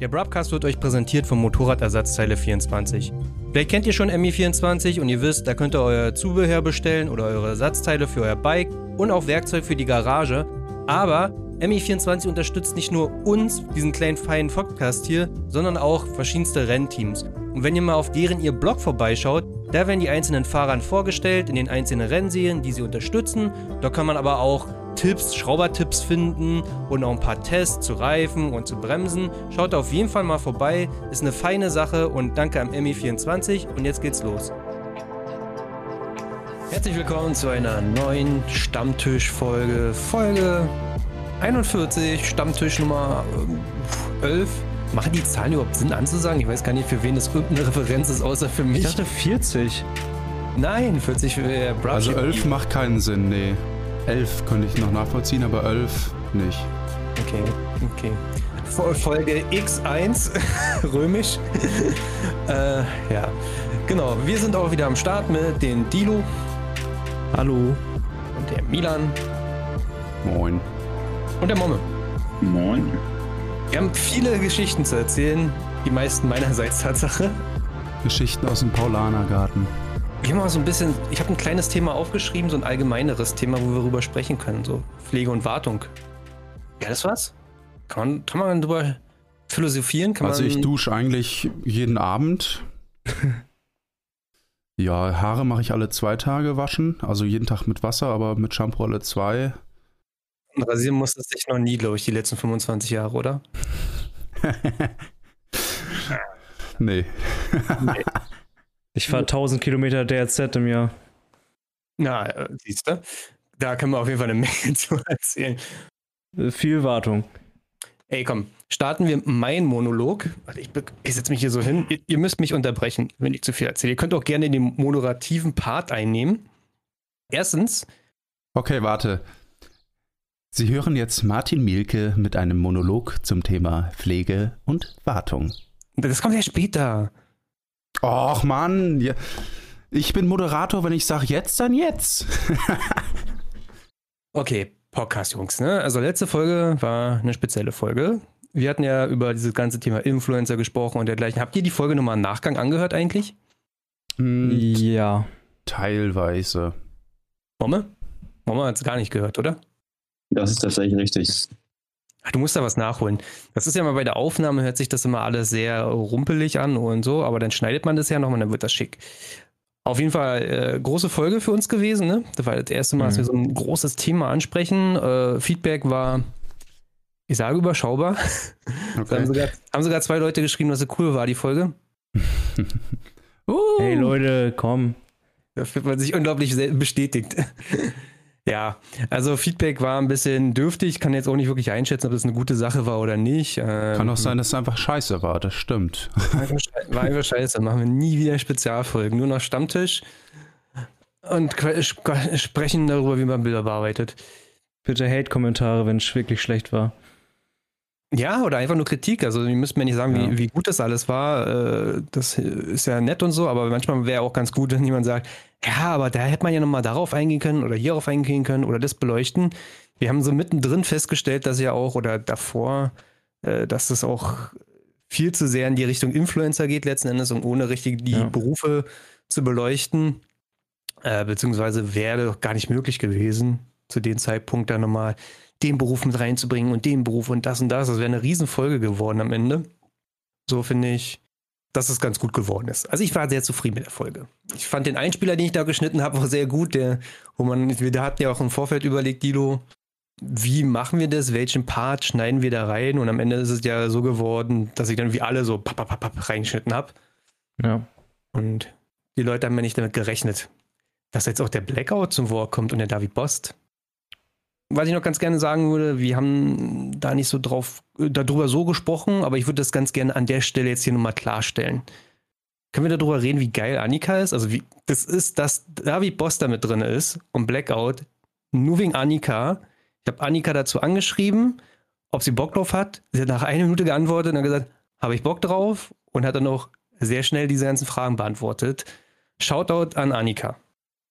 Der Broadcast wird euch präsentiert vom Motorradersatzteile 24. Vielleicht kennt ihr schon MI24 und ihr wisst, da könnt ihr euer Zubehör bestellen oder eure Ersatzteile für euer Bike und auch Werkzeug für die Garage. Aber MI24 unterstützt nicht nur uns, diesen kleinen feinen Podcast hier, sondern auch verschiedenste Rennteams. Und wenn ihr mal auf deren ihr Blog vorbeischaut, da werden die einzelnen Fahrern vorgestellt in den einzelnen Rennserien, die sie unterstützen. Da kann man aber auch Tipps, Schraubertipps finden und auch ein paar Tests zu Reifen und zu Bremsen. Schaut auf jeden Fall mal vorbei, ist eine feine Sache und danke am MI24 und jetzt geht's los. Herzlich willkommen zu einer neuen Stammtischfolge, Folge 41, Stammtisch Nummer 11. Machen die Zahlen überhaupt Sinn anzusagen? Ich weiß gar nicht, für wen das irgendeine Referenz ist, außer für mich. Ich dachte 40. Nein, 40 für äh, Brush. Also 11 macht keinen Sinn, nee. 11 könnte ich noch nachvollziehen, aber 11 nicht. Okay, okay. Folge X1, römisch. äh, ja, genau. Wir sind auch wieder am Start mit den Dilo. Hallo. Und der Milan. Moin. Und der Momme. Moin. Wir haben viele Geschichten zu erzählen. Die meisten meinerseits Tatsache. Geschichten aus dem Paulanergarten. Wir haben mal so ein bisschen, ich habe ein kleines Thema aufgeschrieben, so ein allgemeineres Thema, wo wir darüber sprechen können, so Pflege und Wartung. Ja, das was? Kann man, kann man darüber philosophieren? Kann also ich dusche eigentlich jeden Abend. ja, Haare mache ich alle zwei Tage waschen, also jeden Tag mit Wasser, aber mit Shampoo alle zwei. Und rasieren musstest dich noch nie, glaube ich, die letzten 25 Jahre, oder? nee. nee. Ich fahre 1000 Kilometer DRZ im Jahr. Na, äh, siehst du? Da können wir auf jeden Fall eine Menge zu erzählen. Äh, viel Wartung. Ey, komm, starten wir meinen Monolog. Ich, ich setze mich hier so hin. Ihr, ihr, müsst mich unterbrechen, wenn ich zu viel erzähle. Ihr könnt auch gerne den moderativen Part einnehmen. Erstens. Okay, warte. Sie hören jetzt Martin Mielke mit einem Monolog zum Thema Pflege und Wartung. Das kommt ja später. Och Mann, ich bin Moderator, wenn ich sage jetzt, dann jetzt. okay, Podcast, Jungs. Ne? Also letzte Folge war eine spezielle Folge. Wir hatten ja über dieses ganze Thema Influencer gesprochen und dergleichen. Habt ihr die Folge nochmal im Nachgang angehört eigentlich? Hm, ja. Teilweise. Momme? Momme hat es gar nicht gehört, oder? Das ist tatsächlich richtig. Ach, du musst da was nachholen. Das ist ja mal bei der Aufnahme, hört sich das immer alles sehr rumpelig an und so, aber dann schneidet man das ja noch und dann wird das schick. Auf jeden Fall äh, große Folge für uns gewesen, ne? Das war das erste Mal, dass wir so ein großes Thema ansprechen. Äh, Feedback war, ich sage überschaubar. Okay. haben, sogar, haben sogar zwei Leute geschrieben, dass sie cool war, die Folge. uh. Hey Leute, komm. Da fühlt man sich unglaublich bestätigt. Ja, also Feedback war ein bisschen dürftig. Ich kann jetzt auch nicht wirklich einschätzen, ob das eine gute Sache war oder nicht. Ähm, kann auch sein, dass es einfach scheiße war, das stimmt. War einfach scheiße. Machen wir nie wieder Spezialfolgen, nur noch Stammtisch und sprechen darüber, wie man Bilder bearbeitet. Bitte Hate-Kommentare, wenn es wirklich schlecht war. Ja, oder einfach nur Kritik. Also, die müssen mir nicht sagen, ja. wie, wie gut das alles war. Äh, das ist ja nett und so, aber manchmal wäre auch ganz gut, wenn jemand sagt, ja, aber da hätte man ja nochmal darauf eingehen können oder hierauf eingehen können oder das beleuchten. Wir haben so mittendrin festgestellt, dass ja auch oder davor, äh, dass das auch viel zu sehr in die Richtung Influencer geht, letzten Endes, und ohne richtig die ja. Berufe zu beleuchten. Äh, beziehungsweise wäre gar nicht möglich gewesen, zu dem Zeitpunkt da nochmal den Beruf mit reinzubringen und den Beruf und das und das. Das wäre eine Riesenfolge geworden am Ende. So finde ich, dass es ganz gut geworden ist. Also ich war sehr zufrieden mit der Folge. Ich fand den Einspieler, den ich da geschnitten habe, auch sehr gut. Der, wo man, wir hatten ja auch im Vorfeld überlegt, Dilo, wie machen wir das? Welchen Part schneiden wir da rein? Und am Ende ist es ja so geworden, dass ich dann wie alle so papp, papp, papp reingeschnitten habe. Ja. Und die Leute haben ja nicht damit gerechnet, dass jetzt auch der Blackout zum Wort kommt und der David Bost was ich noch ganz gerne sagen würde, wir haben da nicht so drauf, darüber so gesprochen, aber ich würde das ganz gerne an der Stelle jetzt hier nochmal klarstellen. Können wir darüber reden, wie geil Annika ist? Also wie, das ist, dass David Boss da mit drin ist und Blackout, nur wegen Annika. Ich habe Annika dazu angeschrieben, ob sie Bock drauf hat. Sie hat nach einer Minute geantwortet und hat gesagt, habe ich Bock drauf? Und hat dann auch sehr schnell diese ganzen Fragen beantwortet. Shoutout an Annika.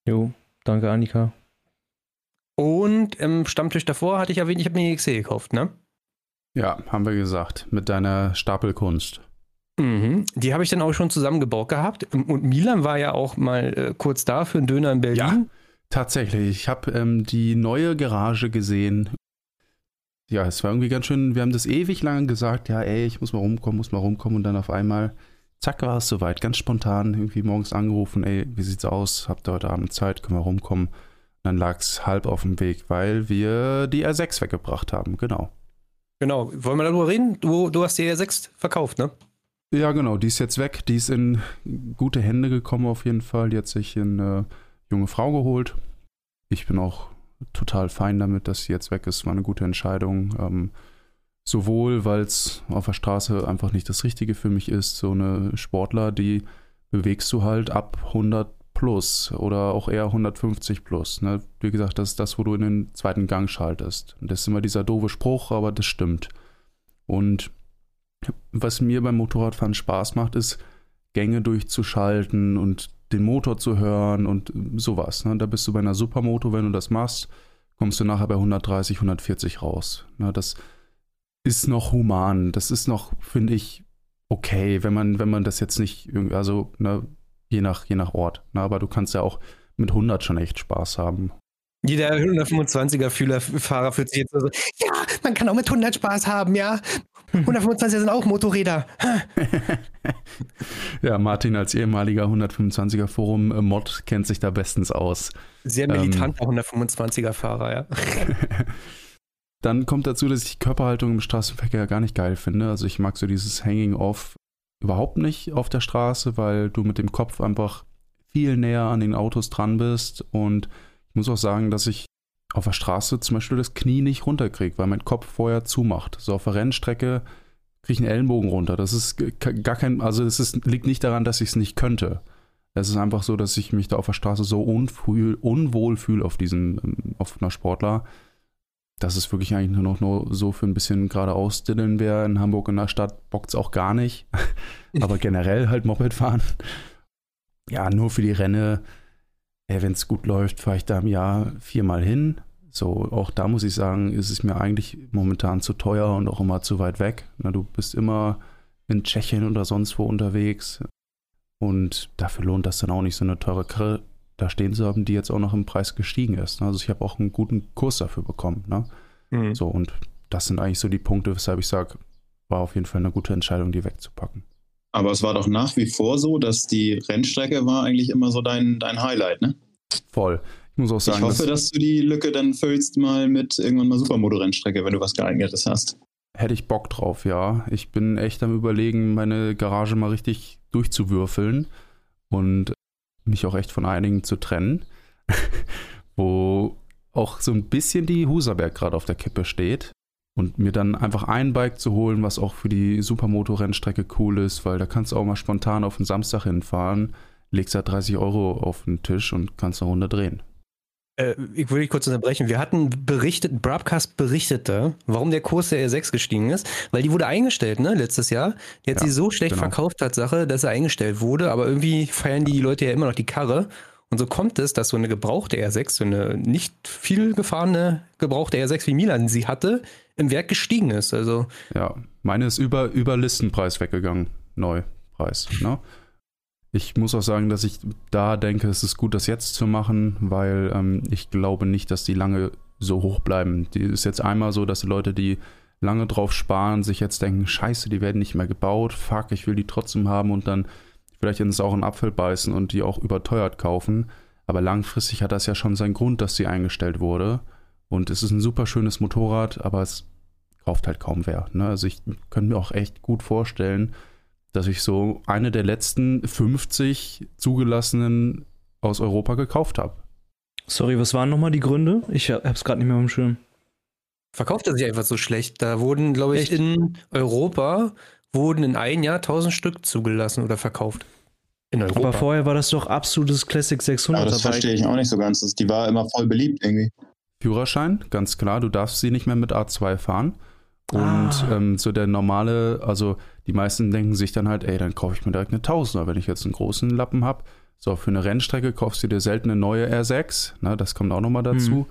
Jo, danke Annika. Und im Stammtisch davor hatte ich erwähnt, ich habe mir die XC gekauft, ne? Ja, haben wir gesagt, mit deiner Stapelkunst. Mhm. Die habe ich dann auch schon zusammengebaut gehabt. Und Milan war ja auch mal äh, kurz da für einen Döner in Berlin. Ja, tatsächlich. Ich habe ähm, die neue Garage gesehen. Ja, es war irgendwie ganz schön. Wir haben das ewig lang gesagt. Ja, ey, ich muss mal rumkommen, muss mal rumkommen. Und dann auf einmal, zack, war es soweit. Ganz spontan irgendwie morgens angerufen. Ey, wie sieht's aus? Habt ihr heute Abend Zeit? Können wir rumkommen? Dann lag es halb auf dem Weg, weil wir die R6 weggebracht haben. Genau. Genau. Wollen wir darüber reden? Du, du hast die R6 verkauft, ne? Ja, genau, die ist jetzt weg. Die ist in gute Hände gekommen auf jeden Fall. Die hat sich eine junge Frau geholt. Ich bin auch total fein damit, dass sie jetzt weg ist. War eine gute Entscheidung. Ähm, sowohl, weil es auf der Straße einfach nicht das Richtige für mich ist. So eine Sportler, die bewegst du halt ab 100 plus oder auch eher 150 plus. Ne? Wie gesagt, das ist das, wo du in den zweiten Gang schaltest. Das ist immer dieser doofe Spruch, aber das stimmt. Und was mir beim Motorradfahren Spaß macht, ist, Gänge durchzuschalten und den Motor zu hören und sowas. Ne? Da bist du bei einer Supermoto, wenn du das machst, kommst du nachher bei 130, 140 raus. Ne? Das ist noch human. Das ist noch, finde ich, okay, wenn man, wenn man das jetzt nicht also ne, je, nach, je nach Ort. Ne? Aber du kannst ja auch mit 100 schon echt Spaß haben. Jeder 125er-Fahrer fühlt sich jetzt so, ja, man kann auch mit 100 Spaß haben, ja. 125er sind auch Motorräder. ja, Martin als ehemaliger 125er Forum-Mod kennt sich da bestens aus. Sehr militanter ähm, 125er-Fahrer, ja. Dann kommt dazu, dass ich die Körperhaltung im Straßenverkehr gar nicht geil finde. Also ich mag so dieses Hanging Off überhaupt nicht auf der Straße, weil du mit dem Kopf einfach viel näher an den Autos dran bist. Und ich muss auch sagen, dass ich auf der Straße zum Beispiel das Knie nicht runterkriege, weil mein Kopf vorher zumacht. So auf der Rennstrecke kriege ich einen Ellenbogen runter. Das ist gar kein, also ist, liegt nicht daran, dass ich es nicht könnte. Es ist einfach so, dass ich mich da auf der Straße so unwohl fühle auf diesem, auf einer Sportler, dass es wirklich eigentlich nur noch nur so für ein bisschen geradeaus dillen wäre. In Hamburg in der Stadt bockt es auch gar nicht. Aber generell halt Moped fahren. Ja, nur für die Renne wenn es gut läuft, fahre ich da im Jahr viermal hin. So, auch da muss ich sagen, ist es mir eigentlich momentan zu teuer und auch immer zu weit weg. Na, du bist immer in Tschechien oder sonst wo unterwegs. Und dafür lohnt das dann auch nicht so eine teure da stehen zu haben, die jetzt auch noch im Preis gestiegen ist. Also ich habe auch einen guten Kurs dafür bekommen. Ne? Mhm. So, und das sind eigentlich so die Punkte, weshalb ich sage, war auf jeden Fall eine gute Entscheidung, die wegzupacken. Aber es war doch nach wie vor so, dass die Rennstrecke war eigentlich immer so dein, dein Highlight, ne? Voll. Ich muss auch sagen. Ich hoffe, dass, dass du die Lücke dann füllst mal mit irgendwann mal Supermoto-Rennstrecke, wenn du was geeignetes hast. Hätte ich Bock drauf, ja. Ich bin echt am überlegen, meine Garage mal richtig durchzuwürfeln und mich auch echt von einigen zu trennen, wo auch so ein bisschen die Huserberg gerade auf der Kippe steht und mir dann einfach ein Bike zu holen, was auch für die Supermoto-Rennstrecke cool ist, weil da kannst du auch mal spontan auf den Samstag hinfahren, legst da 30 Euro auf den Tisch und kannst eine Runde drehen. Äh, ich würde dich kurz unterbrechen. Wir hatten berichtet, Broadcast berichtete, warum der Kurs der R6 gestiegen ist, weil die wurde eingestellt, ne, letztes Jahr. Die hat ja, sie so schlecht genau. verkauft, Tatsache, dass er eingestellt wurde, aber irgendwie feiern die Leute ja immer noch die Karre. Und so kommt es, dass so eine gebrauchte R6, so eine nicht viel gefahrene gebrauchte R6 wie Milan sie hatte, im Wert gestiegen ist. Also ja, meine ist über, über Listenpreis weggegangen. Neupreis. Ne? Ich muss auch sagen, dass ich da denke, es ist gut, das jetzt zu machen, weil ähm, ich glaube nicht, dass die lange so hoch bleiben. Die ist jetzt einmal so, dass die Leute, die lange drauf sparen, sich jetzt denken, scheiße, die werden nicht mehr gebaut, fuck, ich will die trotzdem haben und dann vielleicht in sauren Apfel beißen und die auch überteuert kaufen. Aber langfristig hat das ja schon seinen Grund, dass sie eingestellt wurde. Und es ist ein super schönes Motorrad, aber es kauft halt kaum wer. Ne? Also ich könnte mir auch echt gut vorstellen, dass ich so eine der letzten 50 zugelassenen aus Europa gekauft habe. Sorry, was waren nochmal die Gründe? Ich hab's gerade nicht mehr im Schirm. Verkauft er sich einfach so schlecht? Da wurden, glaube ich, Echt? in Europa wurden in einem Jahr 1000 Stück zugelassen oder verkauft. In Europa. Aber vorher war das doch absolutes Classic 600. Aber das dabei. verstehe ich auch nicht so ganz. Die war immer voll beliebt irgendwie. Führerschein, ganz klar, du darfst sie nicht mehr mit A2 fahren. Und ah. ähm, so der normale, also die meisten denken sich dann halt, ey, dann kaufe ich mir direkt eine Tausender, wenn ich jetzt einen großen Lappen habe. So, für eine Rennstrecke kaufst du dir selten eine neue R6, ne, das kommt auch nochmal dazu. Hm.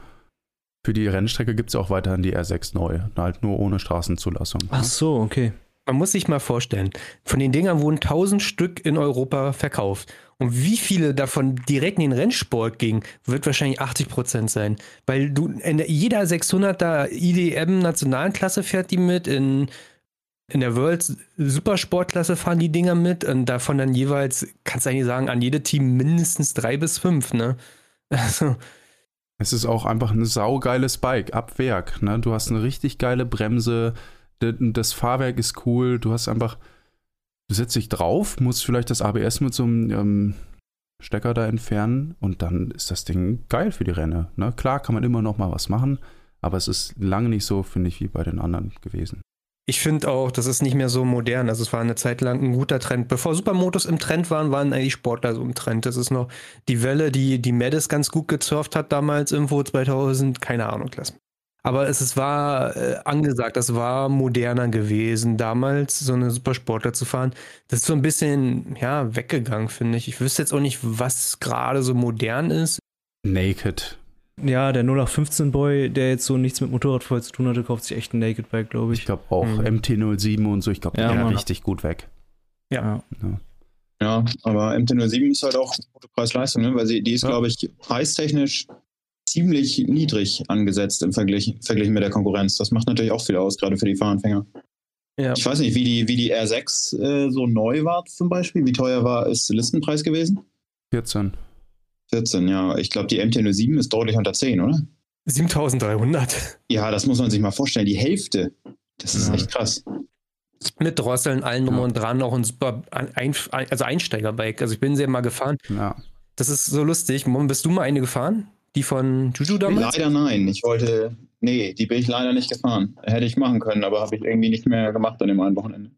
Für die Rennstrecke gibt es auch weiterhin die R6 neu, halt nur ohne Straßenzulassung. Ach so, okay. Man muss sich mal vorstellen, von den Dingern wurden 1000 Stück in Europa verkauft. Und wie viele davon direkt in den Rennsport gingen, wird wahrscheinlich 80 Prozent sein. Weil du in jeder 600er IDM Nationalklasse fährt die mit, in, in der World Supersportklasse fahren die Dinger mit und davon dann jeweils, kannst du eigentlich sagen, an jedem Team mindestens drei bis fünf, ne? Also. Es ist auch einfach ein saugeiles Bike ab Werk, ne? Du hast eine richtig geile Bremse, das Fahrwerk ist cool, du hast einfach, du setzt dich drauf, musst vielleicht das ABS mit so einem ähm, Stecker da entfernen und dann ist das Ding geil für die Renne. Ne? Klar kann man immer noch mal was machen, aber es ist lange nicht so, finde ich, wie bei den anderen gewesen. Ich finde auch, das ist nicht mehr so modern. Also es war eine Zeit lang ein guter Trend. Bevor Supermotos im Trend waren, waren eigentlich Sportler so im Trend. Das ist noch die Welle, die die Medes ganz gut gesurft hat damals irgendwo 2000, keine Ahnung, lass aber es, es war äh, angesagt, das war moderner gewesen, damals so eine Supersportler zu fahren. Das ist so ein bisschen, ja, weggegangen, finde ich. Ich wüsste jetzt auch nicht, was gerade so modern ist. Naked. Ja, der 0815 Boy, der jetzt so nichts mit Motorradfeuer zu tun hatte, kauft sich echt ein Naked Bike, glaube ich. Ich glaube auch mhm. MT07 und so, ich glaube, ja, der war richtig gut weg. Ja. ja. Ja, aber MT07 ist halt auch gute Preis-Leistung, ne? weil sie, die ist, ja. glaube ich, preistechnisch ziemlich niedrig angesetzt im Vergleich, Vergleich mit der Konkurrenz. Das macht natürlich auch viel aus, gerade für die Fahranfänger. Ja. Ich weiß nicht, wie die, wie die R6 äh, so neu war zum Beispiel. Wie teuer war ist Listenpreis gewesen? 14. 14, ja. Ich glaube, die MT-07 ist deutlich unter 10, oder? 7300. Ja, das muss man sich mal vorstellen. Die Hälfte. Das ist ja. echt krass. Mit Drosseln, allen ja. und dran, auch ein super ein, also Einsteigerbike. Also ich bin sehr mal gefahren. Ja. Das ist so lustig. Bist du mal eine gefahren? Die von Juju damals? Leider nein. Ich wollte, nee, die bin ich leider nicht gefahren. Hätte ich machen können, aber habe ich irgendwie nicht mehr gemacht an dem einen Wochenende.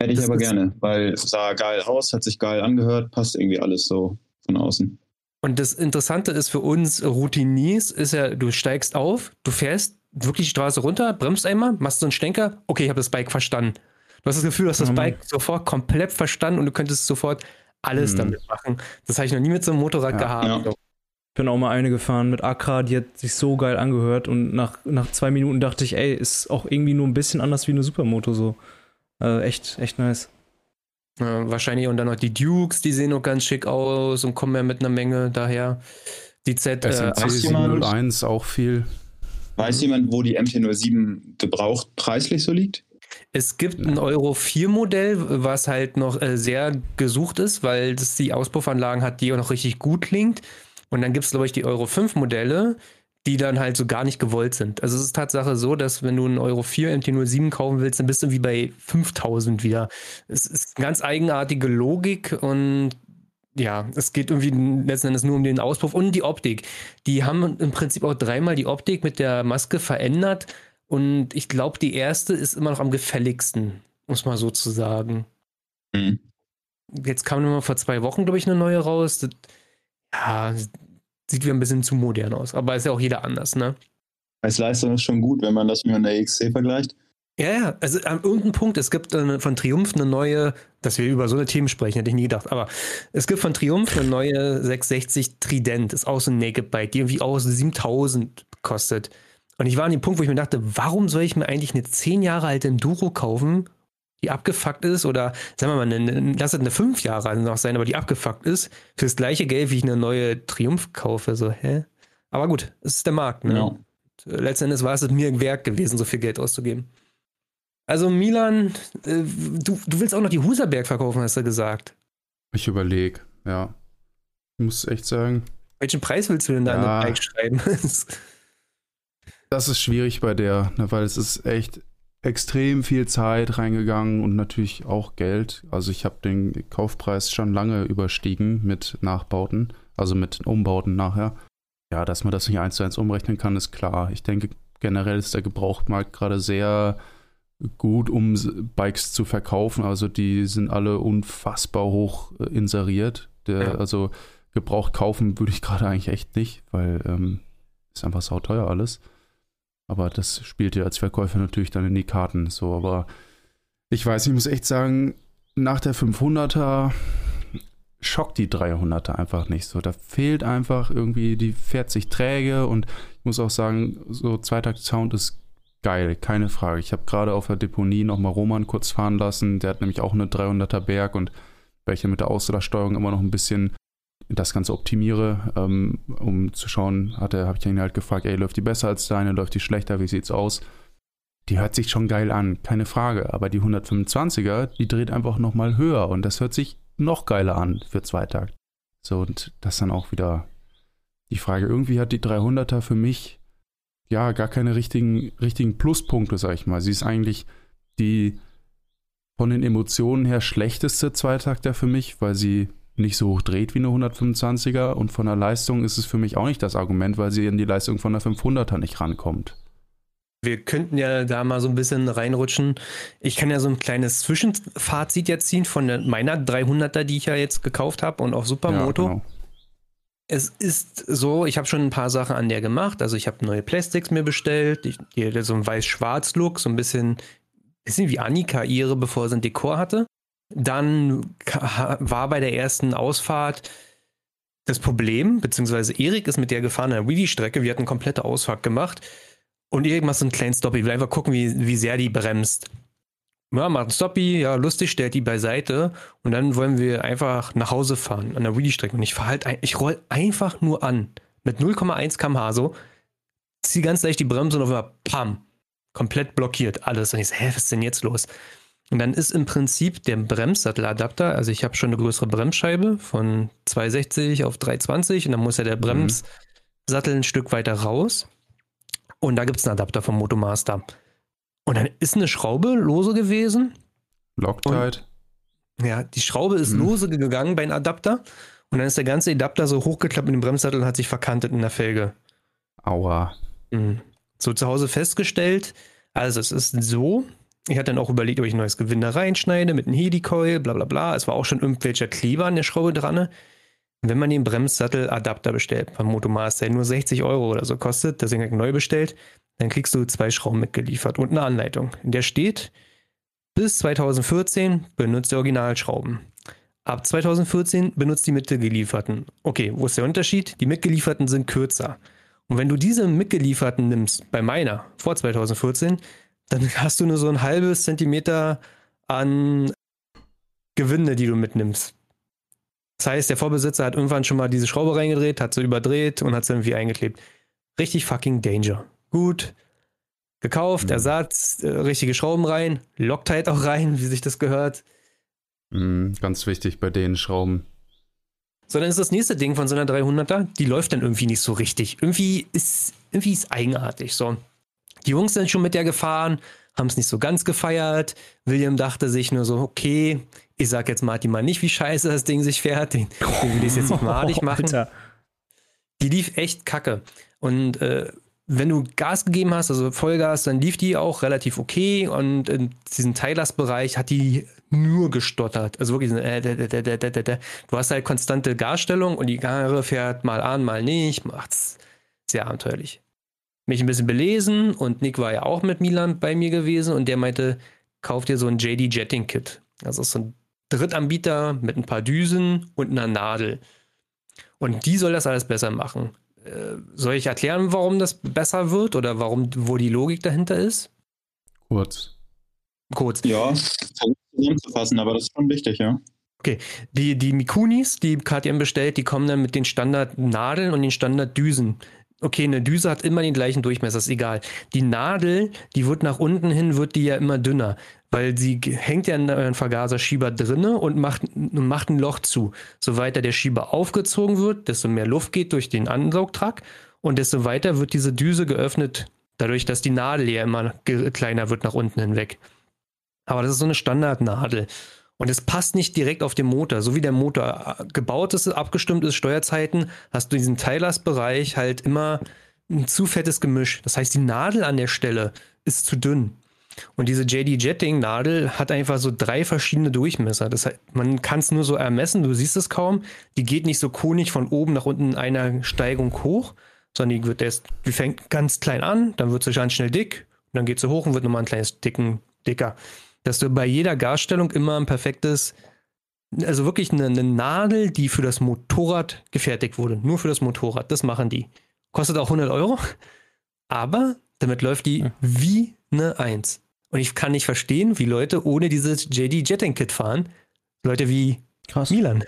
Hätte ich das aber gerne, weil es sah geil aus, hat sich geil angehört, passt irgendwie alles so von außen. Und das Interessante ist für uns Routiniers, ist ja, du steigst auf, du fährst wirklich die Straße runter, bremst einmal, machst so einen Stenker, okay, ich habe das Bike verstanden. Du hast das Gefühl, du hast das mhm. Bike sofort komplett verstanden und du könntest sofort alles mhm. damit machen. Das habe ich noch nie mit so einem Motorrad ja, gehabt. Ja. Ich bin auch mal eine gefahren mit Accra, die hat sich so geil angehört und nach, nach zwei Minuten dachte ich, ey, ist auch irgendwie nur ein bisschen anders wie eine Supermoto so. Äh, echt, echt nice. Ja, wahrscheinlich und dann noch die Dukes, die sehen auch ganz schick aus und kommen ja mit einer Menge daher. Die Z äh, 701 auch viel. Weiß jemand, wo die MT-07 gebraucht preislich so liegt? Es gibt ein Euro 4 Modell, was halt noch äh, sehr gesucht ist, weil das die Auspuffanlagen hat, die auch noch richtig gut klingt. Und dann gibt es, glaube ich, die Euro 5 Modelle, die dann halt so gar nicht gewollt sind. Also es ist Tatsache so, dass wenn du einen Euro 4 MT-07 kaufen willst, dann bist du wie bei 5000 wieder. Es ist eine ganz eigenartige Logik und ja, es geht irgendwie letzten Endes nur um den Auspuff und die Optik. Die haben im Prinzip auch dreimal die Optik mit der Maske verändert und ich glaube, die erste ist immer noch am gefälligsten, muss man so zu sagen. Mhm. Jetzt kam nur mal vor zwei Wochen, glaube ich, eine neue raus. Das, ja, sieht wieder ein bisschen zu modern aus. Aber ist ja auch jeder anders, ne? Als Leistung ist schon gut, wenn man das mit einer XC vergleicht. Ja, ja, also an irgendeinem Punkt, es gibt eine, von Triumph eine neue, dass wir über so eine Themen sprechen, hätte ich nie gedacht, aber es gibt von Triumph eine neue 660 Trident, ist auch so ein Naked Bike, die irgendwie aus 7000 kostet. Und ich war an dem Punkt, wo ich mir dachte, warum soll ich mir eigentlich eine 10 Jahre alte Enduro kaufen, die abgefuckt ist oder sagen wir mal, eine, lass es eine fünf Jahre noch sein, aber die abgefuckt ist, fürs gleiche Geld, wie ich eine neue Triumph kaufe. So, hä? Aber gut, es ist der Markt, ne? Ja. Letzten Endes war es mir wert gewesen, so viel Geld auszugeben. Also Milan, äh, du, du willst auch noch die Huserberg verkaufen, hast du gesagt. Ich überlege, ja. Ich muss echt sagen. Welchen Preis willst du denn da ja, an Bike schreiben? das ist schwierig bei der, ne, weil es ist echt extrem viel Zeit reingegangen und natürlich auch Geld. Also ich habe den Kaufpreis schon lange überstiegen mit Nachbauten, also mit Umbauten nachher. Ja, dass man das nicht eins zu eins umrechnen kann, ist klar. Ich denke, generell ist der Gebrauchtmarkt gerade sehr gut, um Bikes zu verkaufen. Also die sind alle unfassbar hoch äh, inseriert. Der, ja. Also gebraucht kaufen würde ich gerade eigentlich echt nicht, weil ähm, ist einfach sauteuer alles. Aber das spielt ja als Verkäufer natürlich dann in die Karten. So, aber ich weiß, ich muss echt sagen, nach der 500er schockt die 300er einfach nicht so. Da fehlt einfach irgendwie, die fährt sich träge und ich muss auch sagen, so Zweitakt-Sound ist geil, keine Frage. Ich habe gerade auf der Deponie nochmal Roman kurz fahren lassen, der hat nämlich auch eine 300er Berg und welche mit der Ausladsteuerung immer noch ein bisschen das Ganze optimiere, ähm, um zu schauen, habe ich ihn halt gefragt, ey, läuft die besser als deine, läuft die schlechter, wie sieht's aus? Die hört sich schon geil an, keine Frage, aber die 125er, die dreht einfach nochmal höher und das hört sich noch geiler an für Zweitakt. So, und das dann auch wieder die Frage, irgendwie hat die 300er für mich ja gar keine richtigen, richtigen Pluspunkte, sag ich mal. Sie ist eigentlich die von den Emotionen her schlechteste Zweitakter für mich, weil sie nicht so hoch dreht wie eine 125er und von der Leistung ist es für mich auch nicht das Argument, weil sie in die Leistung von der 500er nicht rankommt. Wir könnten ja da mal so ein bisschen reinrutschen. Ich kann ja so ein kleines Zwischenfazit jetzt ziehen von meiner 300er, die ich ja jetzt gekauft habe und auch Supermoto. Ja, genau. Es ist so, ich habe schon ein paar Sachen an der gemacht. Also ich habe neue Plastics mir bestellt. Ich, hier so ein weiß-schwarz-Look, so ein bisschen, bisschen wie Annika ihre, bevor sie ein Dekor hatte. Dann war bei der ersten Ausfahrt das Problem, beziehungsweise Erik ist mit der gefahren der Wheelie-Strecke. Wir hatten eine komplette Ausfahrt gemacht. Und Erik macht so einen kleinen Stoppie. Will einfach gucken, wie, wie sehr die bremst. Ja, macht einen Stoppie, ja, lustig, stellt die beiseite. Und dann wollen wir einfach nach Hause fahren an der Wheelie-Strecke. Und ich fahr halt, ich roll einfach nur an. Mit 0,1 km/h so. Zieh ganz leicht die Bremse und auf einmal, pam, komplett blockiert alles. Und ich so, hä, was ist denn jetzt los? Und dann ist im Prinzip der Bremssatteladapter, also ich habe schon eine größere Bremsscheibe von 260 auf 320 und dann muss ja der mhm. Bremssattel ein Stück weiter raus. Und da gibt es einen Adapter vom Motomaster. Und dann ist eine Schraube lose gewesen. Loctite. Ja, die Schraube ist mhm. lose gegangen bei einem Adapter. Und dann ist der ganze Adapter so hochgeklappt mit dem Bremssattel und hat sich verkantet in der Felge. Aua. Mhm. So zu Hause festgestellt. Also es ist so, ich hatte dann auch überlegt, ob ich ein neues Gewinde reinschneide mit einem Helicoil, bla bla bla. Es war auch schon irgendwelcher Kleber an der Schraube dran. Wenn man den Bremssatteladapter bestellt beim Motomaster, der nur 60 Euro oder so kostet, deswegen habe ich neu bestellt, dann kriegst du zwei Schrauben mitgeliefert und eine Anleitung. In der steht, bis 2014 benutzt der Originalschrauben. Ab 2014 benutzt die mitgelieferten. Okay, wo ist der Unterschied? Die mitgelieferten sind kürzer. Und wenn du diese mitgelieferten nimmst, bei meiner, vor 2014, dann hast du nur so ein halbes Zentimeter an Gewinde, die du mitnimmst. Das heißt, der Vorbesitzer hat irgendwann schon mal diese Schraube reingedreht, hat sie überdreht und hat sie irgendwie eingeklebt. Richtig fucking Danger. Gut. Gekauft, mhm. Ersatz, äh, richtige Schrauben rein, Loctite auch rein, wie sich das gehört. Mhm, ganz wichtig bei den Schrauben. So, dann ist das nächste Ding von so einer 300er, die läuft dann irgendwie nicht so richtig. Irgendwie ist, irgendwie ist eigenartig. So, die Jungs sind schon mit der gefahren, haben es nicht so ganz gefeiert. William dachte sich nur so, okay, ich sag jetzt Martin mal nicht, wie scheiße das Ding sich fährt. Den, den will ich jetzt nicht malig machen. Alter. Die lief echt kacke. Und äh, wenn du Gas gegeben hast, also Vollgas, dann lief die auch relativ okay. Und in diesem Teillastbereich hat die nur gestottert. Also wirklich, äh, du hast halt konstante Gasstellung und die Karre fährt mal an, mal nicht. Macht's sehr abenteuerlich mich ein bisschen belesen und Nick war ja auch mit Milan bei mir gewesen und der meinte, kauf dir so ein JD Jetting Kit. Also so ein Drittanbieter mit ein paar Düsen und einer Nadel. Und die soll das alles besser machen. Äh, soll ich erklären, warum das besser wird oder warum, wo die Logik dahinter ist? Kurz. Kurz. Ja, zusammenzufassen, aber das ist schon wichtig, ja. Okay, die, die Mikunis, die KTM bestellt, die kommen dann mit den Standardnadeln und den Standarddüsen okay, eine Düse hat immer den gleichen Durchmesser, ist egal. Die Nadel, die wird nach unten hin, wird die ja immer dünner, weil sie hängt ja in einem Vergaserschieber drinne und macht, macht ein Loch zu. So weiter der Schieber aufgezogen wird, desto mehr Luft geht durch den Ansaugtrakt und desto weiter wird diese Düse geöffnet, dadurch, dass die Nadel ja immer kleiner wird nach unten hinweg. Aber das ist so eine Standardnadel. Und es passt nicht direkt auf den Motor. So wie der Motor äh, gebaut ist, abgestimmt ist, Steuerzeiten, hast du in diesem Teilastbereich halt immer ein zu fettes Gemisch. Das heißt, die Nadel an der Stelle ist zu dünn. Und diese JD Jetting Nadel hat einfach so drei verschiedene Durchmesser. Das heißt, man kann es nur so ermessen, du siehst es kaum. Die geht nicht so konig von oben nach unten in einer Steigung hoch, sondern die wird erst, die fängt ganz klein an, dann wird sie ganz schnell dick, und dann geht sie hoch und wird nochmal ein kleines dicken, dicker dass du bei jeder Gasstellung immer ein perfektes Also wirklich eine, eine, Nadel, die für das Motorrad gefertigt wurde. Nur für das Motorrad. Das machen die. Kostet auch 100 Euro. Aber damit läuft die ja. wie eine Eins. Und ich kann nicht verstehen, wie Leute ohne dieses JD Jetting Kit fahren. Leute wie Krass. Milan.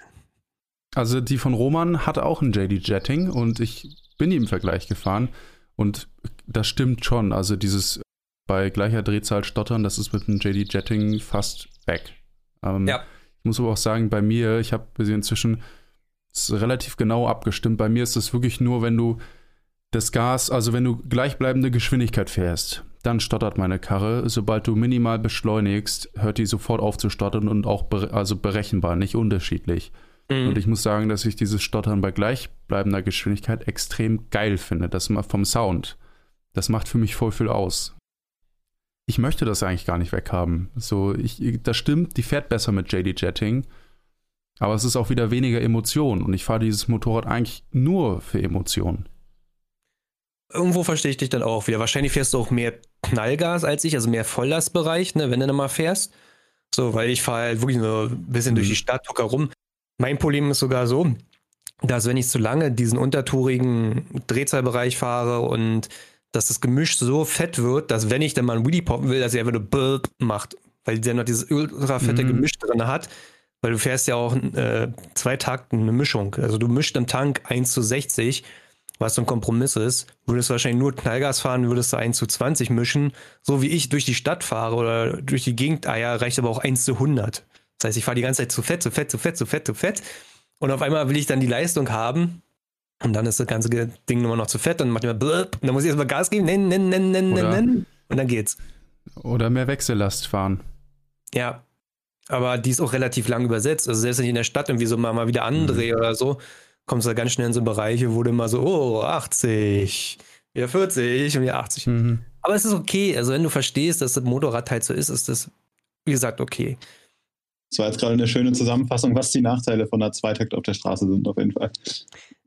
Also die von Roman hatte auch ein JD Jetting und ich bin ihm im Vergleich gefahren. Und das stimmt schon. Also dieses bei gleicher Drehzahl stottern, das ist mit dem JD Jetting fast weg. Ähm, ja. Ich muss aber auch sagen, bei mir, ich habe inzwischen relativ genau abgestimmt. Bei mir ist es wirklich nur, wenn du das Gas, also wenn du gleichbleibende Geschwindigkeit fährst, dann stottert meine Karre. Sobald du minimal beschleunigst, hört die sofort auf zu stottern und auch be also berechenbar, nicht unterschiedlich. Mhm. Und ich muss sagen, dass ich dieses Stottern bei gleichbleibender Geschwindigkeit extrem geil finde. Das vom Sound. Das macht für mich voll viel aus. Ich möchte das eigentlich gar nicht weghaben. So, ich, das stimmt, die fährt besser mit JD Jetting. Aber es ist auch wieder weniger Emotion. Und ich fahre dieses Motorrad eigentlich nur für Emotionen. Irgendwo verstehe ich dich dann auch wieder. Wahrscheinlich fährst du auch mehr Knallgas als ich, also mehr Volllastbereich, ne, wenn du dann mal fährst. So, weil ich fahre halt wirklich nur ein bisschen mhm. durch die Stadt, tucker rum. Mein Problem ist sogar so, dass wenn ich zu lange diesen untertourigen Drehzahlbereich fahre und dass das Gemisch so fett wird, dass wenn ich dann mal ein Wheelie poppen will, dass er einfach nur Burp macht, weil der noch dieses ultra fette mhm. Gemisch drin hat, weil du fährst ja auch äh, zwei Takten eine Mischung. Also du mischst im Tank 1 zu 60, was so ein Kompromiss ist. Würdest du wahrscheinlich nur Knallgas fahren, würdest du 1 zu 20 mischen. So wie ich durch die Stadt fahre oder durch die Gegend, ah ja, reicht aber auch 1 zu 100. Das heißt, ich fahre die ganze Zeit zu fett, zu fett, zu fett, zu fett, zu fett. Und auf einmal will ich dann die Leistung haben. Und dann ist das ganze Ding nur noch zu fett. Dann macht ich mal blöp. Und dann muss ich erstmal Gas geben. Nennen, nennen, nennen, nennen, nennen. Und dann geht's. Oder mehr Wechsellast fahren. Ja. Aber die ist auch relativ lang übersetzt. Also selbst wenn ich in der Stadt irgendwie so mal, mal wieder andrehe mhm. oder so, kommst du da ganz schnell in so Bereiche, wo du immer so, oh, 80, wieder 40 und wieder 80. Mhm. Aber es ist okay. Also wenn du verstehst, dass das Motorrad halt so ist, ist das, wie gesagt, okay. Das war jetzt gerade eine schöne Zusammenfassung, was die Nachteile von der Zweitakt auf der Straße sind, auf jeden Fall.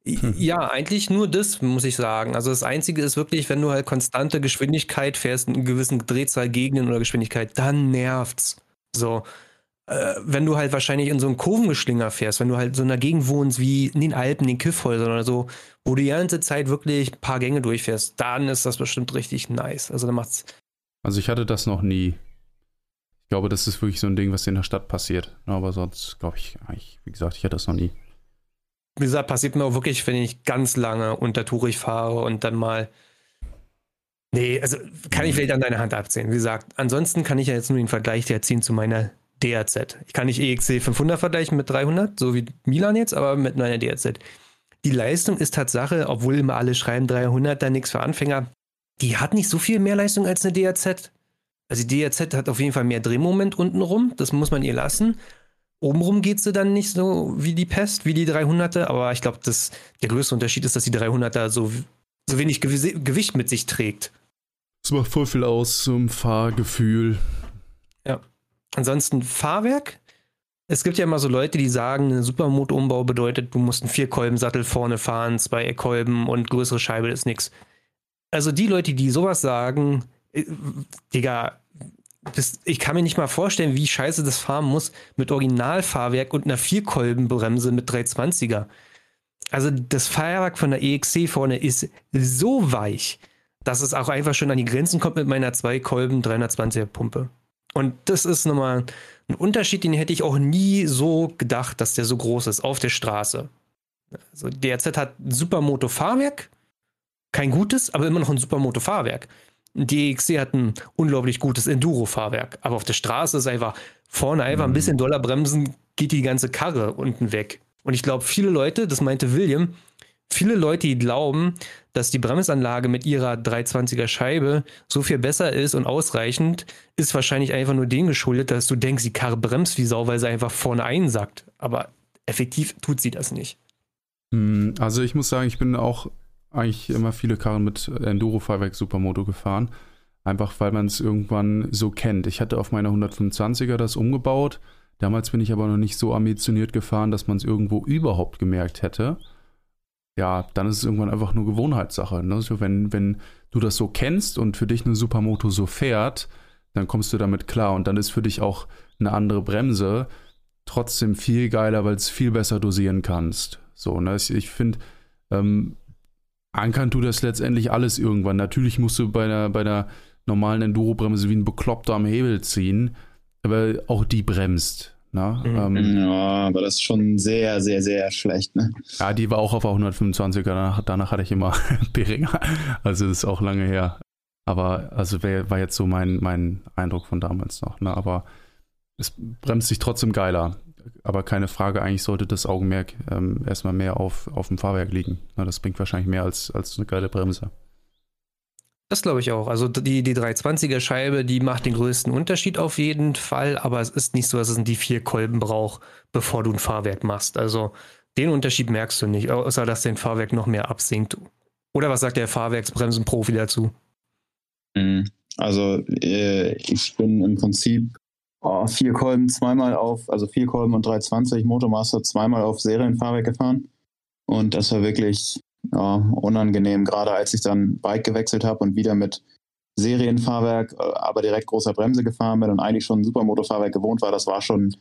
Ja, eigentlich nur das, muss ich sagen. Also das Einzige ist wirklich, wenn du halt konstante Geschwindigkeit fährst, in gewissen Drehzahlgegenden oder Geschwindigkeit, dann nervt's. So. Äh, wenn du halt wahrscheinlich in so einem Kurvengeschlinger fährst, wenn du halt so in einer Gegend wohnst wie in den Alpen, in den Kiffhäusern oder so, wo du die ganze Zeit wirklich ein paar Gänge durchfährst, dann ist das bestimmt richtig nice. Also dann macht's. Also ich hatte das noch nie. Ich glaube, das ist wirklich so ein Ding, was in der Stadt passiert. Aber sonst glaube ich eigentlich, wie gesagt, ich hatte das noch nie. Wie gesagt, passiert mir auch wirklich, wenn ich ganz lange untertourig fahre und dann mal. Nee, also kann ich vielleicht an deiner Hand abzählen. Wie gesagt, ansonsten kann ich ja jetzt nur den Vergleich dir ziehen zu meiner DRZ. Ich kann nicht EXC 500 vergleichen mit 300, so wie Milan jetzt, aber mit meiner DRZ. Die Leistung ist Tatsache, obwohl immer alle schreiben 300, da nichts für Anfänger. Die hat nicht so viel mehr Leistung als eine DRZ. Also die DRZ hat auf jeden Fall mehr Drehmoment untenrum, das muss man ihr lassen. Obenrum geht sie dann nicht so wie die Pest, wie die 300er, aber ich glaube, der größte Unterschied ist, dass die 300er so, so wenig Gewicht mit sich trägt. Das macht voll viel aus zum Fahrgefühl. Ja. Ansonsten Fahrwerk. Es gibt ja immer so Leute, die sagen, ein Supermoto-Umbau bedeutet, du musst einen Vierkolbensattel vorne fahren, zwei Kolben und größere Scheibe ist nichts. Also die Leute, die sowas sagen, äh, Digga, das, ich kann mir nicht mal vorstellen, wie scheiße das fahren muss mit Originalfahrwerk und einer Vierkolbenbremse mit 320er. Also das Fahrwerk von der EXC vorne ist so weich, dass es auch einfach schon an die Grenzen kommt mit meiner zwei Kolben 320er Pumpe. Und das ist nochmal ein Unterschied, den hätte ich auch nie so gedacht, dass der so groß ist auf der Straße. Also DRZ hat ein Supermoto Fahrwerk, kein gutes, aber immer noch ein Supermoto Fahrwerk. Die EXC hat ein unglaublich gutes Enduro-Fahrwerk, aber auf der Straße ist einfach vorne einfach ein mhm. bisschen doller bremsen, geht die ganze Karre unten weg. Und ich glaube, viele Leute, das meinte William, viele Leute, die glauben, dass die Bremsanlage mit ihrer 320er Scheibe so viel besser ist und ausreichend, ist wahrscheinlich einfach nur dem geschuldet, dass du denkst, die Karre bremst wie Sau, weil sie einfach vorne einsackt. Aber effektiv tut sie das nicht. Hm, also ich muss sagen, ich bin auch eigentlich immer viele Karren mit Enduro-Fahrwerk Supermoto gefahren. Einfach weil man es irgendwann so kennt. Ich hatte auf meiner 125er das umgebaut. Damals bin ich aber noch nicht so ambitioniert gefahren, dass man es irgendwo überhaupt gemerkt hätte. Ja, dann ist es irgendwann einfach nur Gewohnheitssache. Ne? Also wenn, wenn du das so kennst und für dich eine Supermoto so fährt, dann kommst du damit klar und dann ist für dich auch eine andere Bremse trotzdem viel geiler, weil es viel besser dosieren kannst. So, ne? Ich, ich finde, ähm, ankern tut das letztendlich alles irgendwann. Natürlich musst du bei der, bei der normalen Enduro-Bremse wie ein Bekloppter am Hebel ziehen, aber auch die bremst. Ne? Mhm. Ähm, ja, aber das ist schon sehr, sehr, sehr schlecht. Ne? Ja, die war auch auf 125er. Danach, danach hatte ich immer Beringer. Also das ist auch lange her. Aber also wär, war jetzt so mein, mein Eindruck von damals noch. Ne? Aber es bremst sich trotzdem geiler. Aber keine Frage, eigentlich sollte das Augenmerk ähm, erstmal mehr auf, auf dem Fahrwerk liegen. Na, das bringt wahrscheinlich mehr als, als eine geile Bremse. Das glaube ich auch. Also die, die 320er Scheibe, die macht den größten Unterschied auf jeden Fall, aber es ist nicht so, dass es die vier Kolben braucht, bevor du ein Fahrwerk machst. Also den Unterschied merkst du nicht, außer dass dein Fahrwerk noch mehr absinkt. Oder was sagt der Fahrwerksbremsenprofi dazu? Mhm. Also äh, ich bin im Prinzip oh, vier Kolben zweimal auf, also vier Kolben und 320 Motormaster zweimal auf Serienfahrwerk gefahren. Und das war wirklich ja, unangenehm, gerade als ich dann Bike gewechselt habe und wieder mit Serienfahrwerk, äh, aber direkt großer Bremse gefahren bin und eigentlich schon ein Supermotorfahrwerk gewohnt war, das war schon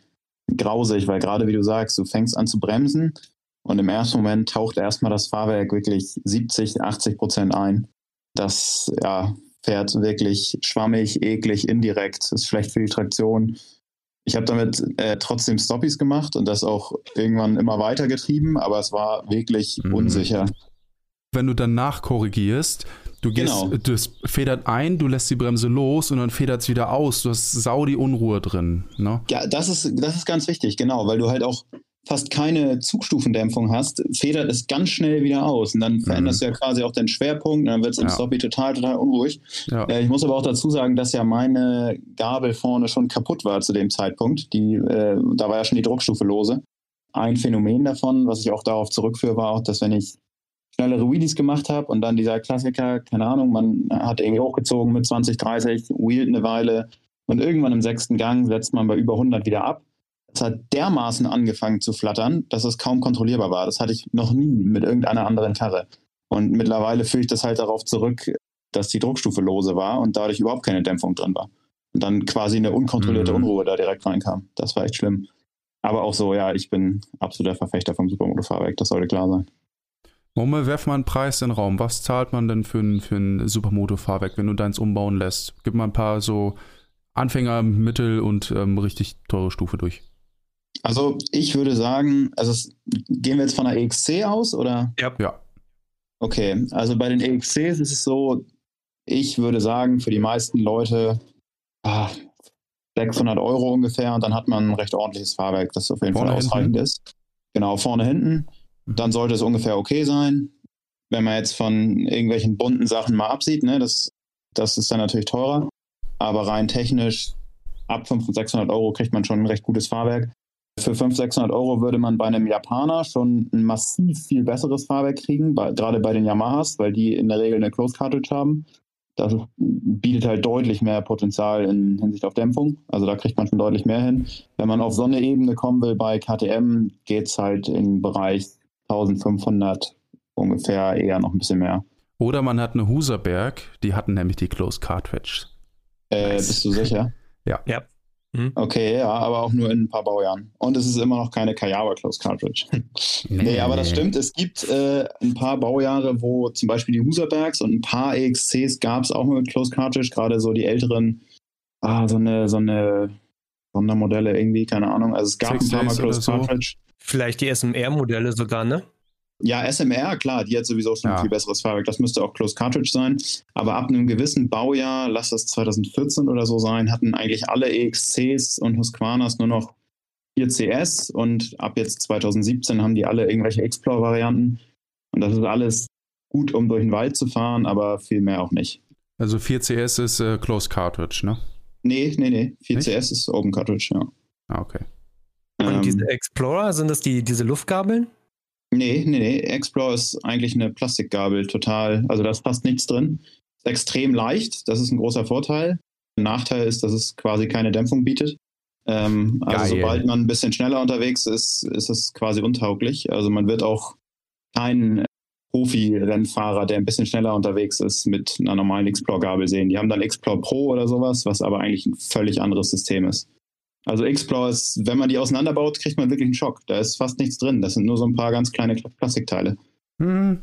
grausig, weil gerade wie du sagst, du fängst an zu bremsen und im ersten Moment taucht erstmal das Fahrwerk wirklich 70, 80 Prozent ein. Das ja, fährt wirklich schwammig, eklig, indirekt, ist schlecht für die Traktion. Ich habe damit äh, trotzdem Stoppies gemacht und das auch irgendwann immer weiter getrieben, aber es war wirklich mhm. unsicher wenn du danach korrigierst, du gehst, genau. das federt ein, du lässt die Bremse los und dann federt es wieder aus. Du hast sau die Unruhe drin. Ne? Ja, das ist, das ist ganz wichtig, genau, weil du halt auch fast keine Zugstufendämpfung hast, federt es ganz schnell wieder aus. Und dann mhm. veränderst du ja quasi auch den Schwerpunkt und dann wird es im ja. Stoppie total, total unruhig. Ja. Äh, ich muss aber auch dazu sagen, dass ja meine Gabel vorne schon kaputt war zu dem Zeitpunkt. Die, äh, da war ja schon die Druckstufe lose. Ein Phänomen davon, was ich auch darauf zurückführe, war auch, dass wenn ich schnellere Wheelies gemacht habe und dann dieser Klassiker, keine Ahnung, man hat irgendwie hochgezogen mit 20, 30, wheelt eine Weile und irgendwann im sechsten Gang setzt man bei über 100 wieder ab. Es hat dermaßen angefangen zu flattern, dass es kaum kontrollierbar war. Das hatte ich noch nie mit irgendeiner anderen Karre. Und mittlerweile führe ich das halt darauf zurück, dass die Druckstufe lose war und dadurch überhaupt keine Dämpfung drin war. Und dann quasi eine unkontrollierte mhm. Unruhe da direkt reinkam. Das war echt schlimm. Aber auch so, ja, ich bin absoluter Verfechter vom Supermoto-Fahrwerk, das sollte klar sein. Moment, werf mal einen Preis in den Raum. Was zahlt man denn für ein, für ein Supermoto-Fahrwerk, wenn du deins umbauen lässt? Gib mal ein paar so Anfänger, Mittel und ähm, richtig teure Stufe durch. Also ich würde sagen, also es, gehen wir jetzt von der EXC aus oder? Ja. ja. Okay, also bei den EXCs ist es so, ich würde sagen, für die meisten Leute ah, 600 Euro ungefähr und dann hat man ein recht ordentliches Fahrwerk, das auf jeden vorne Fall ausreichend hinten. ist. Genau, vorne, hinten dann sollte es ungefähr okay sein. Wenn man jetzt von irgendwelchen bunten Sachen mal absieht, ne, das, das ist dann natürlich teurer. Aber rein technisch, ab 500, 600 Euro kriegt man schon ein recht gutes Fahrwerk. Für 500, 600 Euro würde man bei einem Japaner schon ein massiv viel besseres Fahrwerk kriegen, bei, gerade bei den Yamahas, weil die in der Regel eine Closed Cartridge haben. Das bietet halt deutlich mehr Potenzial in Hinsicht auf Dämpfung. Also da kriegt man schon deutlich mehr hin. Wenn man auf so eine Ebene kommen will bei KTM, geht es halt im Bereich 1500 ungefähr, eher noch ein bisschen mehr. Oder man hat eine Huserberg, die hatten nämlich die Closed Cartridge. Äh, nice. Bist du sicher? ja. Ja. Mhm. Okay, ja, aber auch nur in ein paar Baujahren. Und es ist immer noch keine Kayawa Closed Cartridge. nee. nee, aber das stimmt. Es gibt äh, ein paar Baujahre, wo zum Beispiel die Huserbergs und ein paar EXCs gab es auch mit Closed Cartridge, gerade so die älteren, ah, so eine, so eine Sondermodelle irgendwie, keine Ahnung. Also es gab ein paar Mal Closed so. Cartridge. Vielleicht die SMR-Modelle sogar, ne? Ja, SMR, klar, die hat sowieso schon ja. ein viel besseres Fahrwerk. Das müsste auch Close Cartridge sein. Aber ab einem gewissen Baujahr, lass das 2014 oder so sein, hatten eigentlich alle EXCs und Husqvarnas nur noch 4 CS und ab jetzt 2017 haben die alle irgendwelche Explore-Varianten. Und das ist alles gut, um durch den Wald zu fahren, aber viel mehr auch nicht. Also 4 CS ist äh, Close Cartridge, ne? Nee, nee, nee. 4 nicht? CS ist Open Cartridge, ja. Ah, okay. Und ähm, diese Explorer, sind das die, diese Luftgabeln? Nee, nee, nee. Explorer ist eigentlich eine Plastikgabel, total. Also da ist fast nichts drin. Ist extrem leicht, das ist ein großer Vorteil. Der Nachteil ist, dass es quasi keine Dämpfung bietet. Ähm, also sobald man ein bisschen schneller unterwegs ist, ist es quasi untauglich. Also man wird auch keinen Profi-Rennfahrer, der ein bisschen schneller unterwegs ist, mit einer normalen Explore-Gabel sehen. Die haben dann Explore Pro oder sowas, was aber eigentlich ein völlig anderes System ist. Also Explorer ist, wenn man die auseinanderbaut, kriegt man wirklich einen Schock. Da ist fast nichts drin. Das sind nur so ein paar ganz kleine Plastikteile. Hm,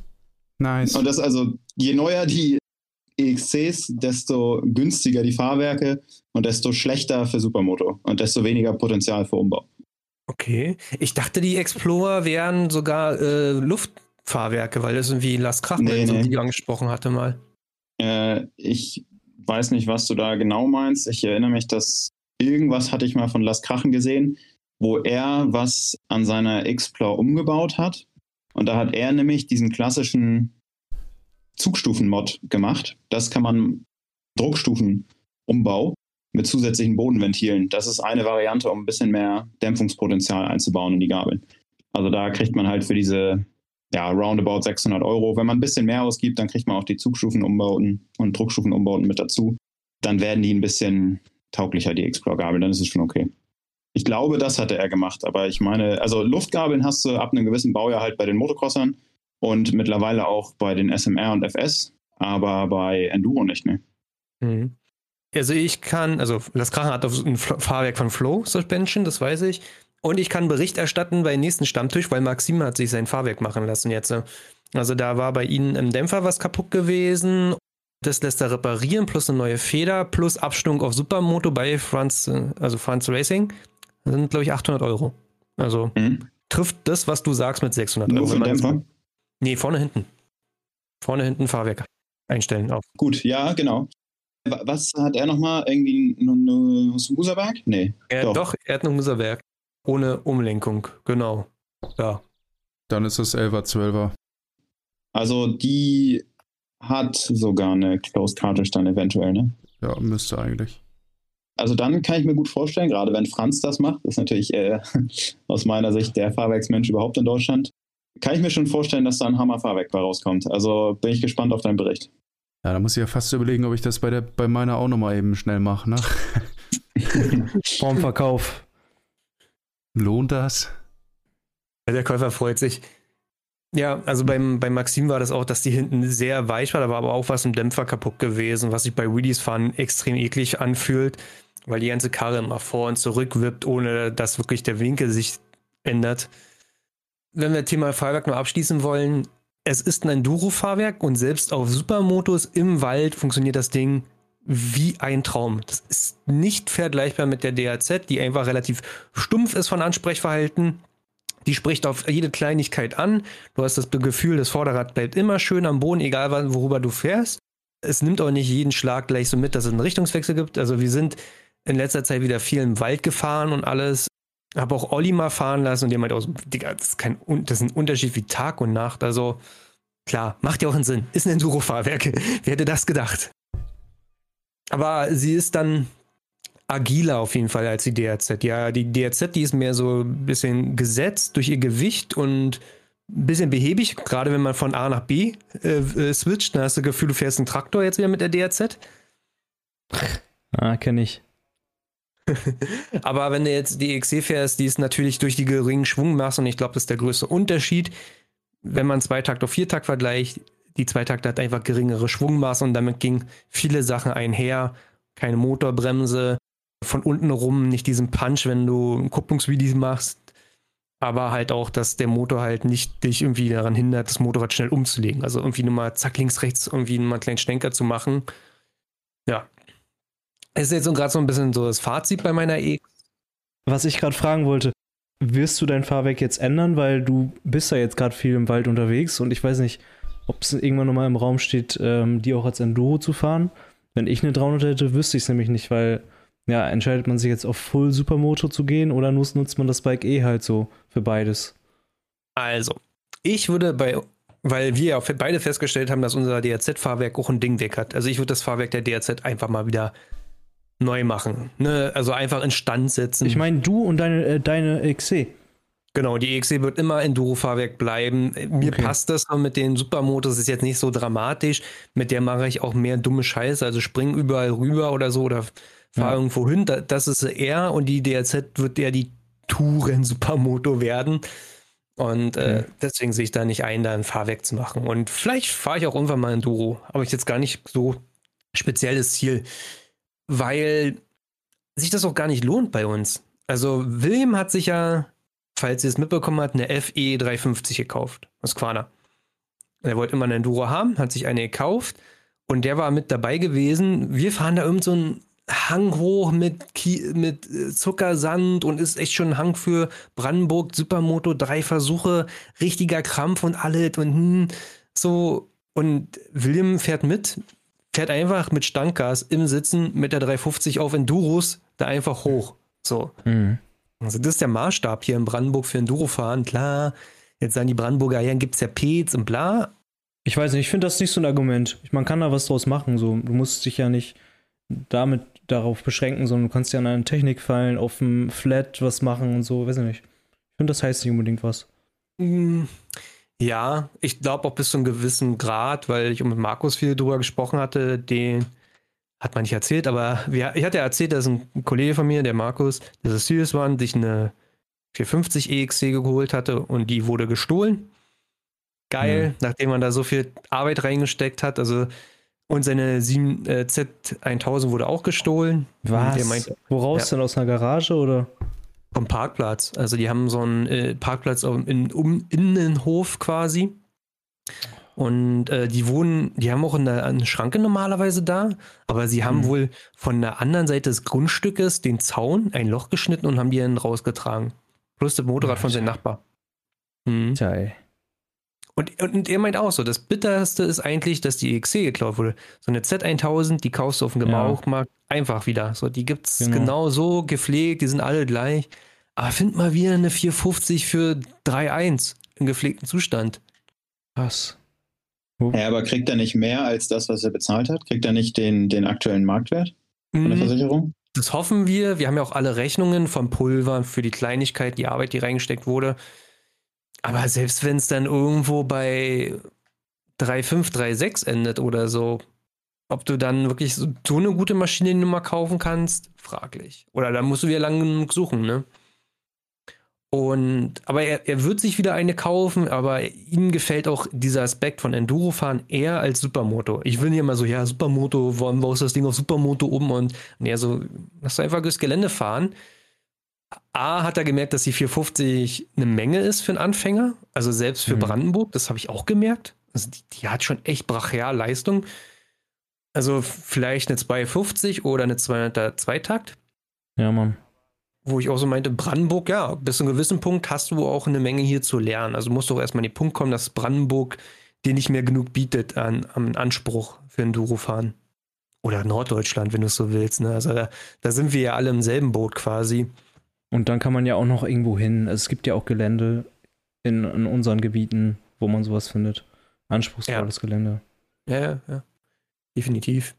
nice. Und das also, je neuer die EXCs, desto günstiger die Fahrwerke und desto schlechter für Supermoto und desto weniger Potenzial für Umbau. Okay. Ich dachte, die Explorer wären sogar äh, Luftfahrwerke, weil das irgendwie Lars Krachmann nee, nee. so angesprochen hatte mal. Äh, ich weiß nicht, was du da genau meinst. Ich erinnere mich, dass irgendwas hatte ich mal von Lars Krachen gesehen, wo er was an seiner Explorer umgebaut hat. Und da hat er nämlich diesen klassischen Zugstufen-Mod gemacht. Das kann man Druckstufenumbau mit zusätzlichen Bodenventilen. Das ist eine Variante, um ein bisschen mehr Dämpfungspotenzial einzubauen in die Gabeln. Also da kriegt man halt für diese ja, roundabout 600 Euro. Wenn man ein bisschen mehr ausgibt, dann kriegt man auch die Zugstufenumbauten und Druckstufenumbauten mit dazu. Dann werden die ein bisschen tauglicher, die Explore-Gabeln. Dann ist es schon okay. Ich glaube, das hatte er gemacht. Aber ich meine, also Luftgabeln hast du ab einem gewissen Baujahr halt bei den Motocrossern und mittlerweile auch bei den SMR und FS, aber bei Enduro nicht mehr. Mhm. Also ich kann, also das Krachen hat ein Fahrwerk von Flow Suspension, das weiß ich. Und ich kann Bericht erstatten bei nächsten Stammtisch, weil Maxim hat sich sein Fahrwerk machen lassen jetzt. Also da war bei ihnen im Dämpfer was kaputt gewesen. Das lässt er reparieren, plus eine neue Feder, plus Abstimmung auf Supermoto bei Franz, also Franz Racing. Das sind, glaube ich, 800 Euro. Also mhm. trifft das, was du sagst, mit 600 Euro. Nur für Dämpfer? Nee, vorne, hinten. Vorne, hinten Fahrwerk einstellen. Auf. Gut, ja, genau. Was hat er nochmal? Irgendwie ein Muserwerk? Nee. Er, doch. doch, er hat ein Muserwerk. Ohne Umlenkung, genau. Ja. Dann ist es 11er, 12er. Also die hat sogar eine Closed Cartridge dann eventuell, ne? Ja, müsste eigentlich. Also dann kann ich mir gut vorstellen, gerade wenn Franz das macht, ist natürlich äh, aus meiner Sicht der Fahrwerksmensch überhaupt in Deutschland, kann ich mir schon vorstellen, dass da ein Hammer-Fahrwerk bei rauskommt. Also bin ich gespannt auf deinen Bericht. Ja, da muss ich ja fast überlegen, ob ich das bei, der, bei meiner auch nochmal eben schnell mache, ne? Vorm Verkauf. Lohnt das? Der Käufer freut sich. Ja, also beim, beim Maxim war das auch, dass die hinten sehr weich war. Da war aber auch was im Dämpfer kaputt gewesen, was sich bei Wheelies fahren extrem eklig anfühlt, weil die ganze Karre immer vor und zurück wippt, ohne dass wirklich der Winkel sich ändert. Wenn wir Thema Fahrwerk nur abschließen wollen, es ist ein Enduro-Fahrwerk und selbst auf Supermotos im Wald funktioniert das Ding wie ein Traum. Das ist nicht vergleichbar mit der DAZ, die einfach relativ stumpf ist von Ansprechverhalten. Die spricht auf jede Kleinigkeit an. Du hast das Gefühl, das Vorderrad bleibt immer schön am Boden, egal worüber du fährst. Es nimmt auch nicht jeden Schlag gleich so mit, dass es einen Richtungswechsel gibt. Also wir sind in letzter Zeit wieder viel im Wald gefahren und alles. Habe auch Olli mal fahren lassen und der meint auch, Digga, das ist, kein, das ist ein Unterschied wie Tag und Nacht. Also klar, macht ja auch einen Sinn. Ist ein Enduro-Fahrwerk. Wer hätte das gedacht? Aber sie ist dann agiler auf jeden Fall als die DRZ. Ja, die DRZ, die ist mehr so ein bisschen gesetzt durch ihr Gewicht und ein bisschen behäbig, gerade wenn man von A nach B äh, äh, switcht, dann hast du das Gefühl, du fährst einen Traktor jetzt wieder mit der DRZ. Ah, kenne ich. Aber wenn du jetzt die XC fährst, die ist natürlich durch die geringen Schwungmasse und ich glaube, das ist der größte Unterschied. Wenn man Zweitakt auf Viertakt vergleicht, die Zweitakt hat einfach geringere Schwungmaße und damit ging viele Sachen einher. Keine Motorbremse, von unten rum nicht diesen Punch, wenn du ein Kupplungsvideo machst, aber halt auch, dass der Motor halt nicht dich irgendwie daran hindert, das Motorrad schnell umzulegen. Also irgendwie nur mal zack, links, rechts irgendwie mal einen kleinen Schlenker zu machen. Ja. Es ist jetzt so gerade so ein bisschen so das Fazit bei meiner E. Was ich gerade fragen wollte, wirst du dein Fahrwerk jetzt ändern, weil du bist ja jetzt gerade viel im Wald unterwegs und ich weiß nicht, ob es irgendwann nochmal im Raum steht, ähm, die auch als Enduro zu fahren. Wenn ich eine 300 hätte, wüsste ich es nämlich nicht, weil ja, entscheidet man sich jetzt auf Full Supermoto zu gehen oder nutzt man das Bike eh halt so für beides? Also, ich würde bei, weil wir ja beide festgestellt haben, dass unser DRZ-Fahrwerk auch ein Ding weg hat. Also ich würde das Fahrwerk der DRZ einfach mal wieder neu machen. Ne? Also einfach instand setzen. Ich meine, du und deine, äh, deine XC. Genau, die EXE wird immer Enduro-Fahrwerk bleiben. Mir okay. passt das mit den Supermotos, ist jetzt nicht so dramatisch. Mit der mache ich auch mehr dumme Scheiße, also spring überall rüber oder so oder fahr ja. irgendwo hin. Das ist er und die DRZ wird ja die Touren-Supermoto werden. Und äh, mhm. deswegen sehe ich da nicht ein, da ein Fahrwerk zu machen. Und vielleicht fahre ich auch irgendwann mal Enduro, aber ich jetzt gar nicht so spezielles Ziel, weil sich das auch gar nicht lohnt bei uns. Also William hat sich ja, falls ihr es mitbekommen habt, eine FE 350 gekauft aus Quana. Er wollte immer eine Enduro haben, hat sich eine gekauft und der war mit dabei gewesen. Wir fahren da irgend so einen Hang hoch mit, Ki mit äh, Zuckersand und ist echt schon ein Hang für Brandenburg, Supermoto, drei Versuche, richtiger Krampf und alles und hm, so. Und William fährt mit, fährt einfach mit Standgas im Sitzen mit der 350 auf Enduros da einfach hoch. So. Mhm. Also, das ist der Maßstab hier in Brandenburg für Enduro fahren. Klar, jetzt sagen die Brandenburger, ja, gibt es ja Pets und bla. Ich weiß nicht, ich finde das nicht so ein Argument. Man kann da was draus machen. So. Du musst dich ja nicht damit darauf beschränken, sondern du kannst ja an eine Technik fallen, auf dem Flat was machen und so, weiß ich nicht. Ich finde, das heißt nicht unbedingt was. Mm, ja, ich glaube auch bis zu einem gewissen Grad, weil ich mit Markus viel drüber gesprochen hatte, den hat man nicht erzählt, aber wir, ich hatte ja erzählt, dass ein Kollege von mir, der Markus, der ist Serious One, sich eine 450 EXC geholt hatte und die wurde gestohlen. Geil, mhm. nachdem man da so viel Arbeit reingesteckt hat. Also, und seine 7, äh, Z1000 wurde auch gestohlen. Was? Meint, Woraus ja, denn? Aus einer Garage oder? Vom Parkplatz. Also, die haben so einen äh, Parkplatz in, um Innenhof quasi. Und äh, die wohnen, die haben auch eine, eine, Schranke normalerweise da, aber sie haben mhm. wohl von der anderen Seite des Grundstückes den Zaun, ein Loch geschnitten und haben die dann rausgetragen. Plus das Motorrad ja, von seinem Nachbar. Mhm. Tja, ey. Und, und er meint auch so, das Bitterste ist eigentlich, dass die EXC geklaut wurde. So eine Z1000, die kaufst du auf dem Gebrauchmarkt ja. einfach wieder. So, die gibt's genau. genau so gepflegt, die sind alle gleich. Aber find mal wieder eine 450 für 3.1 im gepflegten Zustand. Was? Ja, aber kriegt er nicht mehr als das, was er bezahlt hat? Kriegt er nicht den, den aktuellen Marktwert von der mhm. Versicherung? Das hoffen wir. Wir haben ja auch alle Rechnungen vom Pulver für die Kleinigkeit, die Arbeit, die reingesteckt wurde. Aber selbst wenn es dann irgendwo bei 3,5, 3,6 endet oder so, ob du dann wirklich so, so eine gute Maschinennummer kaufen kannst, fraglich. Oder da musst du wieder lang genug suchen, ne? Und, aber er, er wird sich wieder eine kaufen, aber ihm gefällt auch dieser Aspekt von Endurofahren eher als Supermoto. Ich will nicht immer so, ja, Supermoto, warum baust du das Ding auf Supermoto um? Und, und er so, lass einfach durchs Gelände fahren. A hat er gemerkt, dass die 450 eine Menge ist für einen Anfänger, also selbst für mhm. Brandenburg, das habe ich auch gemerkt. Also die, die, hat schon echt brachial Leistung. Also vielleicht eine 250 oder eine 200er Zweitakt. Ja, Mann wo ich auch so meinte, Brandenburg, ja, bis zu einem gewissen Punkt hast du auch eine Menge hier zu lernen. Also musst du auch erstmal an den Punkt kommen, dass Brandenburg dir nicht mehr genug bietet an, an Anspruch für Endurofahren. Oder Norddeutschland, wenn du es so willst. Ne? Also da, da, sind wir ja alle im selben Boot quasi. Und dann kann man ja auch noch irgendwo hin. Also es gibt ja auch Gelände in, in unseren Gebieten, wo man sowas findet. Anspruchsvolles ja. Gelände. Ja, ja, ja. Definitiv.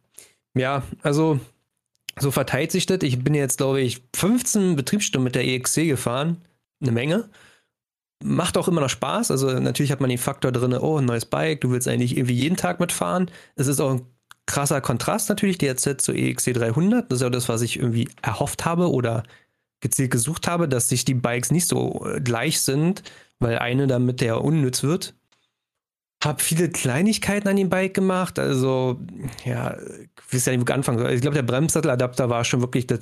Ja, also so verteilt sich das. Ich bin jetzt, glaube ich, 15 Betriebsstunden mit der EXC gefahren. Eine Menge. Macht auch immer noch Spaß. Also natürlich hat man den Faktor drin, oh, ein neues Bike, du willst eigentlich irgendwie jeden Tag mitfahren. Es ist auch ein krasser Kontrast natürlich, die DRZ zur EXC 300. Das ist ja das, was ich irgendwie erhofft habe oder gezielt gesucht habe, dass sich die Bikes nicht so gleich sind, weil eine damit der unnütz wird habe viele Kleinigkeiten an dem Bike gemacht. Also, ja, ich weiß ja nicht, wo ich anfangen soll. Ich glaube, der Bremssatteladapter war schon wirklich das,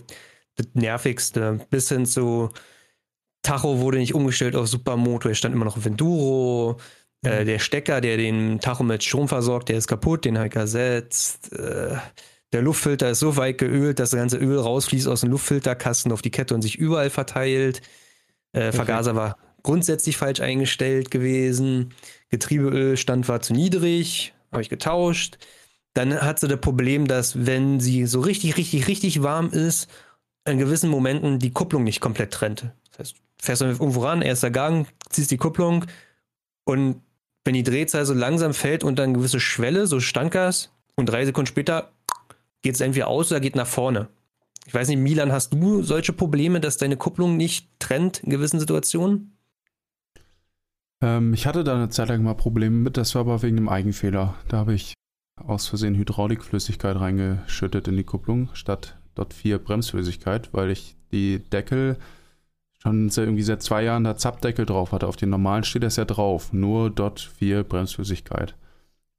das Nervigste. Bis hin zu Tacho wurde nicht umgestellt auf Supermoto, er stand immer noch auf Enduro. Äh, mhm. Äh, der Stecker, der den Tacho mit Strom versorgt, der ist kaputt, den habe ich ersetzt. Äh, der Luftfilter ist so weit geölt, dass das ganze Öl rausfließt aus dem Luftfilterkasten auf die Kette und sich überall verteilt. Äh, Vergaser war grundsätzlich falsch eingestellt gewesen. Getriebeölstand war zu niedrig, habe ich getauscht. Dann hat sie das Problem, dass wenn sie so richtig, richtig, richtig warm ist, in gewissen Momenten die Kupplung nicht komplett trennt. Das heißt, fährst du irgendwo ran, erster Gang, ziehst die Kupplung und wenn die Drehzahl so langsam fällt unter eine gewisse Schwelle, so Standgas, und drei Sekunden später geht es entweder aus oder geht nach vorne. Ich weiß nicht, Milan, hast du solche Probleme, dass deine Kupplung nicht trennt in gewissen Situationen? Ähm, ich hatte da eine Zeit lang mal Probleme mit, das war aber wegen einem Eigenfehler. Da habe ich aus Versehen Hydraulikflüssigkeit reingeschüttet in die Kupplung, statt dort vier Bremsflüssigkeit, weil ich die Deckel schon irgendwie seit zwei Jahren da Zapfdeckel drauf hatte. Auf den normalen steht das ja drauf, nur dort vier Bremsflüssigkeit.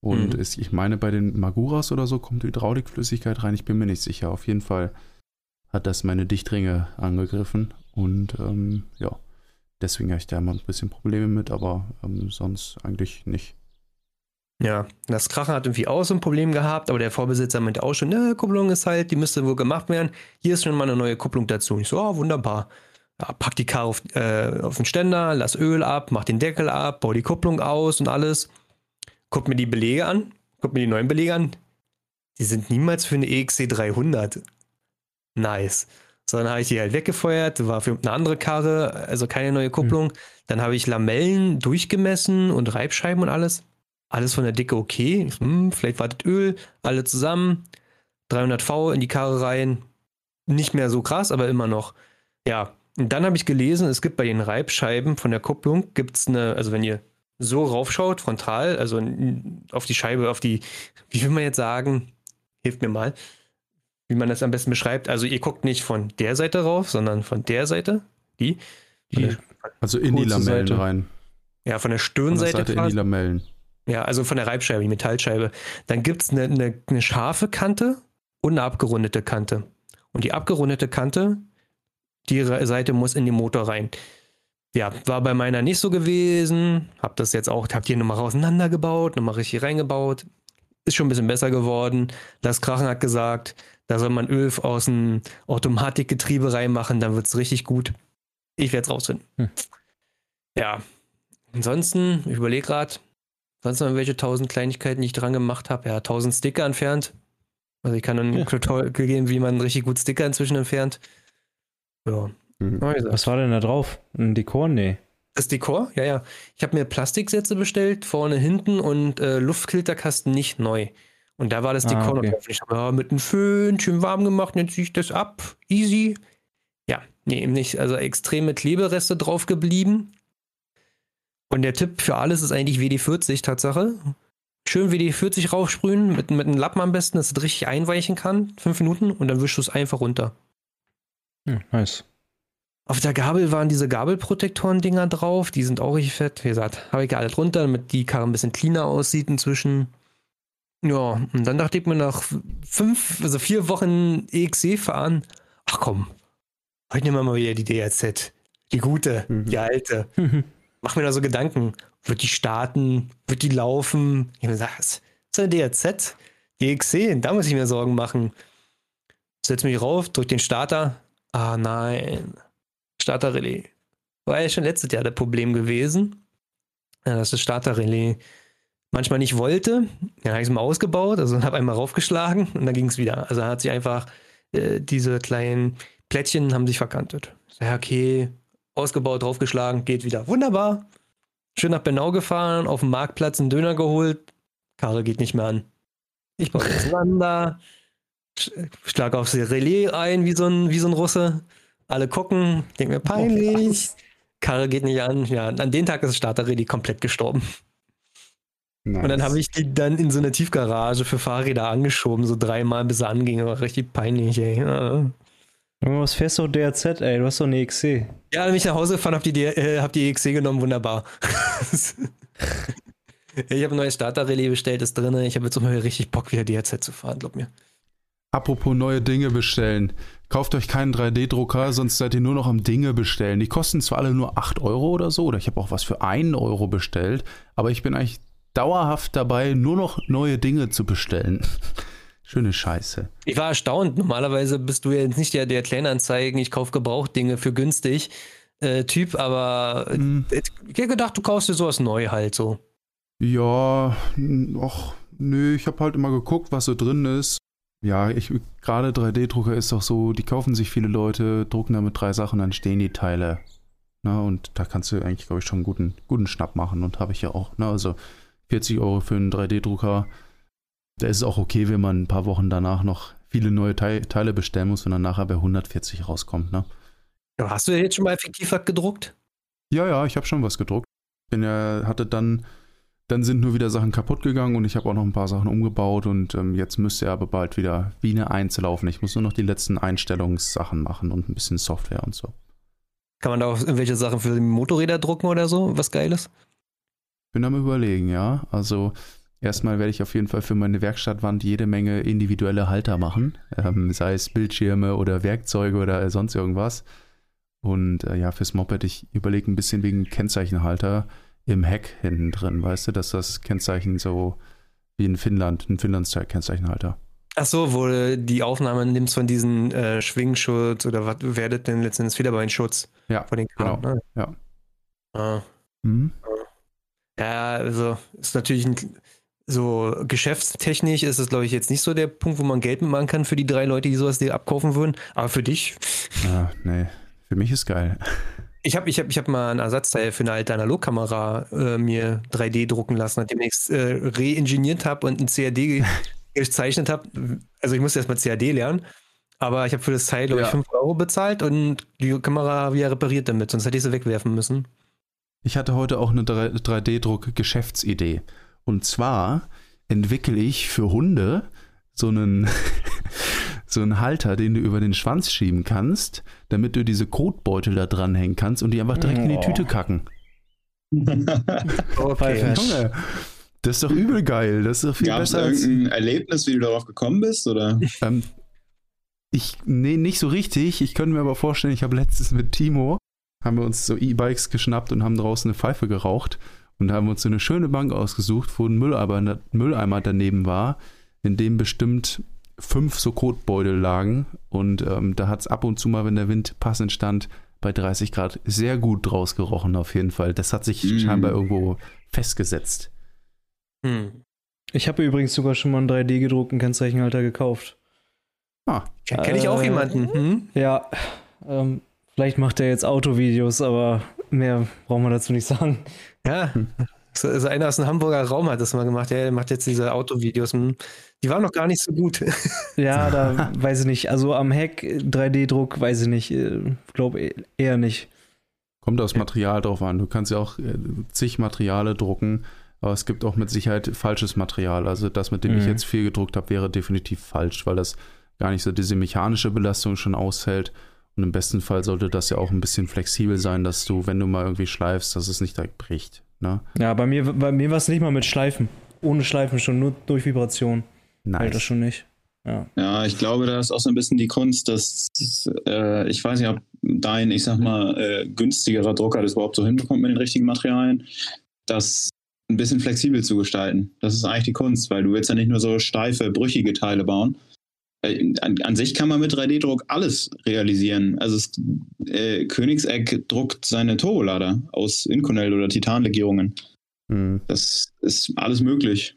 Und mhm. ist, ich meine, bei den Maguras oder so kommt Hydraulikflüssigkeit rein, ich bin mir nicht sicher. Auf jeden Fall hat das meine Dichtringe angegriffen und ähm, ja, deswegen habe ich da immer ein bisschen Probleme mit, aber ähm, sonst eigentlich nicht. Ja, das Krachen hat irgendwie auch so ein Problem gehabt, aber der Vorbesitzer meinte auch schon, ne, Kupplung ist halt, die müsste wohl gemacht werden. Hier ist schon mal eine neue Kupplung dazu. Ich so, oh, wunderbar. Ja, pack die Karre auf, äh, auf den Ständer, lass Öl ab, mach den Deckel ab, bau die Kupplung aus und alles. Guck mir die Belege an, guck mir die neuen Belege an. Die sind niemals für eine EXC 300. Nice. So, dann habe ich die halt weggefeuert, war für eine andere Karre, also keine neue Kupplung. Hm. Dann habe ich Lamellen durchgemessen und Reibscheiben und alles. Alles von der Dicke okay. Hm, vielleicht wartet Öl, alle zusammen. 300 V in die Karre rein. Nicht mehr so krass, aber immer noch. Ja, und dann habe ich gelesen, es gibt bei den Reibscheiben von der Kupplung, gibt es eine, also wenn ihr so raufschaut, frontal, also auf die Scheibe, auf die, wie will man jetzt sagen, hilft mir mal, wie man das am besten beschreibt. Also ihr guckt nicht von der Seite rauf, sondern von der Seite, die. die also in die Lamellen Seite. rein. Ja, von der Stirnseite. Von der Seite in die Lamellen. Ja, also von der Reibscheibe, die Metallscheibe. Dann gibt es eine, eine, eine scharfe Kante und eine abgerundete Kante. Und die abgerundete Kante, die Seite muss in den Motor rein. Ja, war bei meiner nicht so gewesen. Hab das jetzt auch, hab die nochmal auseinandergebaut, nochmal richtig reingebaut. Ist schon ein bisschen besser geworden. Das Krachen hat gesagt, da soll man Öl aus dem Automatikgetriebe reinmachen, dann wird es richtig gut. Ich werde es rausfinden. Hm. Ja. Ansonsten, ich überlege gerade, sonst noch welche tausend Kleinigkeiten, die ich dran gemacht habe. Ja, tausend Sticker entfernt. Also ich kann dann ja. Tutorial geben, wie man richtig gut Sticker inzwischen entfernt. Ja. Mhm. Was war denn da drauf? Ein Dekor? Nee. Das Dekor? Ja, ja. Ich habe mir Plastiksätze bestellt, vorne, hinten und äh, Luftfilterkasten nicht neu. Und da war das Dekor ah, okay. noch drauf. Ich habe ja, mit einem Föhn schön warm gemacht, jetzt ziehe ich das ab. Easy. Ja, nee, eben nicht. Also extreme Klebereste drauf geblieben. Und der Tipp für alles ist eigentlich WD-40, Tatsache. Schön WD-40 raufsprühen, mit, mit einem Lappen am besten, dass es richtig einweichen kann. Fünf Minuten und dann wischst du es einfach runter. Hm, nice. Auf der Gabel waren diese Gabelprotektoren-Dinger drauf. Die sind auch richtig fett. Wie gesagt, habe ich alles runter, damit die Karre ein bisschen cleaner aussieht inzwischen. Ja, und dann dachte ich mir nach fünf, also vier Wochen EXC fahren, ach komm, heute nehmen wir mal wieder die DRZ. Die gute, mhm. die alte. mach mir da so Gedanken. Wird die starten? Wird die laufen? Ich habe gesagt, was ist eine DRZ? Die XC, da muss ich mir Sorgen machen. Setz mich rauf, drück den Starter. Ah nein. Starter-Relais. War ja schon letztes Jahr das Problem gewesen. Dass das Starter-Relais manchmal nicht wollte. Dann habe ich es mal ausgebaut, also habe einmal raufgeschlagen und dann ging es wieder. Also hat sich einfach äh, diese kleinen Plättchen haben sich verkantet. Ja, okay, ausgebaut, draufgeschlagen, geht wieder. Wunderbar. Schön nach Bernau gefahren, auf dem Marktplatz einen Döner geholt. Karre geht nicht mehr an. Ich baue auseinander, schlag aufs Relais ein, wie so ein, wie so ein Russe. Alle gucken, denk mir peinlich. Karre geht nicht an. Ja, an dem Tag ist das Starterrelais komplett gestorben. Nice. Und dann habe ich die dann in so eine Tiefgarage für Fahrräder angeschoben, so dreimal bis er anging. War richtig peinlich, ey. Ja. Was fährst du DRZ, ey? Du hast doch eine EXC. Ja, bin ich nach Hause gefahren, hab die, äh, hab die EXC genommen, wunderbar. ich habe ein neues Starter-Relais bestellt, ist drin. Ich habe jetzt auch mal richtig Bock, wieder DRZ zu fahren, glaub mir. Apropos neue Dinge bestellen. Kauft euch keinen 3D-Drucker, sonst seid ihr nur noch am Dinge bestellen. Die kosten zwar alle nur 8 Euro oder so, oder ich habe auch was für 1 Euro bestellt, aber ich bin eigentlich dauerhaft dabei, nur noch neue Dinge zu bestellen. Schöne Scheiße. Ich war erstaunt. Normalerweise bist du ja jetzt nicht der, der Kleinanzeigen, ich kaufe Gebrauchtdinge für günstig äh, Typ, aber hm. ich hätte gedacht, du kaufst dir sowas neu halt so. Ja, ach, nö, ich habe halt immer geguckt, was so drin ist. Ja, ich gerade 3D-Drucker ist doch so, die kaufen sich viele Leute, drucken damit drei Sachen, dann stehen die Teile. Na, und da kannst du eigentlich, glaube ich, schon einen guten, guten Schnapp machen und habe ich ja auch. Na, also 40 Euro für einen 3D-Drucker da ist es auch okay, wenn man ein paar Wochen danach noch viele neue Teile bestellen muss und dann nachher bei 140 rauskommt. Ne? Hast du jetzt schon mal effektiv was gedruckt? Ja, ja, ich habe schon was gedruckt. Bin ja, hatte dann, dann sind nur wieder Sachen kaputt gegangen und ich habe auch noch ein paar Sachen umgebaut und ähm, jetzt müsste er aber bald wieder wie eine Eins laufen. Ich muss nur noch die letzten Einstellungssachen machen und ein bisschen Software und so. Kann man da auch irgendwelche Sachen für die Motorräder drucken oder so? Was Geiles? Bin am überlegen, ja. Also Erstmal werde ich auf jeden Fall für meine Werkstattwand jede Menge individuelle Halter machen, ähm, sei es Bildschirme oder Werkzeuge oder sonst irgendwas. Und äh, ja, fürs Moped, ich überlege ein bisschen wegen Kennzeichenhalter im Heck hinten drin, weißt du, dass das Kennzeichen so wie in Finnland, ein Finnland-Style-Kennzeichenhalter. Ach so, wo du die Aufnahme nimmst von diesem äh, Schwingschutz oder was werdet denn letztendlich Federbeinschutz ja, von den Karten, genau. ne? Ja. Ah. Mhm. Ja, also ist natürlich ein, so geschäftstechnisch ist es, glaube ich, jetzt nicht so der Punkt, wo man Geld mitmachen kann für die drei Leute, die sowas dir abkaufen würden. Aber für dich. Ja, nee. Für mich ist geil. Ich habe ich hab, ich hab mal ein Ersatzteil für eine alte Analogkamera äh, mir 3D drucken lassen, nachdem ich es äh, reingeniert habe und ein CAD gezeichnet habe. Also ich musste erstmal CAD lernen. Aber ich habe für das Teil, glaube ich, ja. 5 Euro bezahlt und die Kamera wieder repariert damit, sonst hätte ich sie wegwerfen müssen. Ich hatte heute auch eine 3D-Druck-Geschäftsidee. Und zwar entwickle ich für Hunde so einen, so einen Halter, den du über den Schwanz schieben kannst, damit du diese Kotbeutel da dranhängen kannst und die einfach direkt oh. in die Tüte kacken. okay. Junge, das ist doch übel geil. Das ist doch viel Gab's besser als. irgendein Erlebnis, wie du darauf gekommen bist? Oder? Ähm, ich, nee, nicht so richtig. Ich könnte mir aber vorstellen, ich habe letztens mit Timo, haben wir uns so E-Bikes geschnappt und haben draußen eine Pfeife geraucht und haben uns so eine schöne Bank ausgesucht, wo ein Mülleimer, Mülleimer daneben war, in dem bestimmt fünf so Kotbeutel lagen. Und ähm, da hat es ab und zu mal, wenn der Wind passend stand, bei 30 Grad sehr gut draus gerochen, auf jeden Fall. Das hat sich mm. scheinbar irgendwo festgesetzt. Hm. Ich habe übrigens sogar schon mal einen 3D-gedruckten Kennzeichenhalter gekauft. Ah, kenne ich auch äh, jemanden. Hm? Ja, ähm, vielleicht macht er jetzt Autovideos, aber mehr brauchen wir dazu nicht sagen. Ja, also einer aus dem Hamburger Raum hat das mal gemacht. Der macht jetzt diese Autovideos. Hm. Die waren noch gar nicht so gut. Ja, da weiß ich nicht. Also am Heck 3D-Druck weiß ich nicht. Äh, Glaube eher nicht. Kommt aufs Material drauf an. Du kannst ja auch äh, zig Materiale drucken, aber es gibt auch mit Sicherheit falsches Material. Also das, mit dem mhm. ich jetzt viel gedruckt habe, wäre definitiv falsch, weil das gar nicht so diese mechanische Belastung schon aushält. Und im besten Fall sollte das ja auch ein bisschen flexibel sein, dass du, wenn du mal irgendwie schleifst, dass es nicht direkt bricht. Ne? Ja, bei mir, bei mir war es nicht mal mit Schleifen. Ohne Schleifen schon, nur durch Vibration. Nice. Das schon nicht. Ja. ja, ich glaube, da ist auch so ein bisschen die Kunst, dass äh, ich weiß nicht, ob dein, ich sag mal, äh, günstigerer Drucker das überhaupt so hinbekommt mit den richtigen Materialien, das ein bisschen flexibel zu gestalten. Das ist eigentlich die Kunst, weil du willst ja nicht nur so steife, brüchige Teile bauen, äh, an, an, sich kann man mit 3D-Druck alles realisieren. Also es, äh, Königseck druckt seine Turbolader aus Inconel oder Titanlegierungen. Mhm. Das ist alles möglich.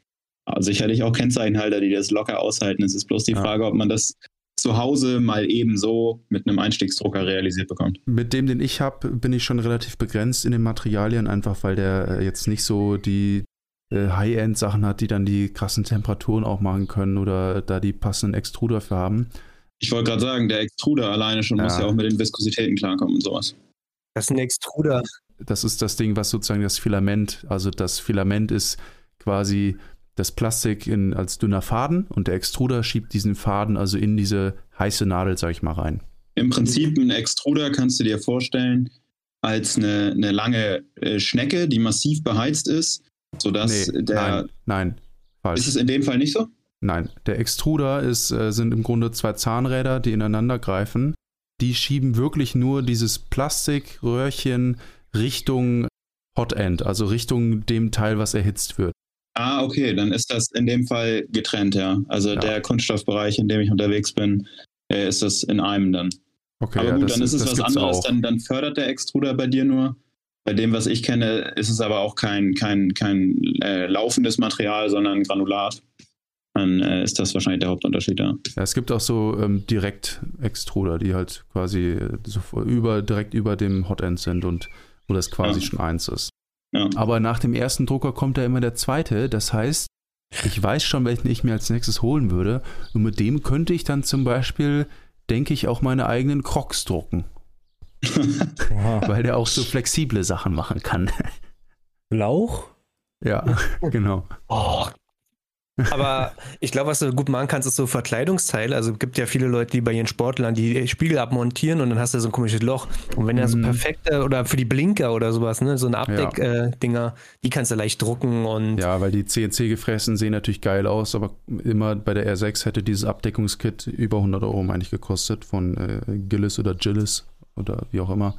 Sicherlich auch Kennzeichenhalter, die das locker aushalten. Es ist bloß die ja. Frage, ob man das zu Hause mal eben so mit einem Einstiegsdrucker realisiert bekommt. Mit dem, den ich habe, bin ich schon relativ begrenzt in den Materialien, einfach weil der äh, jetzt nicht so die äh, High-End-Sachen hat, die dann die krassen Temperaturen auch machen können oder da die passenden Extruder für haben. Ich wollte gerade sagen, der Extruder alleine schon ja. muss ja auch mit den Viskositäten klarkommen und sowas. Das ist ein Extruder. Das ist das Ding, was sozusagen das Filament, also das Filament ist quasi das Plastik in, als dünner Faden und der Extruder schiebt diesen Faden also in diese heiße Nadel, sag ich mal, rein. Im Prinzip ein Extruder kannst du dir vorstellen als eine, eine lange äh, Schnecke, die massiv beheizt ist sodass nee, der. Nein, nein, falsch. Ist es in dem Fall nicht so? Nein, der Extruder ist, äh, sind im Grunde zwei Zahnräder, die ineinander greifen. Die schieben wirklich nur dieses Plastikröhrchen Richtung Hot End, also Richtung dem Teil, was erhitzt wird. Ah, okay, dann ist das in dem Fall getrennt, ja. Also ja. der Kunststoffbereich, in dem ich unterwegs bin, äh, ist das in einem dann. Okay, Aber gut, ja, dann ist es was anderes, dann, dann fördert der Extruder bei dir nur bei dem, was ich kenne, ist es aber auch kein, kein, kein äh, laufendes Material, sondern Granulat. Dann äh, ist das wahrscheinlich der Hauptunterschied, ja. ja es gibt auch so ähm, Direkt-Extruder, die halt quasi äh, so über, direkt über dem Hotend sind und wo das quasi ja. schon eins ist. Ja. Aber nach dem ersten Drucker kommt ja immer der zweite. Das heißt, ich weiß schon, welchen ich mir als nächstes holen würde. Und mit dem könnte ich dann zum Beispiel, denke ich, auch meine eigenen Crocs drucken. Weil der auch so flexible Sachen machen kann. Lauch? Ja, genau. Oh, Aber ich glaube, was du gut machen kannst, ist so Verkleidungsteile. Also es gibt ja viele Leute, die bei ihren Sportlern die Spiegel abmontieren und dann hast du so ein komisches Loch. Und wenn er so mhm. perfekte oder für die Blinker oder sowas, ne, so eine Abdeck-Dinger, ja. äh, die kannst du leicht drucken und. Ja, weil die CNC-Gefräßen sehen natürlich geil aus, aber immer bei der R6 hätte dieses Abdeckungskit über 100 Euro, meine ich, gekostet von äh, Gillis oder Gillis oder wie auch immer.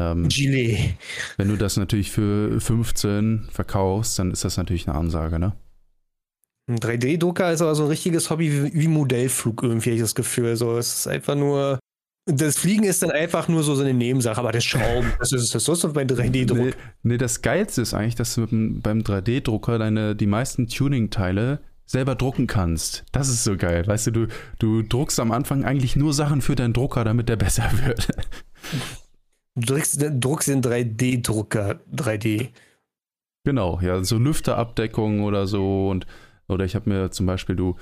Ähm, Gilet. Wenn du das natürlich für 15 verkaufst, dann ist das natürlich eine Ansage, ne? Ein 3D-Drucker ist aber so ein richtiges Hobby wie, wie Modellflug irgendwie, habe ich das Gefühl. So, es ist einfach nur. Das Fliegen ist dann einfach nur so, eine Nebensache, aber das Schrauben, das ist das ist bei 3D-Druck. Nee, nee, das Geilste ist eigentlich, dass du beim 3D-Drucker deine, die meisten Tuning-Teile selber drucken kannst. Das ist so geil. Weißt du, du, du druckst am Anfang eigentlich nur Sachen für deinen Drucker, damit der besser wird. Du druckst, druckst den 3D-Drucker 3D. Genau, ja, so Lüfterabdeckung oder so und oder ich habe mir zum Beispiel, du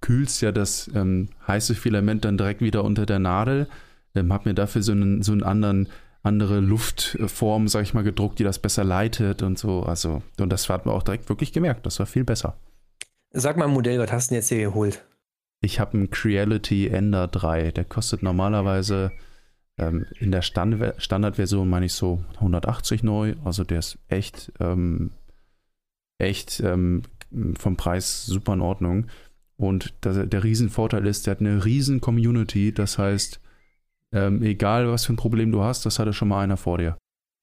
kühlst ja das ähm, heiße Filament dann direkt wieder unter der Nadel, ähm, habe mir dafür so einen, so einen anderen, andere Luftform, sag ich mal, gedruckt, die das besser leitet und so. Also, und das hat man auch direkt wirklich gemerkt. Das war viel besser. Sag mal Modell, was hast du denn jetzt hier geholt? Ich habe einen Creality Ender 3. Der kostet normalerweise ähm, in der Stand Standardversion, meine ich so 180 neu. Also der ist echt, ähm, echt ähm, vom Preis super in Ordnung. Und der, der Riesenvorteil ist, der hat eine riesen Community. Das heißt, ähm, egal was für ein Problem du hast, das hatte schon mal einer vor dir.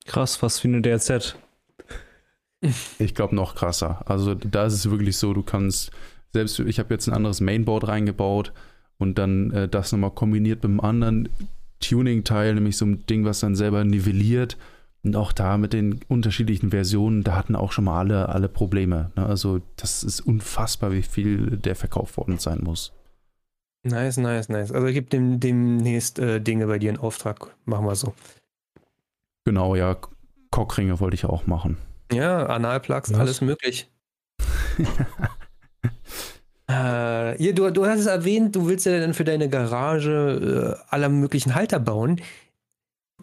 Krass, was für eine DRZ. Ich glaube noch krasser. Also da ist es wirklich so, du kannst, selbst ich habe jetzt ein anderes Mainboard reingebaut und dann äh, das nochmal kombiniert mit einem anderen Tuning-Teil, nämlich so ein Ding, was dann selber nivelliert und auch da mit den unterschiedlichen Versionen, da hatten auch schon mal alle, alle Probleme. Ne? Also das ist unfassbar, wie viel der verkauft worden sein muss. Nice, nice, nice. Also gib dem, demnächst äh, Dinge bei dir in Auftrag. Machen wir so. Genau, ja. Cockringe wollte ich auch machen. Ja, Analplugs, alles möglich. äh, hier, du, du hast es erwähnt, du willst ja dann für deine Garage äh, aller möglichen Halter bauen.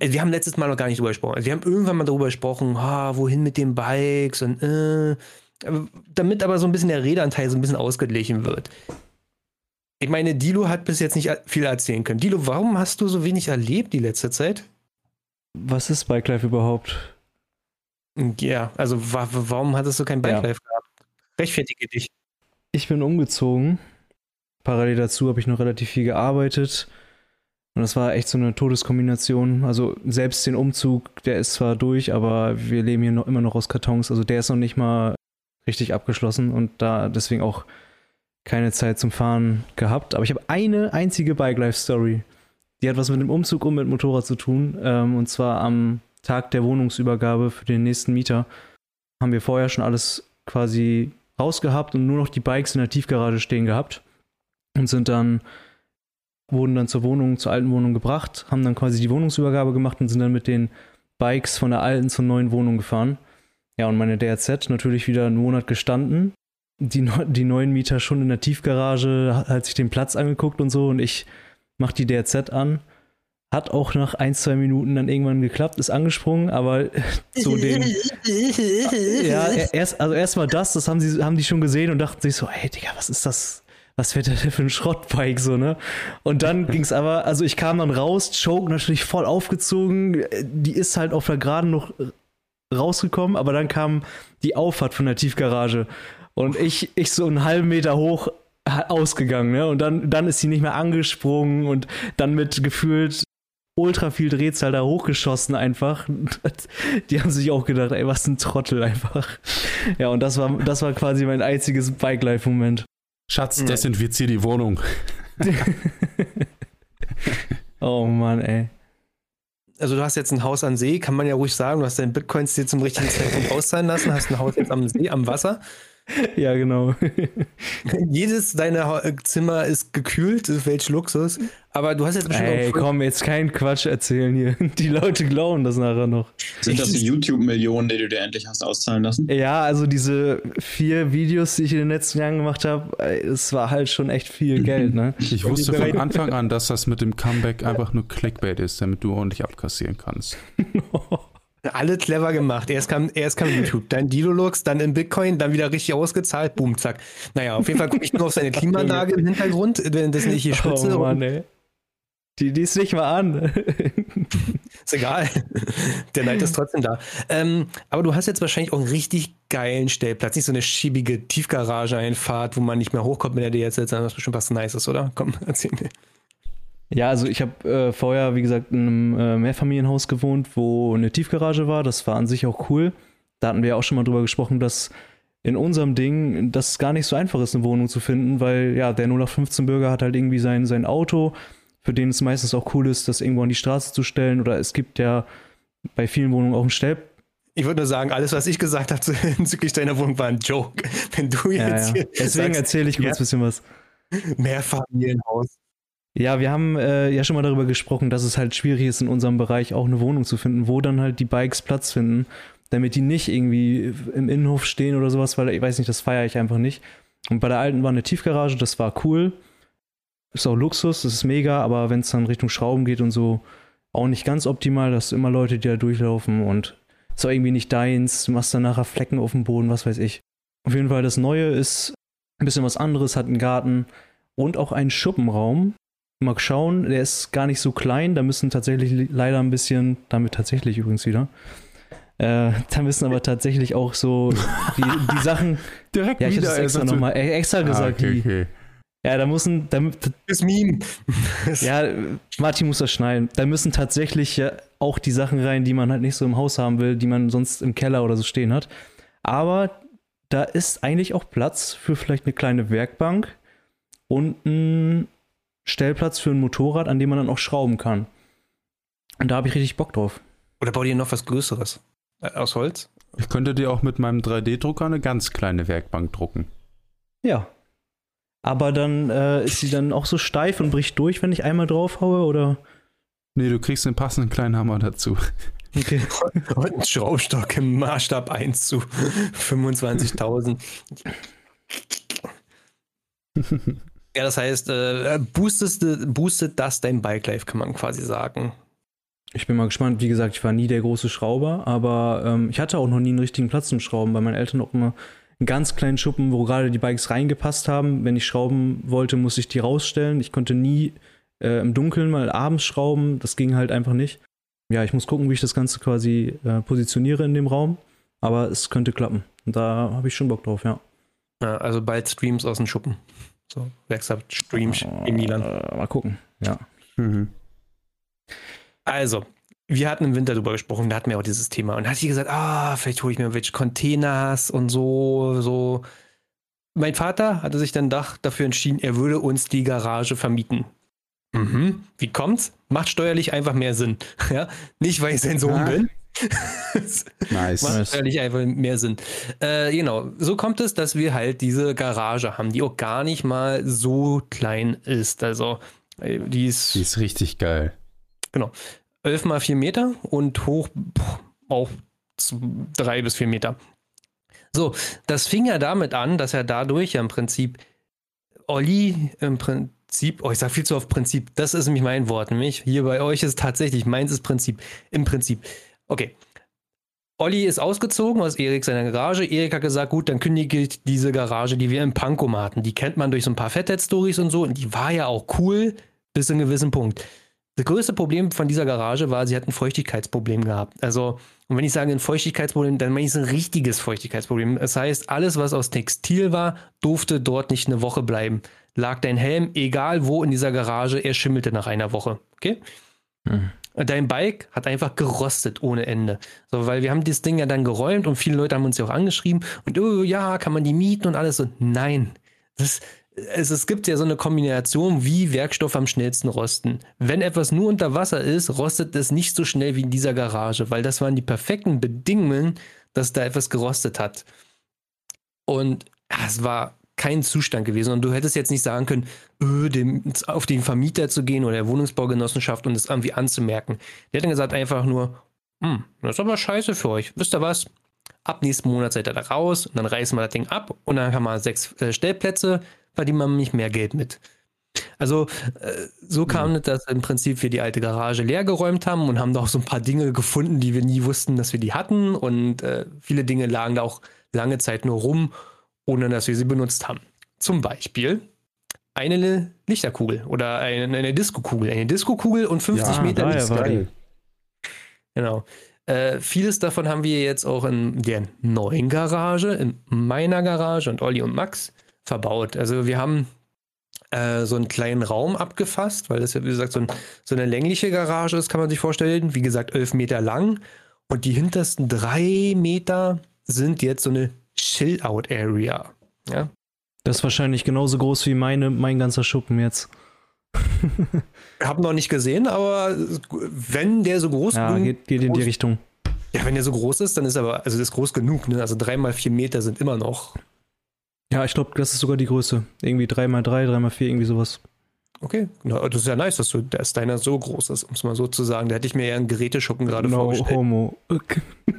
Also wir haben letztes Mal noch gar nicht drüber gesprochen. Also wir haben irgendwann mal drüber gesprochen, ah, wohin mit den Bikes und äh, damit aber so ein bisschen der Redanteil so ein bisschen ausgeglichen wird. Ich meine, Dilo hat bis jetzt nicht viel erzählen können. Dilo, warum hast du so wenig erlebt die letzte Zeit? Was ist Bike Life überhaupt? Ja, also wa warum hattest du kein Bike Life ja. gehabt? Rechtfertige dich. Ich bin umgezogen. Parallel dazu habe ich noch relativ viel gearbeitet und das war echt so eine Todeskombination. Also selbst den Umzug, der ist zwar durch, aber wir leben hier noch immer noch aus Kartons. Also der ist noch nicht mal richtig abgeschlossen und da deswegen auch keine Zeit zum Fahren gehabt. Aber ich habe eine einzige Bike Life Story. Die hat was mit dem Umzug und mit Motorrad zu tun. Ähm, und zwar am Tag der Wohnungsübergabe für den nächsten Mieter haben wir vorher schon alles quasi rausgehabt und nur noch die Bikes in der Tiefgarage stehen gehabt und sind dann wurden dann zur Wohnung, zur alten Wohnung gebracht, haben dann quasi die Wohnungsübergabe gemacht und sind dann mit den Bikes von der alten zur neuen Wohnung gefahren. Ja, und meine DRZ natürlich wieder einen Monat gestanden. Die, die neuen Mieter schon in der Tiefgarage, hat sich den Platz angeguckt und so und ich mach die DRZ an. Hat auch nach ein, zwei Minuten dann irgendwann geklappt, ist angesprungen, aber so den. ja, erst, also erstmal das, das haben sie, haben die schon gesehen und dachten sich so, ey Digga, was ist das? Was wird das für ein Schrottbike so, ne? Und dann ging es aber, also ich kam dann raus, Choke natürlich voll aufgezogen, die ist halt auf der Geraden noch rausgekommen, aber dann kam die Auffahrt von der Tiefgarage und ich, ich so einen halben Meter hoch ausgegangen, ne? Und dann, dann ist sie nicht mehr angesprungen und dann mit gefühlt ultra viel Drehzahl da hochgeschossen einfach. Die haben sich auch gedacht, ey, was ein Trottel einfach. Ja, und das war, das war quasi mein einziges Bike-Life-Moment. Schatz, desinfizier die Wohnung. oh Mann, ey. Also du hast jetzt ein Haus an See, kann man ja ruhig sagen, du hast deine Bitcoins dir zum richtigen Zeitpunkt auszahlen lassen, hast ein Haus jetzt am See, am Wasser. Ja, genau. Jedes deiner Zimmer ist gekühlt, welch Luxus. Aber du hast jetzt bestimmt Ey, komm, jetzt kein Quatsch erzählen hier. Die Leute glauben das nachher noch. Sind das die YouTube-Millionen, die du dir endlich hast auszahlen lassen? Ja, also diese vier Videos, die ich in den letzten Jahren gemacht habe, es war halt schon echt viel Geld, ne? Ich wusste von Anfang an, dass das mit dem Comeback einfach nur Clickbait ist, damit du ordentlich abkassieren kannst. Alle clever gemacht. Erst kam, erst kam YouTube, dann Dilolux, dann in Bitcoin, dann wieder richtig ausgezahlt, boom, zack. Naja, auf jeden Fall gucke ich nur auf seine Klimaanlage im Hintergrund, wenn das nicht hier spitze. Oh Mann, ey. Die, die ist nicht mal an. ist egal. Der Neid ist trotzdem da. Ähm, aber du hast jetzt wahrscheinlich auch einen richtig geilen Stellplatz. Nicht so eine schiebige Tiefgarage-Einfahrt, wo man nicht mehr hochkommt mit der DSL, sondern das ist bestimmt was Nices, oder? Komm, erzähl mir. Ja, also ich habe äh, vorher, wie gesagt, in einem äh, Mehrfamilienhaus gewohnt, wo eine Tiefgarage war. Das war an sich auch cool. Da hatten wir ja auch schon mal drüber gesprochen, dass in unserem Ding das gar nicht so einfach ist, eine Wohnung zu finden, weil ja, der 0815-Bürger hat halt irgendwie sein, sein Auto, für den es meistens auch cool ist, das irgendwo an die Straße zu stellen. Oder es gibt ja bei vielen Wohnungen auch einen Stellplatz. Ich würde nur sagen, alles, was ich gesagt habe bezüglich deiner Wohnung, war ein Joke. Wenn du jetzt ja, ja. Deswegen erzähle ich kurz ein bisschen was. Mehrfamilienhaus. Ja, wir haben äh, ja schon mal darüber gesprochen, dass es halt schwierig ist, in unserem Bereich auch eine Wohnung zu finden, wo dann halt die Bikes Platz finden, damit die nicht irgendwie im Innenhof stehen oder sowas, weil ich weiß nicht, das feiere ich einfach nicht. Und bei der alten war eine Tiefgarage, das war cool. Ist auch Luxus, das ist mega, aber wenn es dann Richtung Schrauben geht und so, auch nicht ganz optimal. Das sind immer Leute, die da durchlaufen und ist auch irgendwie nicht deins. Machst dann nachher Flecken auf dem Boden, was weiß ich. Auf jeden Fall, das Neue ist ein bisschen was anderes, hat einen Garten und auch einen Schuppenraum. Mal schauen, der ist gar nicht so klein. Da müssen tatsächlich leider ein bisschen, damit tatsächlich übrigens wieder, äh, da müssen aber tatsächlich auch so die, die Sachen. Direkt ja, ich wieder. habe extra nochmal extra gesagt. Ah, okay, okay. Die, ja, da müssen. Da, das Meme. ja, Martin muss das schneiden. Da müssen tatsächlich ja auch die Sachen rein, die man halt nicht so im Haus haben will, die man sonst im Keller oder so stehen hat. Aber da ist eigentlich auch Platz für vielleicht eine kleine Werkbank und ein Stellplatz für ein Motorrad, an dem man dann auch schrauben kann. Und da habe ich richtig Bock drauf. Oder bau dir noch was Größeres? Äh, aus Holz? Ich könnte dir auch mit meinem 3D-Drucker eine ganz kleine Werkbank drucken. Ja. Aber dann äh, ist sie dann auch so steif und bricht durch, wenn ich einmal drauf haue, oder? Nee, du kriegst einen passenden kleinen Hammer dazu. Okay. Und ein Schraubstock im Maßstab 1 zu 25.000. Ja, das heißt, äh, boostet, boostet das dein Bike Life, kann man quasi sagen. Ich bin mal gespannt. Wie gesagt, ich war nie der große Schrauber, aber ähm, ich hatte auch noch nie einen richtigen Platz zum Schrauben, weil meine Eltern auch immer einen ganz kleinen Schuppen, wo gerade die Bikes reingepasst haben. Wenn ich schrauben wollte, musste ich die rausstellen. Ich konnte nie äh, im Dunkeln mal abends schrauben. Das ging halt einfach nicht. Ja, ich muss gucken, wie ich das Ganze quasi äh, positioniere in dem Raum. Aber es könnte klappen. Und da habe ich schon Bock drauf, ja. ja. Also bald Streams aus dem Schuppen. So, Werkstatt Stream in Milan. Äh, mal gucken, ja. Mhm. Also, wir hatten im Winter drüber gesprochen, da hatten wir auch dieses Thema. Und da hatte ich gesagt, ah, vielleicht hole ich mir welche Containers und so, so. Mein Vater hatte sich dann dafür entschieden, er würde uns die Garage vermieten. Mhm. Wie kommt's? Macht steuerlich einfach mehr Sinn. Ja? Nicht, weil ich sein Sohn ja. bin, nice. Macht völlig einfach mehr Sinn. Äh, genau, so kommt es, dass wir halt diese Garage haben, die auch gar nicht mal so klein ist. Also, äh, die ist. Die ist richtig geil. Genau. 11 mal 4 Meter und hoch auch 3 bis 4 Meter. So, das fing ja damit an, dass er dadurch ja im Prinzip Olli im Prinzip, oh, ich sag viel zu oft Prinzip, das ist nämlich mein Wort, nämlich hier bei euch ist tatsächlich, meins ist Prinzip, im Prinzip. Okay. Olli ist ausgezogen aus Erik seiner Garage. Erik hat gesagt, gut, dann kündige ich diese Garage, die wir im Pankow hatten. Die kennt man durch so ein paar Fathead-Stories und so. Und die war ja auch cool bis zu einem gewissen Punkt. Das größte Problem von dieser Garage war, sie hat ein Feuchtigkeitsproblem gehabt. Also, und wenn ich sage ein Feuchtigkeitsproblem, dann meine ich ein richtiges Feuchtigkeitsproblem. Das heißt, alles, was aus Textil war, durfte dort nicht eine Woche bleiben. Lag dein Helm, egal wo in dieser Garage, er schimmelte nach einer Woche. Okay? Mhm. Dein Bike hat einfach gerostet ohne Ende. So, weil wir haben das Ding ja dann geräumt und viele Leute haben uns ja auch angeschrieben und oh ja, kann man die mieten und alles so. Nein. Das, es, es gibt ja so eine Kombination, wie Werkstoff am schnellsten rosten. Wenn etwas nur unter Wasser ist, rostet es nicht so schnell wie in dieser Garage, weil das waren die perfekten Bedingungen, dass da etwas gerostet hat. Und ja, es war kein Zustand gewesen. Und du hättest jetzt nicht sagen können, öh, dem, auf den Vermieter zu gehen oder der Wohnungsbaugenossenschaft und es irgendwie anzumerken. Der hat dann gesagt einfach nur, hm, das ist aber scheiße für euch. Wisst ihr was? Ab nächsten Monat seid ihr da raus und dann reißen wir das Ding ab und dann haben wir sechs äh, Stellplätze, verdient man nicht mehr Geld mit. Also äh, so kam es, dass im Prinzip wir die alte Garage leer geräumt haben und haben da auch so ein paar Dinge gefunden, die wir nie wussten, dass wir die hatten. Und äh, viele Dinge lagen da auch lange Zeit nur rum, ohne dass wir sie benutzt haben. Zum Beispiel eine Lichterkugel oder eine, eine Disco-Kugel. Eine Disco-Kugel und 50 ja, Meter Lichterkugel. Genau. Äh, vieles davon haben wir jetzt auch in der neuen Garage, in meiner Garage und Olli und Max verbaut. Also wir haben äh, so einen kleinen Raum abgefasst, weil das ja, wie gesagt, so, ein, so eine längliche Garage ist, kann man sich vorstellen. Wie gesagt, elf Meter lang. Und die hintersten drei Meter sind jetzt so eine Chill-Out-Area. Ja? Das ist wahrscheinlich genauso groß wie meine, mein ganzer Schuppen jetzt. Hab noch nicht gesehen, aber wenn der so groß ist. Ja, geht, geht in die Richtung. Ja, wenn der so groß ist, dann ist aber, also das ist groß genug, ne? Also drei mal vier Meter sind immer noch ja, ich glaube, das ist sogar die Größe. Irgendwie 3x3, 3x4, irgendwie sowas. Okay, das ist ja nice, dass, du, dass deiner so groß ist, um es mal so zu sagen. Da hätte ich mir eher einen Geräteschuppen gerade no vorgestellt. Homo. Okay.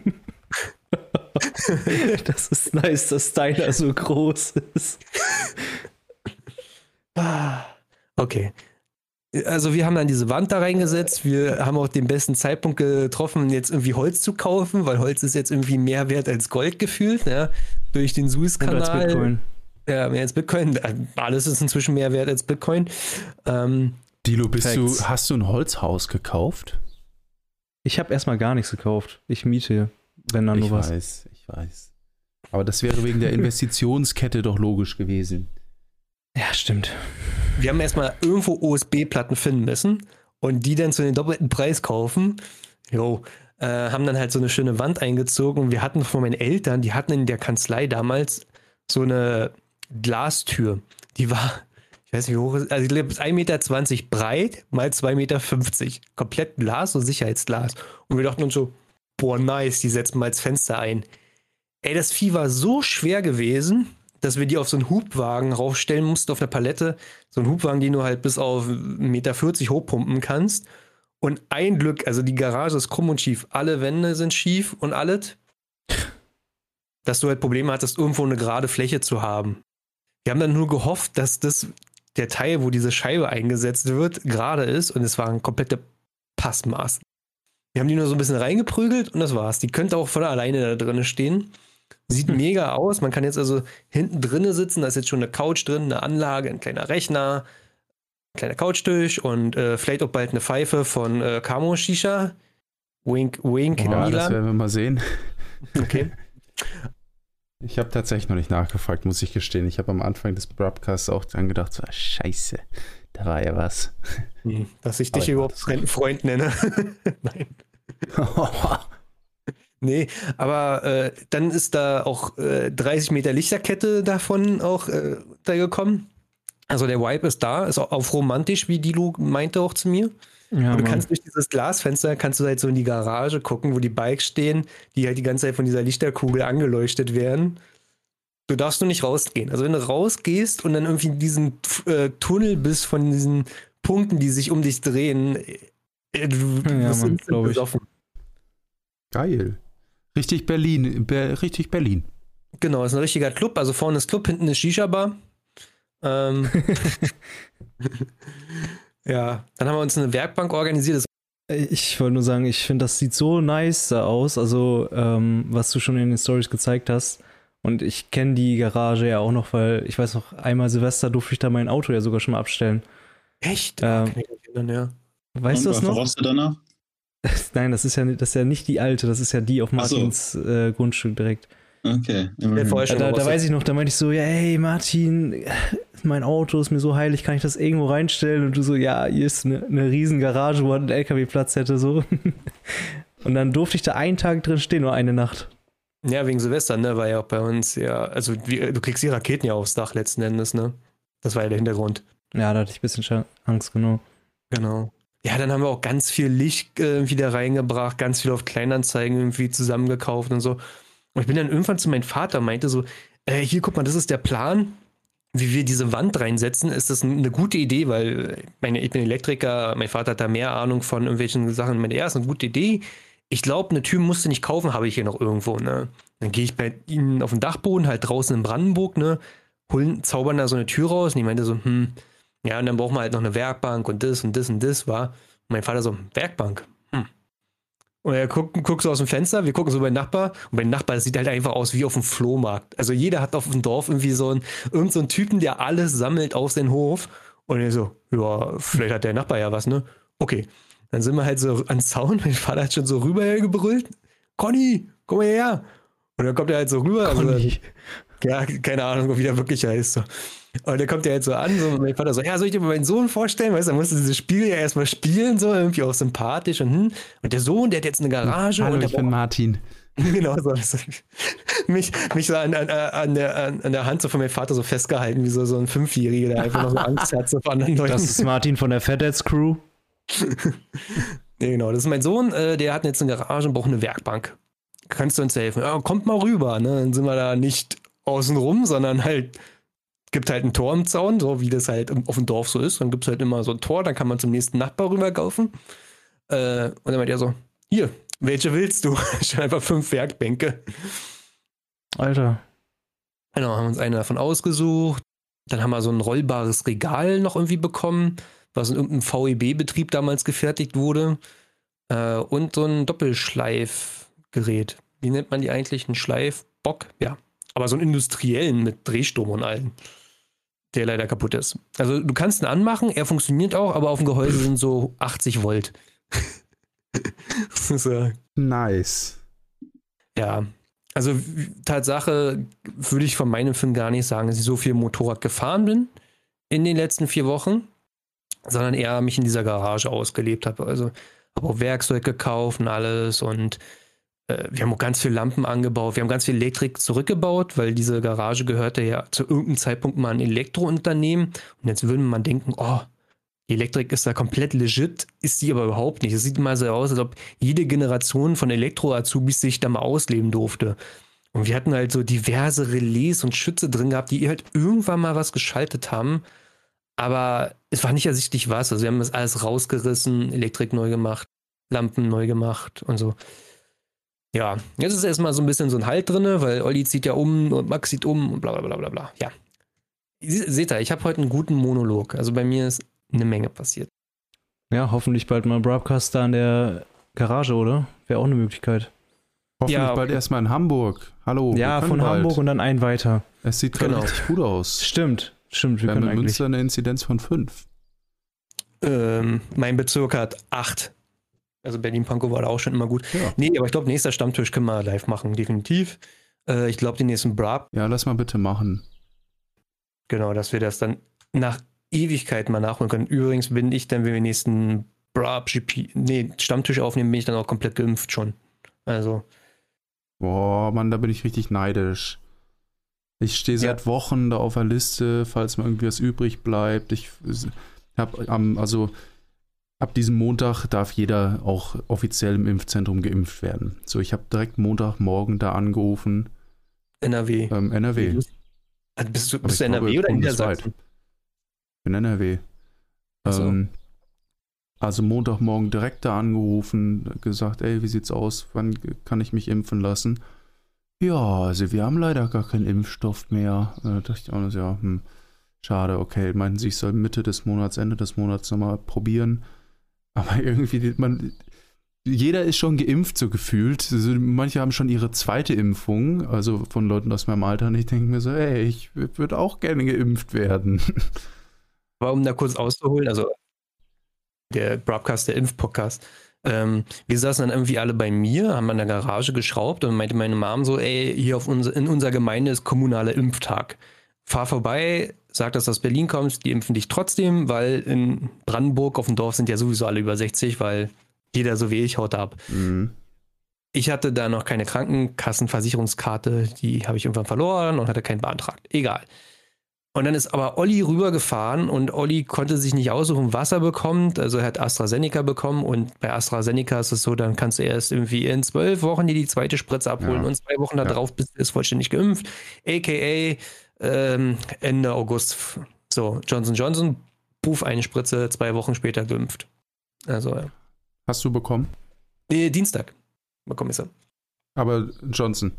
das ist nice, dass deiner so groß ist. okay. Also wir haben dann diese Wand da reingesetzt. Wir haben auch den besten Zeitpunkt getroffen, jetzt irgendwie Holz zu kaufen, weil Holz ist jetzt irgendwie mehr wert als Gold gefühlt. Ja? Durch den Suezkanal. Als Bitcoin. Ja, mehr als Bitcoin. Alles ist inzwischen mehr wert als Bitcoin. Ähm, Dilo, bist du, hast du ein Holzhaus gekauft? Ich habe erstmal gar nichts gekauft. Ich miete, wenn dann nur was. Ich weiß, ich weiß. Aber das wäre wegen der Investitionskette doch logisch gewesen. Ja, stimmt. Wir haben erstmal irgendwo USB-Platten finden müssen und die dann zu den doppelten Preis kaufen. Jo, äh, haben dann halt so eine schöne Wand eingezogen. Und wir hatten von meinen Eltern, die hatten in der Kanzlei damals so eine Glastür. Die war, ich weiß nicht, wie hoch ist, also ich glaube, 1,20 Meter breit mal 2,50 Meter. Komplett Glas, so Sicherheitsglas. Und wir dachten uns so, boah, nice, die setzen wir als Fenster ein. Ey, das Vieh war so schwer gewesen, dass wir die auf so einen Hubwagen raufstellen mussten, auf eine Palette. So einen Hubwagen, den du halt bis auf 1,40 Meter hochpumpen kannst. Und ein Glück, also die Garage ist krumm und schief. Alle Wände sind schief und alles. Dass du halt Probleme hattest, irgendwo eine gerade Fläche zu haben. Wir haben dann nur gehofft, dass das der Teil, wo diese Scheibe eingesetzt wird, gerade ist und es war ein kompletter Passmaß. Wir haben die nur so ein bisschen reingeprügelt und das war's. Die könnte auch von alleine da drin stehen. Sieht mega aus. Man kann jetzt also hinten drinnen sitzen. Da ist jetzt schon eine Couch drin, eine Anlage, ein kleiner Rechner, ein kleiner Couchtisch und äh, vielleicht auch bald eine Pfeife von äh, Camo Shisha. Wink, wink, ja, Milan. Das werden wir mal sehen. Okay. Ich habe tatsächlich noch nicht nachgefragt, muss ich gestehen. Ich habe am Anfang des Broadcasts auch dran gedacht, so, ah, scheiße, da war ja was. Hm, dass ich dich überhaupt Freund nenne. Nein. Nee, aber äh, dann ist da auch äh, 30 Meter Lichterkette davon auch äh, da gekommen. Also der Vibe ist da, ist auch auf romantisch, wie Dilo meinte auch zu mir. Ja, und du kannst durch dieses Glasfenster, kannst du halt so in die Garage gucken, wo die Bikes stehen, die halt die ganze Zeit von dieser Lichterkugel angeleuchtet werden. Du darfst nur nicht rausgehen. Also wenn du rausgehst und dann irgendwie in diesen äh, Tunnel bist von diesen Punkten, die sich um dich drehen, äh, du ja, wirst Mann, besoffen. Geil. Richtig Berlin, Be richtig Berlin. Genau, ist ein richtiger Club. Also vorne ist Club, hinten ist Shisha-Bar. Ähm, ja, dann haben wir uns eine Werkbank organisiert. Ich wollte nur sagen, ich finde, das sieht so nice da aus. Also, ähm, was du schon in den Stories gezeigt hast. Und ich kenne die Garage ja auch noch, weil ich weiß noch, einmal Silvester durfte ich da mein Auto ja sogar schon mal abstellen. Echt? Ähm, okay, ja. Weißt du das noch? Was du danach? Nein, das ist ja, das ist ja nicht die alte, das ist ja die auf Martins so. äh, Grundstück direkt. Okay. Da, da, da weiß ich noch, da meinte ich so, ja, hey Martin, mein Auto ist mir so heilig, kann ich das irgendwo reinstellen? Und du so, ja, hier ist eine, eine riesen Garage, wo man einen LKW-Platz hätte, so. Und dann durfte ich da einen Tag drin stehen, nur eine Nacht. Ja, wegen Silvester, ne, war ja auch bei uns, ja, also wie, du kriegst die Raketen ja aufs Dach letzten Endes, ne? Das war ja der Hintergrund. Ja, da hatte ich ein bisschen Angst, genau. Genau. Ja, dann haben wir auch ganz viel Licht äh, wieder reingebracht, ganz viel auf Kleinanzeigen irgendwie zusammengekauft und so. Und ich bin dann irgendwann zu meinem Vater, meinte so, äh, hier, guck mal, das ist der Plan, wie wir diese Wand reinsetzen. Ist das eine gute Idee, weil meine, ich bin Elektriker, mein Vater hat da mehr Ahnung von irgendwelchen Sachen. Ich meine, ja, ist eine gute Idee. Ich glaube, eine Tür musst du nicht kaufen, habe ich hier noch irgendwo, ne? Dann gehe ich bei ihnen auf den Dachboden, halt draußen in Brandenburg, ne? Holen, zaubern da so eine Tür raus. Und ich meinte so, hm, Ja, und dann braucht man halt noch eine Werkbank und das und das und das war. Und mein Vater so, Werkbank? Hm. Und er guckt, guckt so aus dem Fenster, wir gucken so bei den Nachbar und bei den Nachbar, sieht halt einfach aus wie auf dem Flohmarkt. Also jeder hat auf dem Dorf irgendwie so einen, irgend so einen Typen, der alles sammelt auf seinen Hof. Und er so, ja, vielleicht hat der Nachbar ja was, ne? Okay. Dann sind wir halt so an Zaun, mein Vater hat schon so rübergebrüllt. Conny, komm mal her. Und dann kommt er halt so rüber. Also, ja, keine Ahnung, wie der wirklich heißt. So. Und dann kommt er halt so an, so mein Vater so, ja, soll ich dir mal meinen Sohn vorstellen? Weißt du, dann musste dieses Spiel ja erstmal spielen, so irgendwie auch sympathisch und hm. Und der Sohn, der hat jetzt eine Garage. Hallo, und ich bin Martin. Genau so. mich, mich so an, an, an, der, an der Hand so von meinem Vater so festgehalten, wie so, so ein Fünfjähriger, der einfach noch so Angst hat so vor anderen Leuten. Das ist Martin von der Fatheads Crew. nee, genau, das ist mein Sohn, äh, der hat jetzt eine Garage und braucht eine Werkbank. Kannst du uns helfen? Ja, kommt mal rüber, ne? Dann sind wir da nicht außen rum, sondern halt gibt halt ein Tor im Zaun, so wie das halt auf dem Dorf so ist. Dann gibt es halt immer so ein Tor, dann kann man zum nächsten Nachbar rüberkaufen. Äh, und dann meint er so, hier, welche willst du? Schon einfach fünf Werkbänke. Alter. Genau, haben uns eine davon ausgesucht. Dann haben wir so ein rollbares Regal noch irgendwie bekommen, was in irgendeinem VEB-Betrieb damals gefertigt wurde. Äh, und so ein Doppelschleifgerät. Wie nennt man die eigentlich? Ein Schleifbock? Ja. Aber so einen industriellen mit Drehstrom und allem. Der leider kaputt ist. Also du kannst ihn anmachen, er funktioniert auch, aber auf dem Gehäuse sind so 80 Volt. so. Nice. Ja, also Tatsache würde ich von meinem Film gar nicht sagen, dass ich so viel Motorrad gefahren bin in den letzten vier Wochen, sondern eher mich in dieser Garage ausgelebt habe. Also habe auch Werkzeug gekauft und alles und äh, wir haben auch ganz viel Lampen angebaut. Wir haben ganz viel Elektrik zurückgebaut, weil diese Garage gehörte ja zu irgendeinem Zeitpunkt mal ein Elektrounternehmen. Und jetzt würde man denken, oh, die Elektrik ist da komplett legit, ist die aber überhaupt nicht. Es sieht mal so aus, als ob jede Generation von Elektro-Azubis sich da mal ausleben durfte. Und wir hatten halt so diverse Relais und Schütze drin gehabt, die halt irgendwann mal was geschaltet haben. Aber es war nicht ersichtlich was. Also wir haben das alles rausgerissen, Elektrik neu gemacht, Lampen neu gemacht und so. Ja, jetzt ist erstmal so ein bisschen so ein Halt drin, weil Olli zieht ja um und Max zieht um und bla bla bla bla bla. Ja. Seht ihr, ich habe heute einen guten Monolog. Also bei mir ist eine Menge passiert. Ja, hoffentlich bald mal Broadcast da in der Garage, oder? Wäre auch eine Möglichkeit. Hoffentlich ja, bald erstmal in Hamburg. Hallo. Ja, von bald. Hamburg und dann ein weiter. Es sieht genau. richtig gut aus. Stimmt, stimmt. Wir, wir haben in Münster eine Inzidenz von 5. Ähm, mein Bezirk hat 8. Also Berlin-Pankow war da auch schon immer gut. Ja. Nee, aber ich glaube, nächster Stammtisch können wir live machen, definitiv. Äh, ich glaube, den nächsten Brab. Ja, lass mal bitte machen. Genau, dass wir das dann nach Ewigkeit mal nachholen können. Übrigens bin ich dann, wenn wir nächsten Brab GP, nee, Stammtisch aufnehmen, bin ich dann auch komplett geimpft schon. Also. Boah, Mann, da bin ich richtig neidisch. Ich stehe seit ja. Wochen da auf der Liste, falls mal irgendwie was übrig bleibt. Ich habe am, also ab diesem Montag darf jeder auch offiziell im Impfzentrum geimpft werden. So, ich habe direkt Montagmorgen da angerufen. NRW. Ähm, NRW. Also bist du, bist du NRW glaube, oder Niedersachsen? in NRW. So. Ähm, also Montagmorgen direkt da angerufen, gesagt, ey, wie sieht's aus? Wann kann ich mich impfen lassen? Ja, also wir haben leider gar keinen Impfstoff mehr. Da dachte ich auch, ja, hm, schade, okay. Meinten sie, ich soll Mitte des Monats, Ende des Monats nochmal probieren. Aber irgendwie, man, jeder ist schon geimpft, so gefühlt. Also manche haben schon ihre zweite Impfung, also von Leuten aus meinem Alter. Und ich denke mir so, ey, ich würde auch gerne geimpft werden. Aber um da kurz auszuholen, also der Broadcast, der Impfpodcast, ähm, wir saßen dann irgendwie alle bei mir, haben an der Garage geschraubt und meinte meine Mom so, ey, hier auf unser, in unserer Gemeinde ist kommunaler Impftag. Fahr vorbei, sag, dass du aus Berlin kommst, die impfen dich trotzdem, weil in Brandenburg auf dem Dorf sind ja sowieso alle über 60, weil jeder so wie ich haut ab. Mhm. Ich hatte da noch keine Krankenkassenversicherungskarte, die habe ich irgendwann verloren und hatte keinen beantragt. Egal. Und dann ist aber Olli rübergefahren und Olli konnte sich nicht aussuchen, was er bekommt. Also er hat AstraZeneca bekommen und bei AstraZeneca ist es so, dann kannst du erst irgendwie in zwölf Wochen dir die zweite Spritze abholen ja. und zwei Wochen darauf ja. bist du vollständig geimpft. AKA ähm, Ende August. So, Johnson Johnson, puff, eine Spritze, zwei Wochen später geimpft. Also ja. Hast du bekommen? Nee, Dienstag bekomme ich sie. Aber Johnson?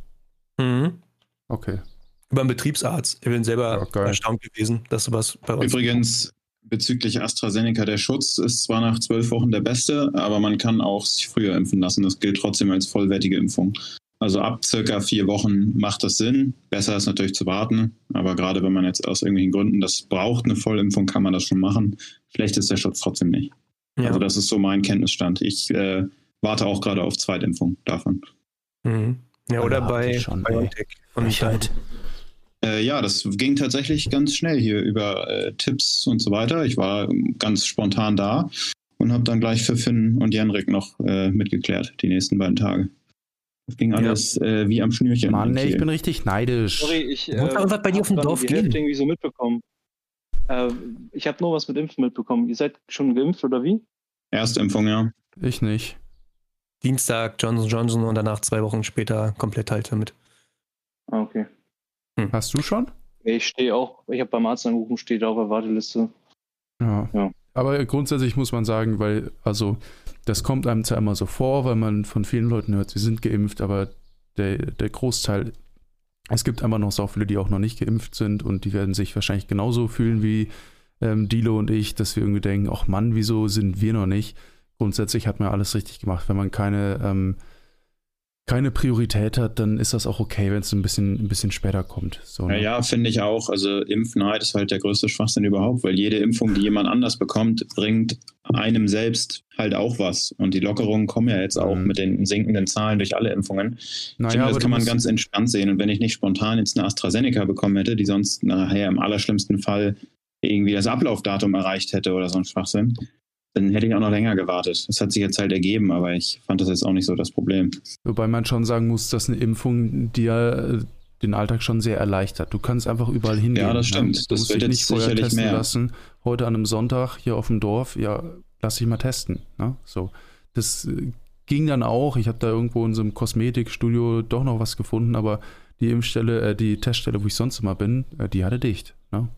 Mhm. Okay über einen Betriebsarzt. Ich bin selber ja, erstaunt gewesen, dass sowas bei uns. Übrigens, bezüglich AstraZeneca, der Schutz ist zwar nach zwölf Wochen der beste, aber man kann auch sich früher impfen lassen. Das gilt trotzdem als vollwertige Impfung. Also ab circa vier Wochen macht das Sinn. Besser ist natürlich zu warten, aber gerade wenn man jetzt aus irgendwelchen Gründen das braucht, eine Vollimpfung, kann man das schon machen. Schlecht ist der Schutz trotzdem nicht. Ja. Also das ist so mein Kenntnisstand. Ich äh, warte auch gerade auf Zweitimpfung davon. Mhm. Ja, oder ja, bei schon, BioNTech. Und halt. Äh, ja, das ging tatsächlich ganz schnell hier über äh, Tipps und so weiter. Ich war ganz spontan da und habe dann gleich für Finn und Jenrik noch äh, mitgeklärt, die nächsten beiden Tage. Das ging alles ja. Äh, wie am Schnürchen. Mann, ey, ich bin richtig neidisch. Sorry, ich äh, was bei dir auf dem Dorf Hälfte irgendwie so mitbekommen. Äh, ich habe nur was mit Impfen mitbekommen. Ihr seid schon geimpft oder wie? Erstimpfung, ja. Ich nicht. Dienstag Johnson Johnson und danach zwei Wochen später komplett halt damit. Ah, okay. Hm. Hast du schon? Ich stehe auch, ich habe beim Arzt angerufen, steht auf der Warteliste. Ja. ja. Aber grundsätzlich muss man sagen, weil, also, das kommt einem zwar immer so vor, weil man von vielen Leuten hört, sie sind geimpft, aber der, der Großteil, es gibt einfach noch so viele, die auch noch nicht geimpft sind und die werden sich wahrscheinlich genauso fühlen wie ähm, Dilo und ich, dass wir irgendwie denken, ach Mann, wieso sind wir noch nicht? Grundsätzlich hat man alles richtig gemacht. Wenn man keine ähm, keine Priorität hat, dann ist das auch okay, wenn es ein bisschen, ein bisschen später kommt. So, ne? Ja, ja finde ich auch. Also Impfneid ist halt der größte Schwachsinn überhaupt, weil jede Impfung, die jemand anders bekommt, bringt einem selbst halt auch was. Und die Lockerungen kommen ja jetzt auch mhm. mit den sinkenden Zahlen durch alle Impfungen. Naja, finde, das kann man ganz entspannt sehen. Und wenn ich nicht spontan jetzt eine AstraZeneca bekommen hätte, die sonst nachher im allerschlimmsten Fall irgendwie das Ablaufdatum erreicht hätte oder so ein Schwachsinn, dann hätte ich auch noch länger gewartet. Das hat sich jetzt halt ergeben, aber ich fand das jetzt auch nicht so das Problem. Wobei man schon sagen muss, dass eine Impfung dir äh, den Alltag schon sehr erleichtert. Du kannst einfach überall hingehen. Ja, das ne? stimmt. Du das musst dich nicht vorher testen mehr. lassen. Heute an einem Sonntag hier auf dem Dorf, ja, lass dich mal testen. Ne? So, das äh, ging dann auch. Ich habe da irgendwo in so einem Kosmetikstudio doch noch was gefunden, aber die Impfstelle, äh, die Teststelle, wo ich sonst immer bin, äh, die hatte dicht. Ne?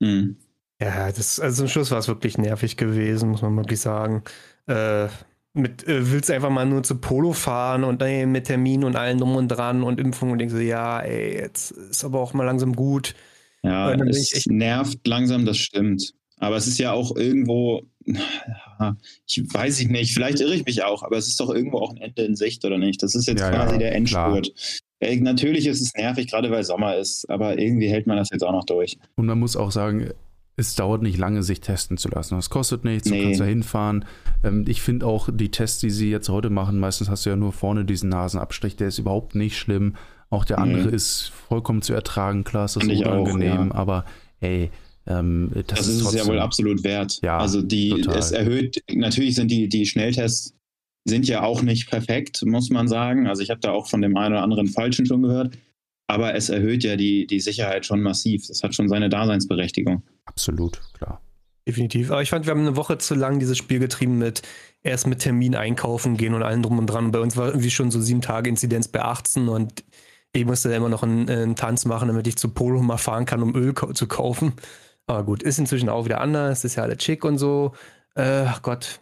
Mhm. Ja, das, also zum Schluss war es wirklich nervig gewesen, muss man wirklich sagen. Äh, mit, äh, willst einfach mal nur zu Polo fahren und ey, mit Termin und allen drum und dran und Impfung und denkst so, ja, ey, jetzt ist aber auch mal langsam gut. Ja, es echt... nervt langsam, das stimmt. Aber es ist ja auch irgendwo, ich weiß ich nicht, vielleicht irre ich mich auch, aber es ist doch irgendwo auch ein Ende in Sicht, oder nicht? Das ist jetzt ja, quasi ja, der Endspurt. Äh, natürlich ist es nervig, gerade weil Sommer ist, aber irgendwie hält man das jetzt auch noch durch. Und man muss auch sagen, es dauert nicht lange, sich testen zu lassen. Es kostet nichts, nee. du kannst da hinfahren. Ähm, ich finde auch die Tests, die sie jetzt heute machen, meistens hast du ja nur vorne diesen Nasenabstrich, der ist überhaupt nicht schlimm. Auch der andere nee. ist vollkommen zu ertragen, klar, ist das unangenehm, ja. aber ey, ähm, das, das, ist, ist es ja wohl absolut wert. Ja, also die, total. es erhöht, natürlich sind die, die Schnelltests sind ja auch nicht perfekt, muss man sagen. Also ich habe da auch von dem einen oder anderen Falschen schon gehört. Aber es erhöht ja die, die Sicherheit schon massiv. Das hat schon seine Daseinsberechtigung. Absolut, klar. Definitiv. Aber ich fand, wir haben eine Woche zu lang dieses Spiel getrieben mit erst mit Termin einkaufen gehen und allen drum und dran. Bei uns war irgendwie schon so sieben Tage Inzidenz bei 18 und ich musste immer noch einen, einen Tanz machen, damit ich zu Polo mal fahren kann, um Öl zu kaufen. Aber gut, ist inzwischen auch wieder anders, ist ja alle chic und so. Äh, ach Gott.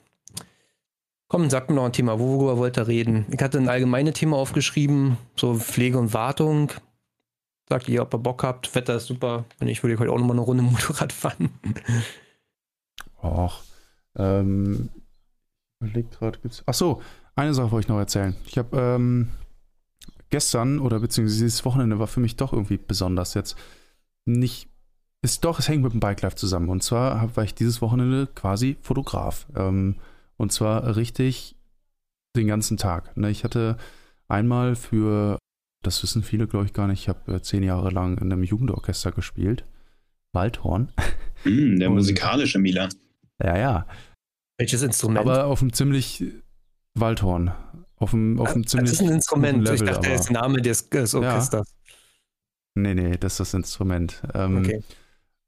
Komm, sag mir noch ein Thema, worüber wollt ihr reden? Ich hatte ein allgemeines Thema aufgeschrieben, so Pflege und Wartung. Sagt ihr, ob ihr Bock habt. Wetter ist super. Wenn ich würde heute auch nochmal eine Runde Motorrad fahren. Och. Ähm, überlegt gerade, gibt's. Ach so, eine Sache wollte ich noch erzählen. Ich habe ähm, gestern oder beziehungsweise dieses Wochenende war für mich doch irgendwie besonders jetzt. Nicht. Ist doch, es hängt mit dem Bike Life zusammen. Und zwar hab, war ich dieses Wochenende quasi Fotograf. Ähm, und zwar richtig den ganzen Tag. Ne? Ich hatte einmal für das wissen viele, glaube ich, gar nicht. Ich habe äh, zehn Jahre lang in einem Jugendorchester gespielt. Waldhorn. Mm, der Und, musikalische Milan. Ja, ja. Welches Instrument? Aber auf einem ziemlich Waldhorn. Auf einem, auf einem ziemlich. Das ist ein Instrument. Level, ich dachte, aber, der ist der Name des, des Orchesters. Ja. Nee, nee, das ist das Instrument. Ähm, okay.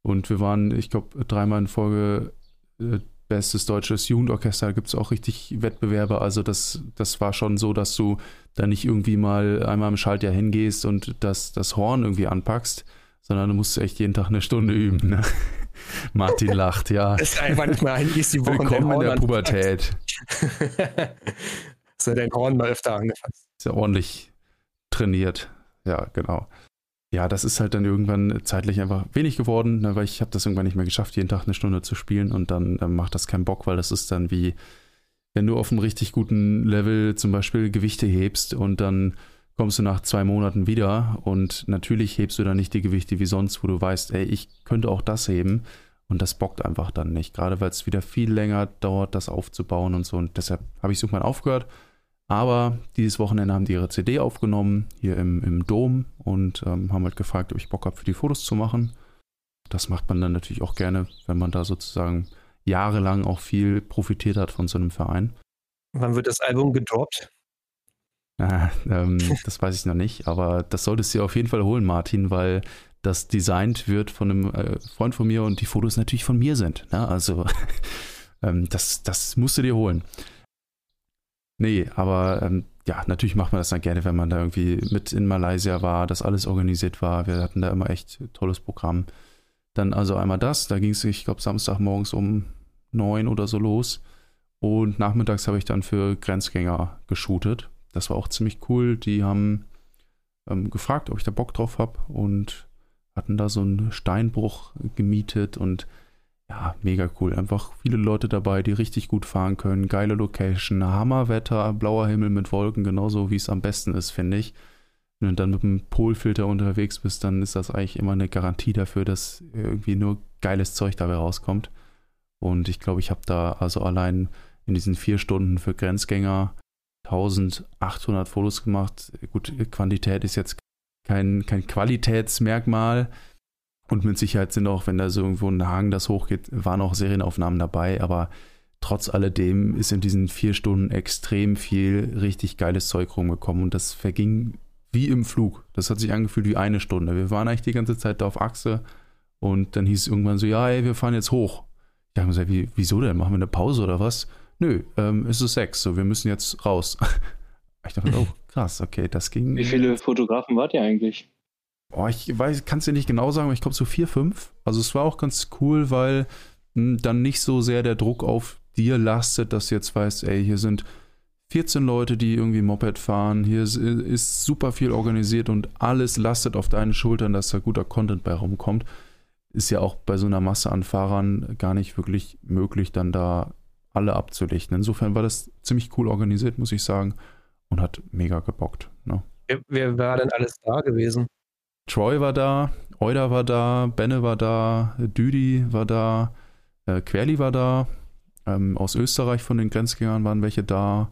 Und wir waren, ich glaube, dreimal in Folge äh, bestes deutsches Jugendorchester, da gibt es auch richtig Wettbewerbe. Also das, das war schon so, dass du da nicht irgendwie mal einmal im Schaltjahr hingehst und das, das Horn irgendwie anpackst, sondern du musst echt jeden Tag eine Stunde üben. Ne? Martin lacht, ja. Das ist einfach nicht mal eigentlich die Woche Willkommen in der Pubertät. Hast du dein Horn mal öfter angefasst? Ist ja ordentlich trainiert. Ja, genau. Ja, das ist halt dann irgendwann zeitlich einfach wenig geworden, ne, weil ich habe das irgendwann nicht mehr geschafft, jeden Tag eine Stunde zu spielen und dann äh, macht das keinen Bock, weil das ist dann wie, wenn du auf einem richtig guten Level zum Beispiel Gewichte hebst und dann kommst du nach zwei Monaten wieder und natürlich hebst du dann nicht die Gewichte wie sonst, wo du weißt, ey, ich könnte auch das heben und das bockt einfach dann nicht, gerade weil es wieder viel länger dauert, das aufzubauen und so und deshalb habe ich mal aufgehört aber dieses Wochenende haben die ihre CD aufgenommen, hier im, im Dom, und ähm, haben halt gefragt, ob ich Bock habe, für die Fotos zu machen. Das macht man dann natürlich auch gerne, wenn man da sozusagen jahrelang auch viel profitiert hat von so einem Verein. Wann wird das Album gedroppt? Ah, ähm, das weiß ich noch nicht, aber das solltest du dir auf jeden Fall holen, Martin, weil das designt wird von einem äh, Freund von mir und die Fotos natürlich von mir sind. Ne? Also ähm, das, das musst du dir holen. Nee, aber ähm, ja, natürlich macht man das dann gerne, wenn man da irgendwie mit in Malaysia war, dass alles organisiert war. Wir hatten da immer echt tolles Programm. Dann also einmal das, da ging es, ich glaube, Samstagmorgens um neun oder so los. Und nachmittags habe ich dann für Grenzgänger geshootet. Das war auch ziemlich cool. Die haben ähm, gefragt, ob ich da Bock drauf habe und hatten da so einen Steinbruch gemietet und ja, mega cool. Einfach viele Leute dabei, die richtig gut fahren können. Geile Location, Hammerwetter, blauer Himmel mit Wolken, genauso wie es am besten ist, finde ich. Wenn du dann mit dem Polfilter unterwegs bist, dann ist das eigentlich immer eine Garantie dafür, dass irgendwie nur geiles Zeug dabei rauskommt. Und ich glaube, ich habe da also allein in diesen vier Stunden für Grenzgänger 1800 Fotos gemacht. Gut, Quantität ist jetzt kein, kein Qualitätsmerkmal, und mit Sicherheit sind auch, wenn da so irgendwo ein Hagen das hochgeht, waren auch Serienaufnahmen dabei, aber trotz alledem ist in diesen vier Stunden extrem viel richtig geiles Zeug rumgekommen und das verging wie im Flug. Das hat sich angefühlt wie eine Stunde. Wir waren eigentlich die ganze Zeit da auf Achse und dann hieß es irgendwann so, ja, ey, wir fahren jetzt hoch. Ich habe gesagt, wie, wieso denn? Machen wir eine Pause oder was? Nö, ähm, es ist sechs, so wir müssen jetzt raus. ich dachte, oh, krass, okay, das ging. Wie viele Fotografen wart ihr eigentlich? Oh, ich weiß, kann es dir nicht genau sagen, aber ich glaube so vier, fünf. Also es war auch ganz cool, weil mh, hm, dann nicht so sehr der Druck auf dir lastet, dass du jetzt weißt, ey, hier sind 14 Leute, die irgendwie Moped fahren, hier ist, ist super viel organisiert und alles lastet auf deinen Schultern, dass da guter Content bei rumkommt. Ist ja auch bei so einer Masse an Fahrern gar nicht wirklich möglich, dann da alle abzulichten. Insofern war das ziemlich cool organisiert, muss ich sagen, und hat mega gebockt. Ne? Wer, wer war denn alles da gewesen? Troy war da, Euda war da, Benne war da, Düdi war da, äh, Querli war da. Ähm, aus Österreich von den Grenzgängern waren welche da.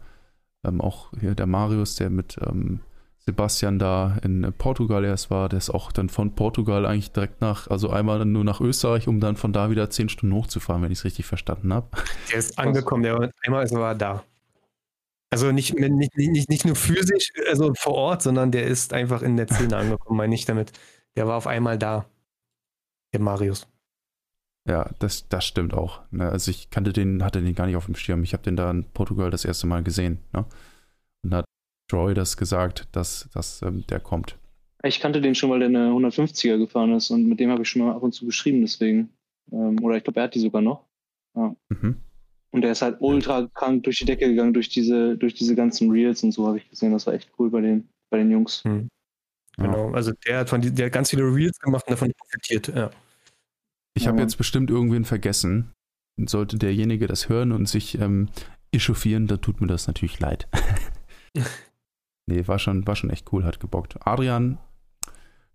Ähm, auch hier der Marius, der mit ähm, Sebastian da in Portugal erst war, der ist auch dann von Portugal eigentlich direkt nach, also einmal dann nur nach Österreich, um dann von da wieder zehn Stunden hochzufahren, wenn ich es richtig verstanden habe. Der ist angekommen, der einmal war da. Also nicht, nicht, nicht, nicht nur physisch, also vor Ort, sondern der ist einfach in der Szene angekommen, meine ich damit. Der war auf einmal da. Der Marius. Ja, das, das stimmt auch. Ne? Also ich kannte den, hatte den gar nicht auf dem Schirm. Ich habe den da in Portugal das erste Mal gesehen. Ne? Und hat Troy das gesagt, dass, dass ähm, der kommt. Ich kannte den schon, weil der eine 150er gefahren ist und mit dem habe ich schon mal ab und zu geschrieben, deswegen. Ähm, oder ich glaube, er hat die sogar noch. Ja. Mhm. Und der ist halt ultra krank durch die Decke gegangen, durch diese, durch diese ganzen Reels und so habe ich gesehen. Das war echt cool bei den, bei den Jungs. Mhm. Genau, also der hat, von, der hat ganz viele Reels gemacht und davon profitiert, ja. Ich habe jetzt bestimmt irgendwen vergessen. Sollte derjenige das hören und sich ähm, echauffieren, dann tut mir das natürlich leid. nee, war schon, war schon echt cool, hat gebockt. Adrian,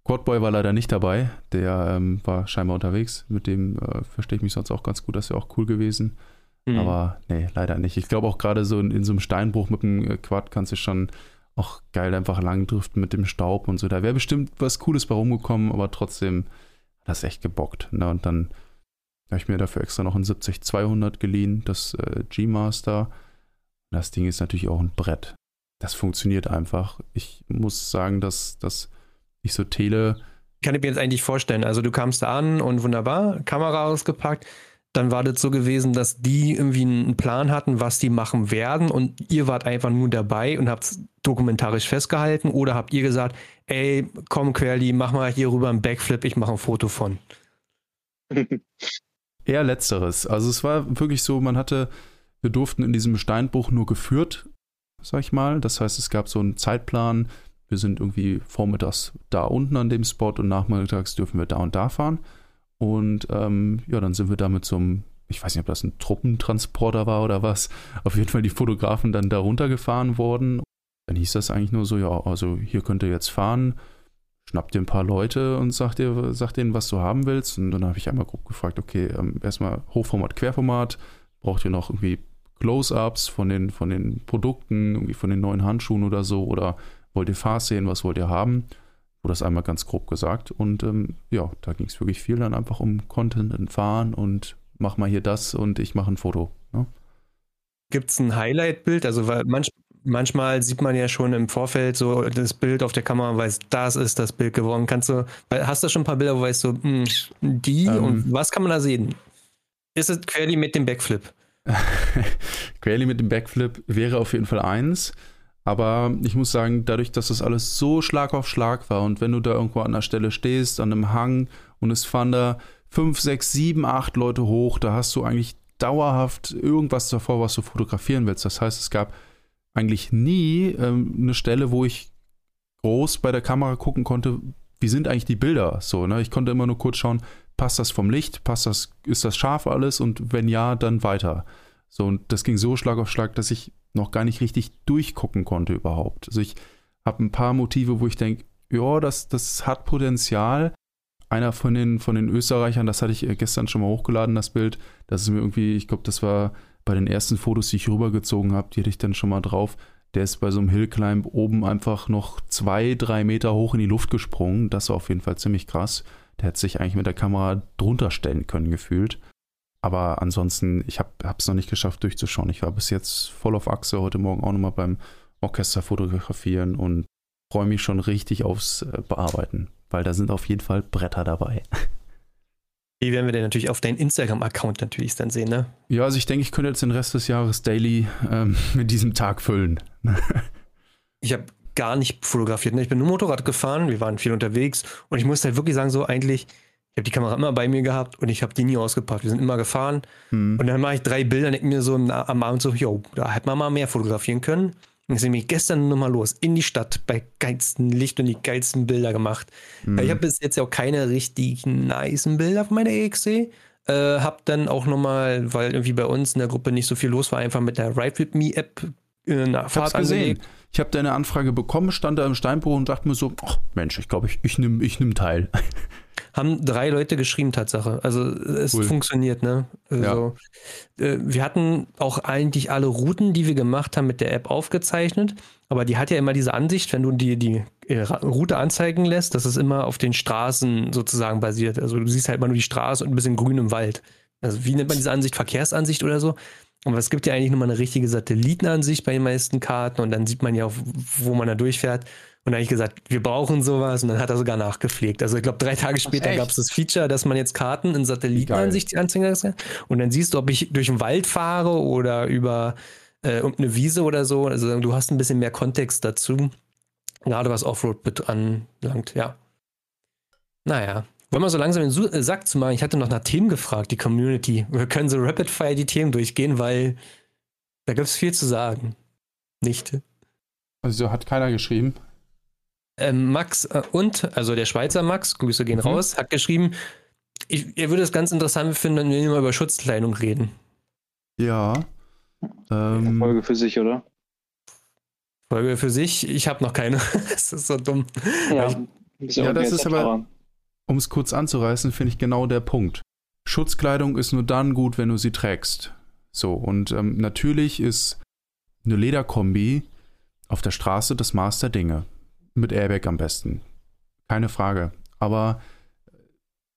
Quadboy war leider nicht dabei. Der ähm, war scheinbar unterwegs. Mit dem äh, verstehe ich mich sonst auch ganz gut. Das wäre auch cool gewesen. Mhm. Aber nee, leider nicht. Ich glaube auch gerade so in, in, so einem Steinbruch mit dem äh, Quad kannst du schon auch geil einfach lang driften mit dem Staub und so. Da wäre bestimmt was Cooles bei rumgekommen, aber trotzdem hat das echt gebockt. Ne? Und dann habe ich mir dafür extra noch ein 70-200 geliehen, das äh, G-Master. Das Ding ist natürlich auch ein Brett. Das funktioniert einfach. Ich muss sagen, dass, dass ich so Tele. Kann ich mir jetzt eigentlich vorstellen. Also du kamst da an und wunderbar, Kamera ausgepackt dann war das so gewesen, dass die irgendwie einen Plan hatten, was die machen werden und ihr wart einfach nur dabei und habt es dokumentarisch festgehalten oder habt ihr gesagt, ey, komm Querli, mach mal hier rüber einen Backflip, ich mache ein Foto von. Eher letzteres. Also es war wirklich so, man hatte, wir durften in diesem Steinbruch nur geführt, sag ich mal. Das heißt, es gab so einen Zeitplan, wir sind irgendwie vormittags da unten an dem Spot und nachmittags dürfen wir da und da fahren. Und ähm, ja, dann sind wir da mit so einem, ich weiß nicht, ob das ein Truppentransporter war oder was, auf jeden Fall die Fotografen dann da runtergefahren worden. Dann hieß das eigentlich nur so, ja, also hier könnt ihr jetzt fahren, schnappt ihr ein paar Leute und sagt, ihr, sagt denen, was du haben willst. Und dann habe ich einmal grob gefragt, okay, ähm, erstmal Hochformat, Querformat, braucht ihr noch irgendwie Close-ups von den, von den Produkten, irgendwie von den neuen Handschuhen oder so, oder wollt ihr Fast sehen, was wollt ihr haben? Wurde das einmal ganz grob gesagt. Und ähm, ja, da ging es wirklich viel dann einfach um Content und Fahren und mach mal hier das und ich mache ein Foto. Ne? Gibt es ein Highlight-Bild? Also weil manch, manchmal sieht man ja schon im Vorfeld so das Bild auf der Kamera und weiß, das ist das Bild geworden. Kannst du, hast du schon ein paar Bilder, wo weißt du, mh, hm, die ähm, und was kann man da sehen? Ist es Querly mit dem Backflip? Querly mit dem Backflip wäre auf jeden Fall eins. Aber ich muss sagen, dadurch, dass das alles so Schlag auf Schlag war und wenn du da irgendwo an der Stelle stehst, an einem Hang und es fahren da fünf, sechs, sieben, acht Leute hoch, da hast du eigentlich dauerhaft irgendwas davor, was du fotografieren willst. Das heißt, es gab eigentlich nie ähm, eine Stelle, wo ich groß bei der Kamera gucken konnte, wie sind eigentlich die Bilder so. Ne? Ich konnte immer nur kurz schauen, passt das vom Licht, passt das, ist das scharf alles und wenn ja, dann weiter. So, und das ging so Schlag auf Schlag, dass ich noch gar nicht richtig durchgucken konnte überhaupt. Also ich habe ein paar Motive, wo ich denke, ja, das, das hat Potenzial. Einer von den, von den Österreichern, das hatte ich äh, gestern schon mal hochgeladen, das Bild. Das ist mir irgendwie, ich glaube, das war bei den ersten Fotos, die ich rübergezogen habe, die hatte ich dann schon mal drauf. Der ist bei so einem Hillclimb oben einfach noch zwei, drei Meter hoch in die Luft gesprungen. Das war auf jeden Fall ziemlich krass. Der hätte sich eigentlich mit der Kamera drunter stellen können, gefühlt. Aber ansonsten, ich habe es noch nicht geschafft durchzuschauen. Ich war bis jetzt voll auf Achse, heute Morgen auch nochmal beim Orchester fotografieren und freue mich schon richtig aufs äh, Bearbeiten, weil da sind auf jeden Fall Bretter dabei. Die werden wir dann natürlich auf deinen Instagram-Account natürlich dann sehen, ne? Ja, also ich denke, ich könnte jetzt den Rest des Jahres daily ähm, mit diesem Tag füllen. ich habe gar nicht fotografiert. Ne? Ich bin nur Motorrad gefahren, wir waren viel unterwegs und ich muss halt wirklich sagen, so eigentlich, ich habe die Kamera immer bei mir gehabt und ich habe die nie ausgepackt. Wir sind immer gefahren hm. und dann mache ich drei Bilder und denke mir so am Abend so, yo, da hätte man mal mehr fotografieren können. Und deswegen bin ich gestern nochmal los, in die Stadt, bei geilsten Licht und die geilsten Bilder gemacht. Mhm. Ich habe bis jetzt ja auch keine richtig niceen Bilder von meiner EXC. Äh, hab dann auch nochmal, weil irgendwie bei uns in der Gruppe nicht so viel los war, einfach mit der Ride With Me App äh, eine Fahrt gesehen. Ich habe deine Anfrage bekommen, stand da im Steinbruch und dachte mir so, ach Mensch, ich glaube, ich, ich nehme ich nehm teil. Haben drei Leute geschrieben, Tatsache. Also es cool. funktioniert, ne? Also, ja. äh, wir hatten auch eigentlich alle Routen, die wir gemacht haben, mit der App aufgezeichnet. Aber die hat ja immer diese Ansicht, wenn du die, die äh, Route anzeigen lässt, dass es immer auf den Straßen sozusagen basiert. Also du siehst halt mal nur die Straße und ein bisschen grün im Wald. Also wie nennt man diese Ansicht? Verkehrsansicht oder so? Aber es gibt ja eigentlich nur mal eine richtige Satellitenansicht bei den meisten Karten und dann sieht man ja, auch, wo man da durchfährt. Und dann habe ich gesagt, wir brauchen sowas und dann hat er sogar nachgepflegt. Also ich glaube, drei Tage später gab es das Feature, dass man jetzt Karten in Satellitenansicht anzeigen kann. Und dann siehst du, ob ich durch den Wald fahre oder über äh, irgendeine Wiese oder so. Also du hast ein bisschen mehr Kontext dazu. Gerade was Offroad anlangt, ja. Naja. Wollen wir so langsam den äh, Sack zu machen? Ich hatte noch nach Themen gefragt, die Community. Wir können so Rapid Fire die Themen durchgehen, weil da gibt es viel zu sagen. Nicht? Also hat keiner geschrieben. Ähm, Max äh, und, also der Schweizer Max, Grüße gehen mhm. raus, hat geschrieben, ich, er würde es ganz interessant finden, wenn wir mal über Schutzkleidung reden. Ja. Ähm, Folge für sich, oder? Folge für sich, ich habe noch keine. das ist so dumm. Ja, ich, ja das ist aber, um es kurz anzureißen, finde ich genau der Punkt. Schutzkleidung ist nur dann gut, wenn du sie trägst. So, und ähm, natürlich ist eine Lederkombi auf der Straße das Maß der Dinge. Mit Airbag am besten. Keine Frage. Aber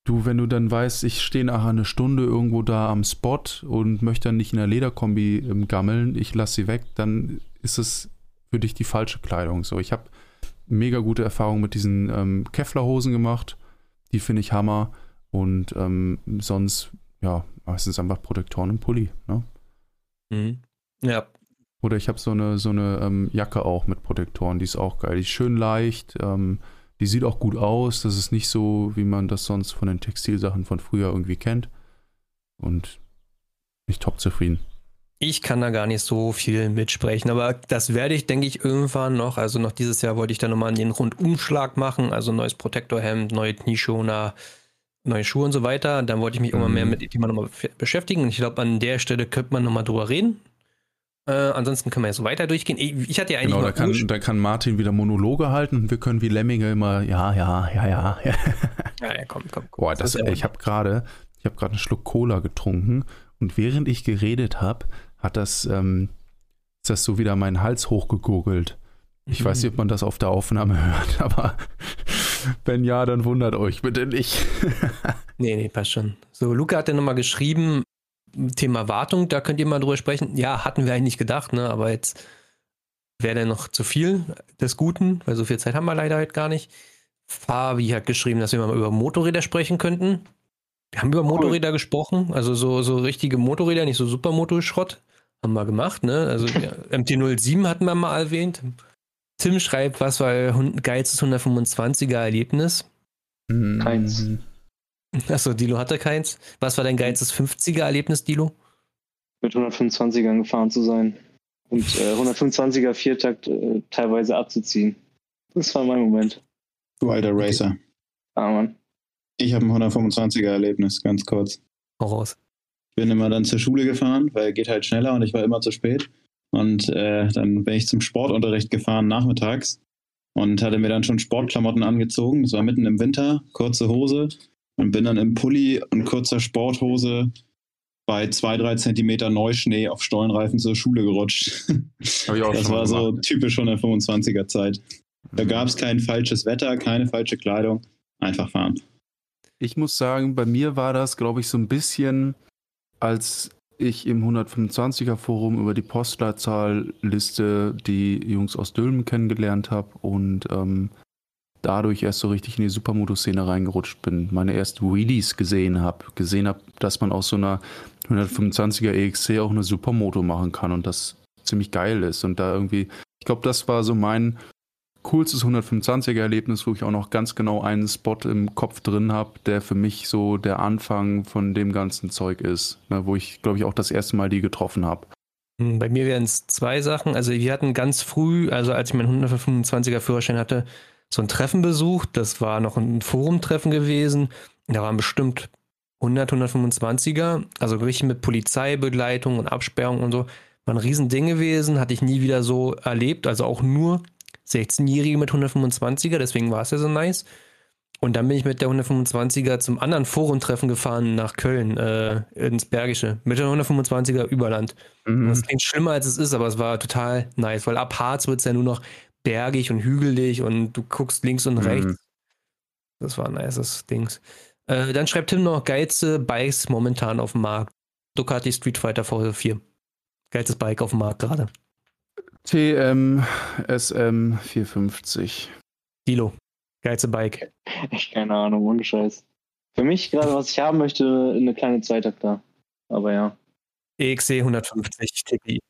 du, wenn du dann weißt, ich stehe nachher eine Stunde irgendwo da am Spot und möchte dann nicht in der Lederkombi ähm, gammeln, ich lasse sie weg, dann ist es für dich die falsche Kleidung. So, ich habe mega gute Erfahrungen mit diesen ähm, Kevlarhosen gemacht. Die finde ich Hammer. Und ähm, sonst, ja, meistens einfach Protektoren und Pulli. Ne? Mhm. Ja, oder ich habe so eine, so eine ähm, Jacke auch mit Protektoren, die ist auch geil. Die ist schön leicht, ähm, die sieht auch gut aus. Das ist nicht so, wie man das sonst von den Textilsachen von früher irgendwie kennt. Und ich top zufrieden. Ich kann da gar nicht so viel mitsprechen, aber das werde ich, denke ich, irgendwann noch. Also noch dieses Jahr wollte ich dann nochmal den Rundumschlag machen, also neues Protektorhemd, neue Knieschoner, neue Schuhe und so weiter. Dann wollte ich mich mhm. irgendwann mehr mit dem Thema nochmal beschäftigen. Und ich glaube, an der Stelle könnte man nochmal drüber reden. Äh, ansonsten können wir ja so weiter durchgehen. Ich, hatte ja eigentlich. Genau, da kann, da kann, Martin wieder Monologe halten und wir können wie Lemminge immer, ja, ja, ja, ja. ja, ja, komm, komm. komm. Boah, das, das ich habe gerade hab einen Schluck Cola getrunken und während ich geredet habe, hat das, ähm, ist das so wieder meinen Hals hochgegurgelt. Ich mhm. weiß nicht, ob man das auf der Aufnahme hört, aber wenn ja, dann wundert euch bitte nicht. nee, nee, passt schon. So, Luca hat ja nochmal geschrieben, Thema Wartung, da könnt ihr mal drüber sprechen. Ja, hatten wir eigentlich gedacht, ne? aber jetzt wäre dann noch zu viel des Guten, weil so viel Zeit haben wir leider halt gar nicht. Fabi hat geschrieben, dass wir mal über Motorräder sprechen könnten. Wir haben über Motorräder cool. gesprochen, also so, so richtige Motorräder, nicht so Supermotorschrott. Haben wir gemacht, ne? Also ja, MT-07 hatten wir mal erwähnt. Tim schreibt, was war geilstes 125er Erlebnis? Keins. Achso, Dilo hatte keins. Was war dein geilstes 50er Erlebnis, Dilo? Mit 125ern gefahren zu sein. Und äh, 125er Viertakt äh, teilweise abzuziehen. Das war mein Moment. Du alter Racer. Ah, Mann. Ich habe ein 125er Erlebnis, ganz kurz. Voraus. Ich bin immer dann zur Schule gefahren, weil geht halt schneller und ich war immer zu spät. Und äh, dann bin ich zum Sportunterricht gefahren nachmittags und hatte mir dann schon Sportklamotten angezogen. Das war mitten im Winter, kurze Hose und bin dann im Pulli und kurzer Sporthose bei zwei, drei Zentimeter Neuschnee auf Stollenreifen zur Schule gerutscht. das war so typisch schon der 25er Zeit. Da gab es kein falsches Wetter, keine falsche Kleidung, einfach fahren. Ich muss sagen, bei mir war das, glaube ich, so ein bisschen, als ich im 125er Forum über die Postleitzahlliste die Jungs aus Dülmen kennengelernt habe und ähm, dadurch erst so richtig in die Supermoto-Szene reingerutscht bin, meine ersten Wheelies gesehen habe, gesehen habe, dass man aus so einer 125er EXC auch eine Supermoto machen kann und das ziemlich geil ist und da irgendwie, ich glaube, das war so mein coolstes 125er Erlebnis, wo ich auch noch ganz genau einen Spot im Kopf drin habe, der für mich so der Anfang von dem ganzen Zeug ist, ne, wo ich, glaube ich, auch das erste Mal die getroffen habe. Hm, bei mir wären es zwei Sachen. Also wir hatten ganz früh, also als ich meinen 125er Führerschein hatte, so ein Treffen besucht. Das war noch ein Forumtreffen gewesen. Da waren bestimmt 100, 125er, also richtig mit Polizeibegleitung und Absperrung und so. War ein Riesending gewesen, hatte ich nie wieder so erlebt. Also auch nur 16-Jährige mit 125er, deswegen war es ja so nice. Und dann bin ich mit der 125er zum anderen Forumtreffen gefahren nach Köln, äh, ins Bergische, mit der 125er Überland. Mhm. Das klingt schlimmer als es ist, aber es war total nice, weil ab Harz wird es ja nur noch bergig und hügelig und du guckst links und mhm. rechts. Das war ein nices Dings. Äh, dann schreibt Tim noch geilste Bikes momentan auf dem Markt. Ducati Street Fighter V4. Geilstes Bike auf dem Markt gerade. TM SM 450. Dilo. Geilste Bike. Echt keine Ahnung, ohne Scheiß. Für mich gerade, was ich haben möchte, eine kleine Zweitakter. Aber ja. EXC 150 TPI.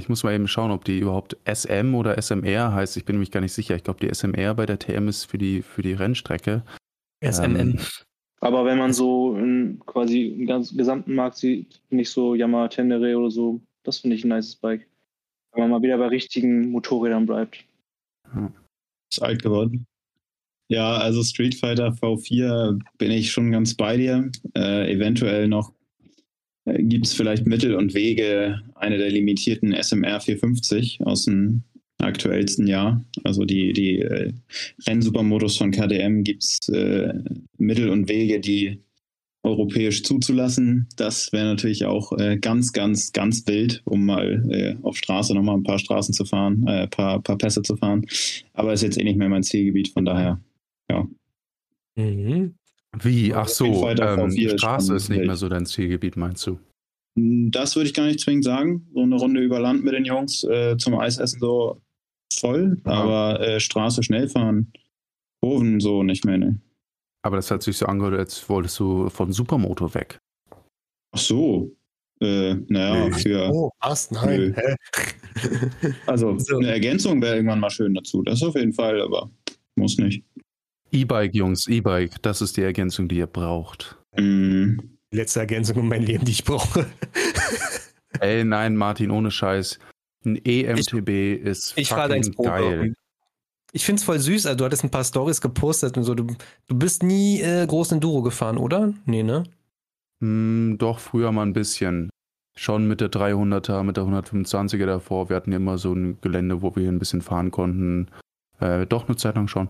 Ich muss mal eben schauen, ob die überhaupt SM oder SMR heißt. Ich bin nämlich gar nicht sicher. Ich glaube, die SMR bei der TM ist für die, für die Rennstrecke. SMN. Ähm, aber wenn man so in, quasi im ganzen gesamten Markt sieht, nicht so Yamaha Tenere oder so, das finde ich ein nices Bike. Wenn man mal wieder bei richtigen Motorrädern bleibt. Ist alt geworden. Ja, also Street Fighter V4 bin ich schon ganz bei dir. Äh, eventuell noch gibt es vielleicht Mittel und Wege, eine der limitierten SMR 450 aus dem aktuellsten Jahr. Also die, die äh, Rennsupermodus von KDM gibt es äh, Mittel und Wege, die europäisch zuzulassen. Das wäre natürlich auch äh, ganz, ganz, ganz wild, um mal äh, auf Straße nochmal ein paar Straßen zu fahren, äh, ein paar, paar Pässe zu fahren. Aber ist jetzt eh nicht mehr mein Zielgebiet, von daher, ja. Mhm. Wie? Ach so, ähm, Straße ist nicht mehr so dein Zielgebiet, meinst du? Hm, das würde ich gar nicht zwingend sagen. So eine Runde über Land mit den Jungs äh, zum Eisessen so voll, ja. aber äh, Straße schnell fahren, Kurven so nicht mehr, ne. Aber das hat sich so angehört, als wolltest du von Supermoto weg. Ach so. Äh, naja, nee. für. Oh, was? Nein. also, so. eine Ergänzung wäre irgendwann mal schön dazu. Das auf jeden Fall, aber muss nicht. E-Bike, Jungs, E-Bike, das ist die Ergänzung, die ihr braucht. Die letzte Ergänzung um mein Leben, die ich brauche. Ey, nein, Martin, ohne Scheiß. Ein EMTB ich, ist ich fucking geil. Ich find's voll süß. Also, du hattest ein paar Stories gepostet und so. Du, du bist nie äh, groß Enduro gefahren, oder? Nee, ne? Mm, doch, früher mal ein bisschen. Schon mit der 300er, mit der 125er davor. Wir hatten immer so ein Gelände, wo wir ein bisschen fahren konnten. Äh, doch, eine Zeit lang schon.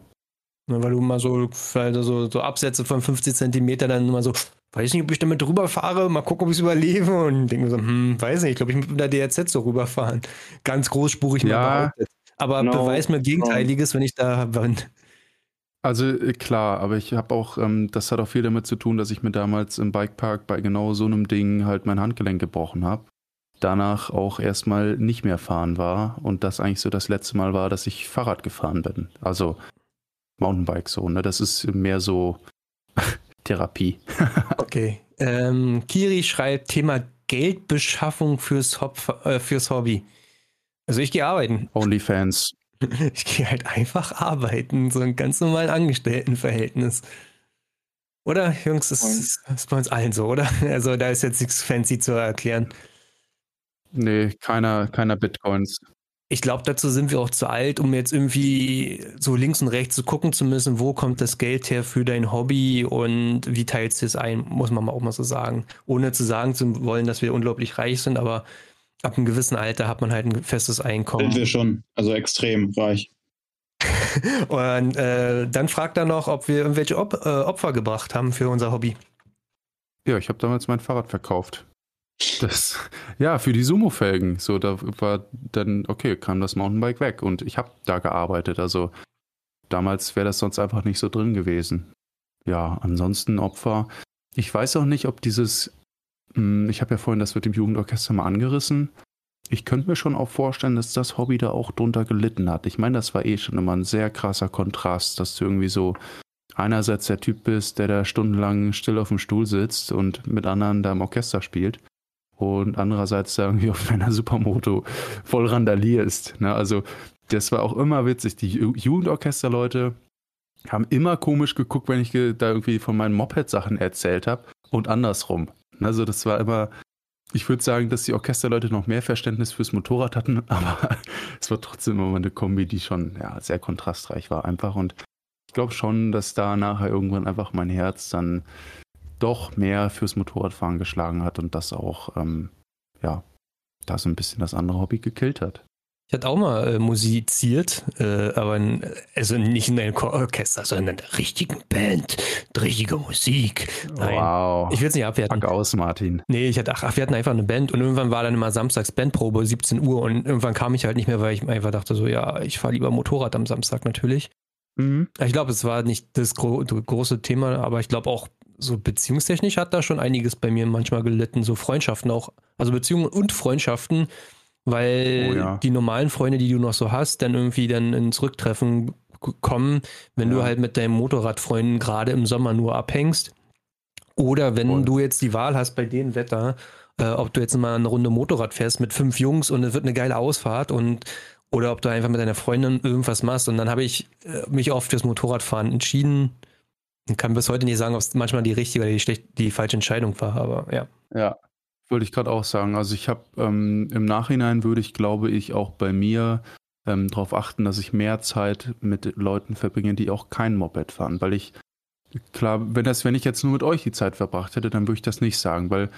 Ja, weil du mal so, so, so Absätze von 50 Zentimeter dann immer so, weiß nicht, ob ich damit rüberfahre, mal gucken, ob ich es überlebe. Und denke mir so, hm, weiß nicht, ich glaube, ich muss mit der DRZ so rüberfahren. Ganz großspurig ja, mal behauptet. Aber no, beweis mir Gegenteiliges, no. wenn ich da bin. Also äh, klar, aber ich habe auch, ähm, das hat auch viel damit zu tun, dass ich mir damals im Bikepark bei genau so einem Ding halt mein Handgelenk gebrochen habe. Danach auch erstmal nicht mehr fahren war und das eigentlich so das letzte Mal war, dass ich Fahrrad gefahren bin. Also Mountainbike so, ne? Das ist mehr so Therapie. okay. Ähm, Kiri schreibt Thema Geldbeschaffung fürs, Hop äh, fürs Hobby. Also ich gehe arbeiten. Onlyfans. Ich gehe halt einfach arbeiten, so ein ganz normalen Angestelltenverhältnis. Oder, Jungs, das ist, das ist bei uns allen so, oder? Also da ist jetzt nichts fancy zu erklären. Nee, keiner, keiner Bitcoins ich glaube, dazu sind wir auch zu alt, um jetzt irgendwie so links und rechts zu gucken zu müssen, wo kommt das Geld her für dein Hobby und wie teilst du es ein, muss man auch mal so sagen. Ohne zu sagen zu wollen, dass wir unglaublich reich sind, aber ab einem gewissen Alter hat man halt ein festes Einkommen. Sind wir schon, also extrem reich. und äh, dann fragt er noch, ob wir irgendwelche Op äh, Opfer gebracht haben für unser Hobby. Ja, ich habe damals mein Fahrrad verkauft. Das, ja, für die Sumo-Felgen. So, da war dann, okay, kam das Mountainbike weg und ich habe da gearbeitet. Also damals wäre das sonst einfach nicht so drin gewesen. Ja, ansonsten Opfer. Ich weiß auch nicht, ob dieses, hm, ich habe ja vorhin das mit dem Jugendorchester mal angerissen. Ich könnte mir schon auch vorstellen, dass das Hobby da auch drunter gelitten hat. Ich meine, das war eh schon immer ein sehr krasser Kontrast, dass du irgendwie so einerseits der Typ bist, der da stundenlang still auf dem Stuhl sitzt und mit anderen da im Orchester spielt und andererseits da irgendwie auf einer Supermoto voll randalierst. Ne? Also das war auch immer witzig. Die Jugendorchesterleute haben immer komisch geguckt, wenn ich da irgendwie von meinen Moped-Sachen erzählt habe und andersrum. Also das war immer, ich würde sagen, dass die Orchesterleute noch mehr Verständnis fürs Motorrad hatten, aber es war trotzdem immer eine Kombi, die schon ja, sehr kontrastreich war einfach. Und ich glaube schon, dass da nachher irgendwann einfach mein Herz dann doch mehr fürs Motorradfahren geschlagen hat und das auch, ähm, ja, da so ein bisschen das andere Hobby gekillt hat. Ich hatte auch mal äh, musiziert, äh, aber in, also nicht in einem Orchester, sondern in der richtigen Band, richtige Musik. Nein, wow. Ich will es nicht abwerten. Pack aus, Martin. Nee, ich hatte, ach, wir hatten einfach eine Band und irgendwann war dann immer samstags Bandprobe, 17 Uhr und irgendwann kam ich halt nicht mehr, weil ich einfach dachte so, ja, ich fahre lieber Motorrad am Samstag natürlich. Mhm. Ich glaube, es war nicht das gro große Thema, aber ich glaube auch so beziehungstechnisch hat da schon einiges bei mir manchmal gelitten, so Freundschaften auch, also Beziehungen und Freundschaften, weil oh ja. die normalen Freunde, die du noch so hast, dann irgendwie dann ins Rücktreffen kommen, wenn ja. du halt mit deinen Motorradfreunden gerade im Sommer nur abhängst. Oder wenn Voll. du jetzt die Wahl hast bei dem Wetter, äh, ob du jetzt mal eine Runde Motorrad fährst mit fünf Jungs und es wird eine geile Ausfahrt und oder ob du einfach mit deiner Freundin irgendwas machst. Und dann habe ich äh, mich oft fürs Motorradfahren entschieden, ich kann bis heute nicht sagen, ob es manchmal die richtige oder die, schlecht, die falsche Entscheidung war, aber ja. Ja, wollte ich gerade auch sagen. Also ich habe ähm, im Nachhinein würde ich, glaube ich, auch bei mir ähm, darauf achten, dass ich mehr Zeit mit Leuten verbringe, die auch kein Moped fahren. Weil ich, klar, wenn das, wenn ich jetzt nur mit euch die Zeit verbracht hätte, dann würde ich das nicht sagen. Weil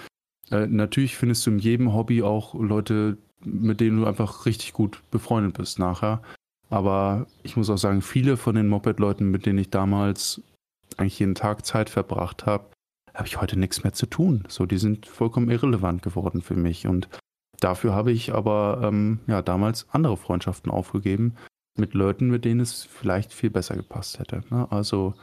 äh, natürlich findest du in jedem Hobby auch Leute, mit denen du einfach richtig gut befreundet bist nachher. Aber ich muss auch sagen, viele von den Moped-Leuten, mit denen ich damals eigentlich jeden Tag Zeit verbracht habe, habe ich heute nichts mehr zu tun. So, die sind vollkommen irrelevant geworden für mich. Und dafür habe ich aber ähm, ja damals andere Freundschaften aufgegeben mit Leuten, mit denen es vielleicht viel besser gepasst hätte. Ne? Also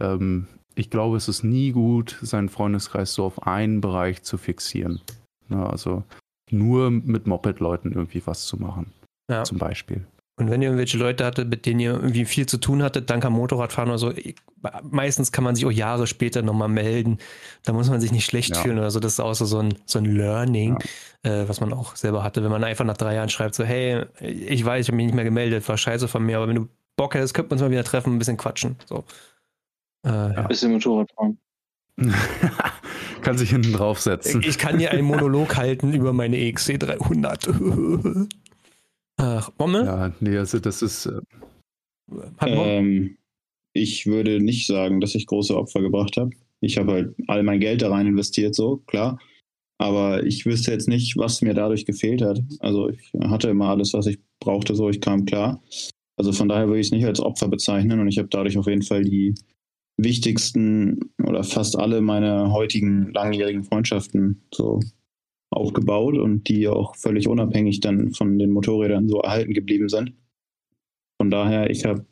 ähm, ich glaube, es ist nie gut, seinen Freundeskreis so auf einen Bereich zu fixieren. Ne? Also nur mit Moped-Leuten irgendwie was zu machen. Ja. Zum Beispiel. Und wenn ihr irgendwelche Leute hattet, mit denen ihr irgendwie viel zu tun hattet, dank am Motorradfahren oder so, meistens kann man sich auch Jahre später nochmal melden. Da muss man sich nicht schlecht ja. fühlen oder so. Das ist auch so, ein, so ein Learning, ja. äh, was man auch selber hatte. Wenn man einfach nach drei Jahren schreibt, so, hey, ich weiß, ich habe mich nicht mehr gemeldet, war scheiße von mir, aber wenn du Bock hättest, könnte man uns mal wieder treffen, ein bisschen quatschen. So. Äh, ja. Ein bisschen Motorradfahren. kann sich hinten draufsetzen. Ich kann hier einen Monolog halten über meine EXC 300. Ach, Bomme? Ja, nee, also das ist. Äh, ähm, ich würde nicht sagen, dass ich große Opfer gebracht habe. Ich habe halt all mein Geld da rein investiert, so, klar. Aber ich wüsste jetzt nicht, was mir dadurch gefehlt hat. Also ich hatte immer alles, was ich brauchte, so ich kam klar. Also von daher würde ich es nicht als Opfer bezeichnen und ich habe dadurch auf jeden Fall die wichtigsten oder fast alle meine heutigen langjährigen Freundschaften so aufgebaut und die auch völlig unabhängig dann von den Motorrädern so erhalten geblieben sind. Von daher, ich habe,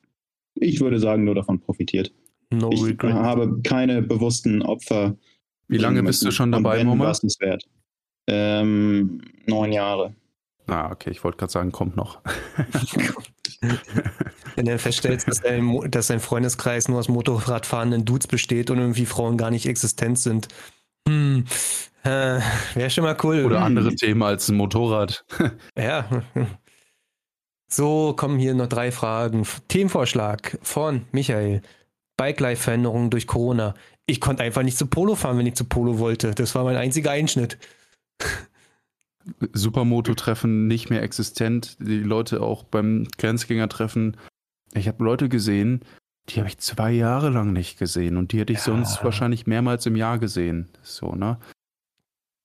ich würde sagen, nur davon profitiert. No ich regret. habe keine bewussten Opfer. Wie lange bist du schon dabei, Mama? wert. Ähm, neun Jahre. Ah, okay, ich wollte gerade sagen, kommt noch. Wenn du feststellst, dass dein, dass dein Freundeskreis nur aus Motorradfahrenden Dudes besteht und irgendwie Frauen gar nicht existent sind. Hm, äh, Wäre schon mal cool. Oder hm. andere Themen als ein Motorrad. ja. So, kommen hier noch drei Fragen. Themenvorschlag von Michael. Bike-Life-Veränderungen durch Corona. Ich konnte einfach nicht zu Polo fahren, wenn ich zu Polo wollte. Das war mein einziger Einschnitt. Supermoto-Treffen nicht mehr existent. Die Leute auch beim Grenzgänger-Treffen. Ich habe Leute gesehen, die habe ich zwei Jahre lang nicht gesehen und die hätte ich ja. sonst wahrscheinlich mehrmals im Jahr gesehen. So, ne?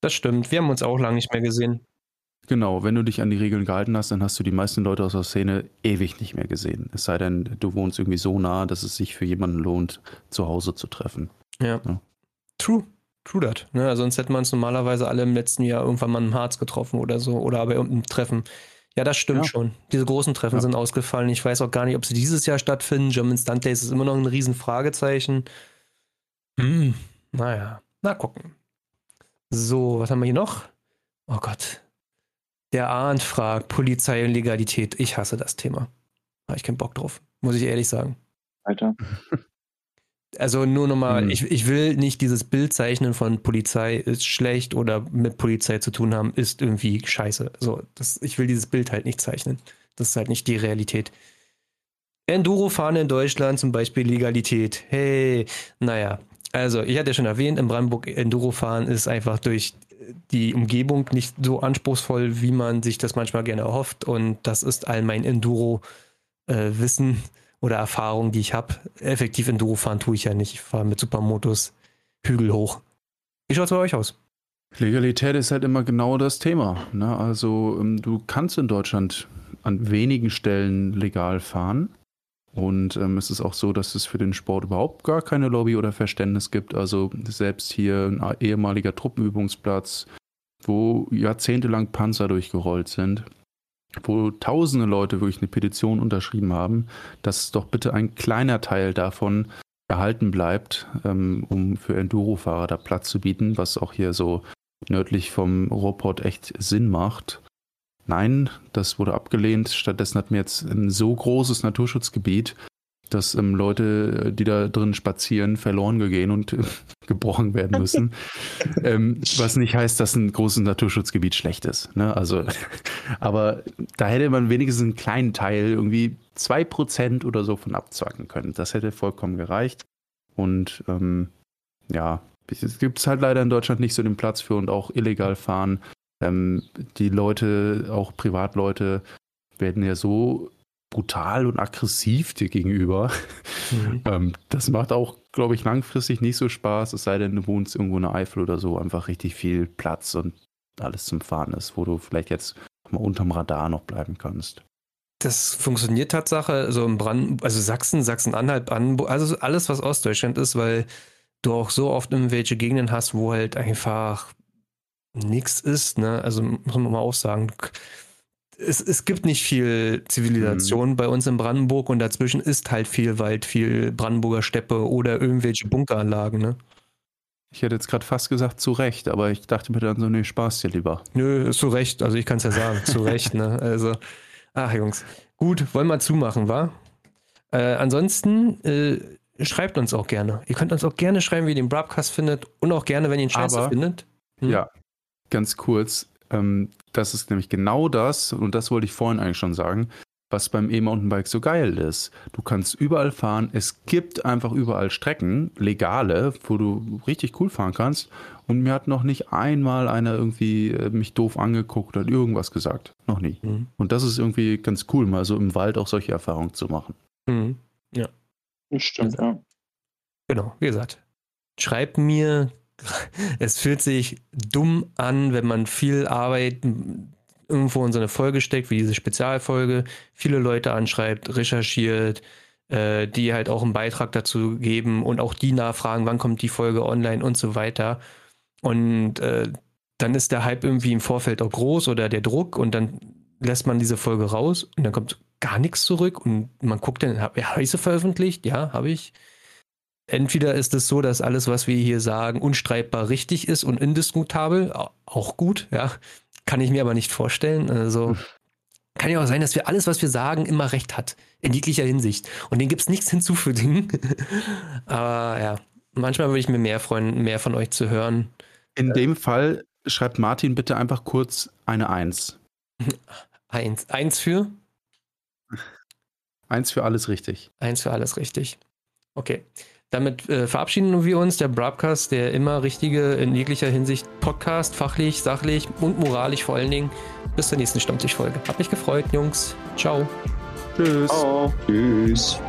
Das stimmt. Wir haben uns auch lange nicht mehr gesehen. Genau, wenn du dich an die Regeln gehalten hast, dann hast du die meisten Leute aus der Szene ewig nicht mehr gesehen. Es sei denn, du wohnst irgendwie so nah, dass es sich für jemanden lohnt, zu Hause zu treffen. Ja. ja. True. True that. Ne? Sonst hätten wir uns normalerweise alle im letzten Jahr irgendwann mal im Harz getroffen oder so oder bei irgendeinem Treffen. Ja, das stimmt ja. schon. Diese großen Treffen ja. sind ausgefallen. Ich weiß auch gar nicht, ob sie dieses Jahr stattfinden. German Stunt Days ist immer noch ein Riesenfragezeichen. Hm, naja, na gucken. So, was haben wir hier noch? Oh Gott. Der Arndt fragt Polizei und Legalität. Ich hasse das Thema. Habe ich keinen Bock drauf. Muss ich ehrlich sagen. Alter. Also nur nochmal, mhm. ich, ich will nicht dieses Bild zeichnen von Polizei ist schlecht oder mit Polizei zu tun haben, ist irgendwie scheiße. So, das, ich will dieses Bild halt nicht zeichnen. Das ist halt nicht die Realität. Enduro-Fahren in Deutschland, zum Beispiel Legalität. Hey, naja. Also, ich hatte ja schon erwähnt, in Brandenburg Enduro-Fahren ist einfach durch die Umgebung nicht so anspruchsvoll, wie man sich das manchmal gerne erhofft. Und das ist all mein Enduro-Wissen. Äh, oder Erfahrungen, die ich habe. Effektiv Enduro fahren tue ich ja nicht. Ich fahre mit Supermotos Hügel hoch. Wie schaut es bei euch aus? Legalität ist halt immer genau das Thema. Ne? Also ähm, du kannst in Deutschland an wenigen Stellen legal fahren. Und ähm, es ist auch so, dass es für den Sport überhaupt gar keine Lobby oder Verständnis gibt. Also selbst hier ein ehemaliger Truppenübungsplatz, wo jahrzehntelang Panzer durchgerollt sind, wo tausende Leute wirklich eine Petition unterschrieben haben, dass doch bitte ein kleiner Teil davon erhalten bleibt, ähm, um für Enduro-Fahrer da Platz zu bieten, was auch hier so nördlich vom Ruhrpott echt Sinn macht. Nein, das wurde abgelehnt. Stattdessen hatten wir jetzt ein so großes Naturschutzgebiet, dass ähm, Leute, die da drin spazieren, verloren gehen und äh, gebrochen werden müssen. ähm, was nicht heißt, dass ein großes Naturschutzgebiet schlecht ist. Ne? Also, aber da hätte man wenigstens einen kleinen Teil, irgendwie zwei Prozent oder so von abzwacken können. Das hätte vollkommen gereicht. Und ähm, ja, es gibt halt leider in Deutschland nicht so den Platz für und auch illegal fahren. Ähm, die Leute, auch Privatleute, werden ja so brutal und aggressiv dir gegenüber. Mhm. ähm, das macht auch, glaube ich, langfristig nicht so Spaß, es sei denn, du wohnst irgendwo in der Eifel oder so, einfach richtig viel Platz und alles zum Fahren ist, wo du vielleicht jetzt mal unterm Radar noch bleiben kannst. Das funktioniert Tatsache, also in Brand, also Sachsen, Sachsen-Anhalt, Brandenburg, also alles, was Ostdeutschland ist, weil du auch so oft irgendwelche Gegenden hast, wo halt einfach nichts ist, ne? Also muss man mal auch sagen, es, es gibt nicht viel Zivilisation mhm. bei uns in Brandenburg und dazwischen ist halt viel Wald, viel Brandenburger Steppe oder irgendwelche Bunkeranlagen, ne? Ich hätte jetzt gerade fast gesagt, zu Recht, aber ich dachte mir dann so, nee, Spaß dir lieber. Nö, zu Recht, also ich kann es ja sagen, zu Recht, ne? Also, ach Jungs. Gut, wollen wir zumachen, wa? Äh, ansonsten äh, schreibt uns auch gerne. Ihr könnt uns auch gerne schreiben, wie ihr den Broadcast findet und auch gerne, wenn ihr ihn scheiße aber, findet. Hm? Ja, ganz kurz. Ähm, das ist nämlich genau das, und das wollte ich vorhin eigentlich schon sagen. was beim E-Mountainbike so geil ist. Du kannst überall fahren. Es gibt einfach überall Strecken, legale, wo du richtig cool fahren kannst. Und mir hat noch nicht einmal einer irgendwie äh, mich doof angeguckt oder irgendwas gesagt. Noch nie. Mhm. Und das ist irgendwie ganz cool, mal so im Wald auch solche Erfahrungen zu machen. Mhm. Ja. Das stimmt, ja. Genau, wie gesagt. Schreib mir, es fühlt sich dumm an, wenn man viel Arbeit irgendwo in so eine Folge steckt, wie diese Spezialfolge, viele Leute anschreibt, recherchiert, äh, die halt auch einen Beitrag dazu geben und auch die nachfragen, wann kommt die Folge online und so weiter. Und äh, dann ist der Hype irgendwie im Vorfeld auch groß oder der Druck und dann lässt man diese Folge raus und dann kommt gar nichts zurück und man guckt dann, habe ja, hab ich sie veröffentlicht? Ja, habe ich. Entweder ist es so, dass alles, was wir hier sagen, unstreitbar richtig ist und indiskutabel, auch gut, ja. Kann ich mir aber nicht vorstellen. Also kann ja auch sein, dass wir alles, was wir sagen, immer recht hat. In jeglicher Hinsicht. Und dem gibt es nichts hinzufügen. aber ja, manchmal würde ich mir mehr freuen, mehr von euch zu hören. In dem Fall schreibt Martin bitte einfach kurz eine Eins. Eins. Eins für? Eins für alles richtig. Eins für alles richtig. Okay. Damit äh, verabschieden wir uns. Der Broadcast, der immer richtige, in jeglicher Hinsicht Podcast, fachlich, sachlich und moralisch vor allen Dingen. Bis zur nächsten Stammtischfolge. Hat mich gefreut, Jungs. Ciao. Tschüss. Ciao. Tschüss.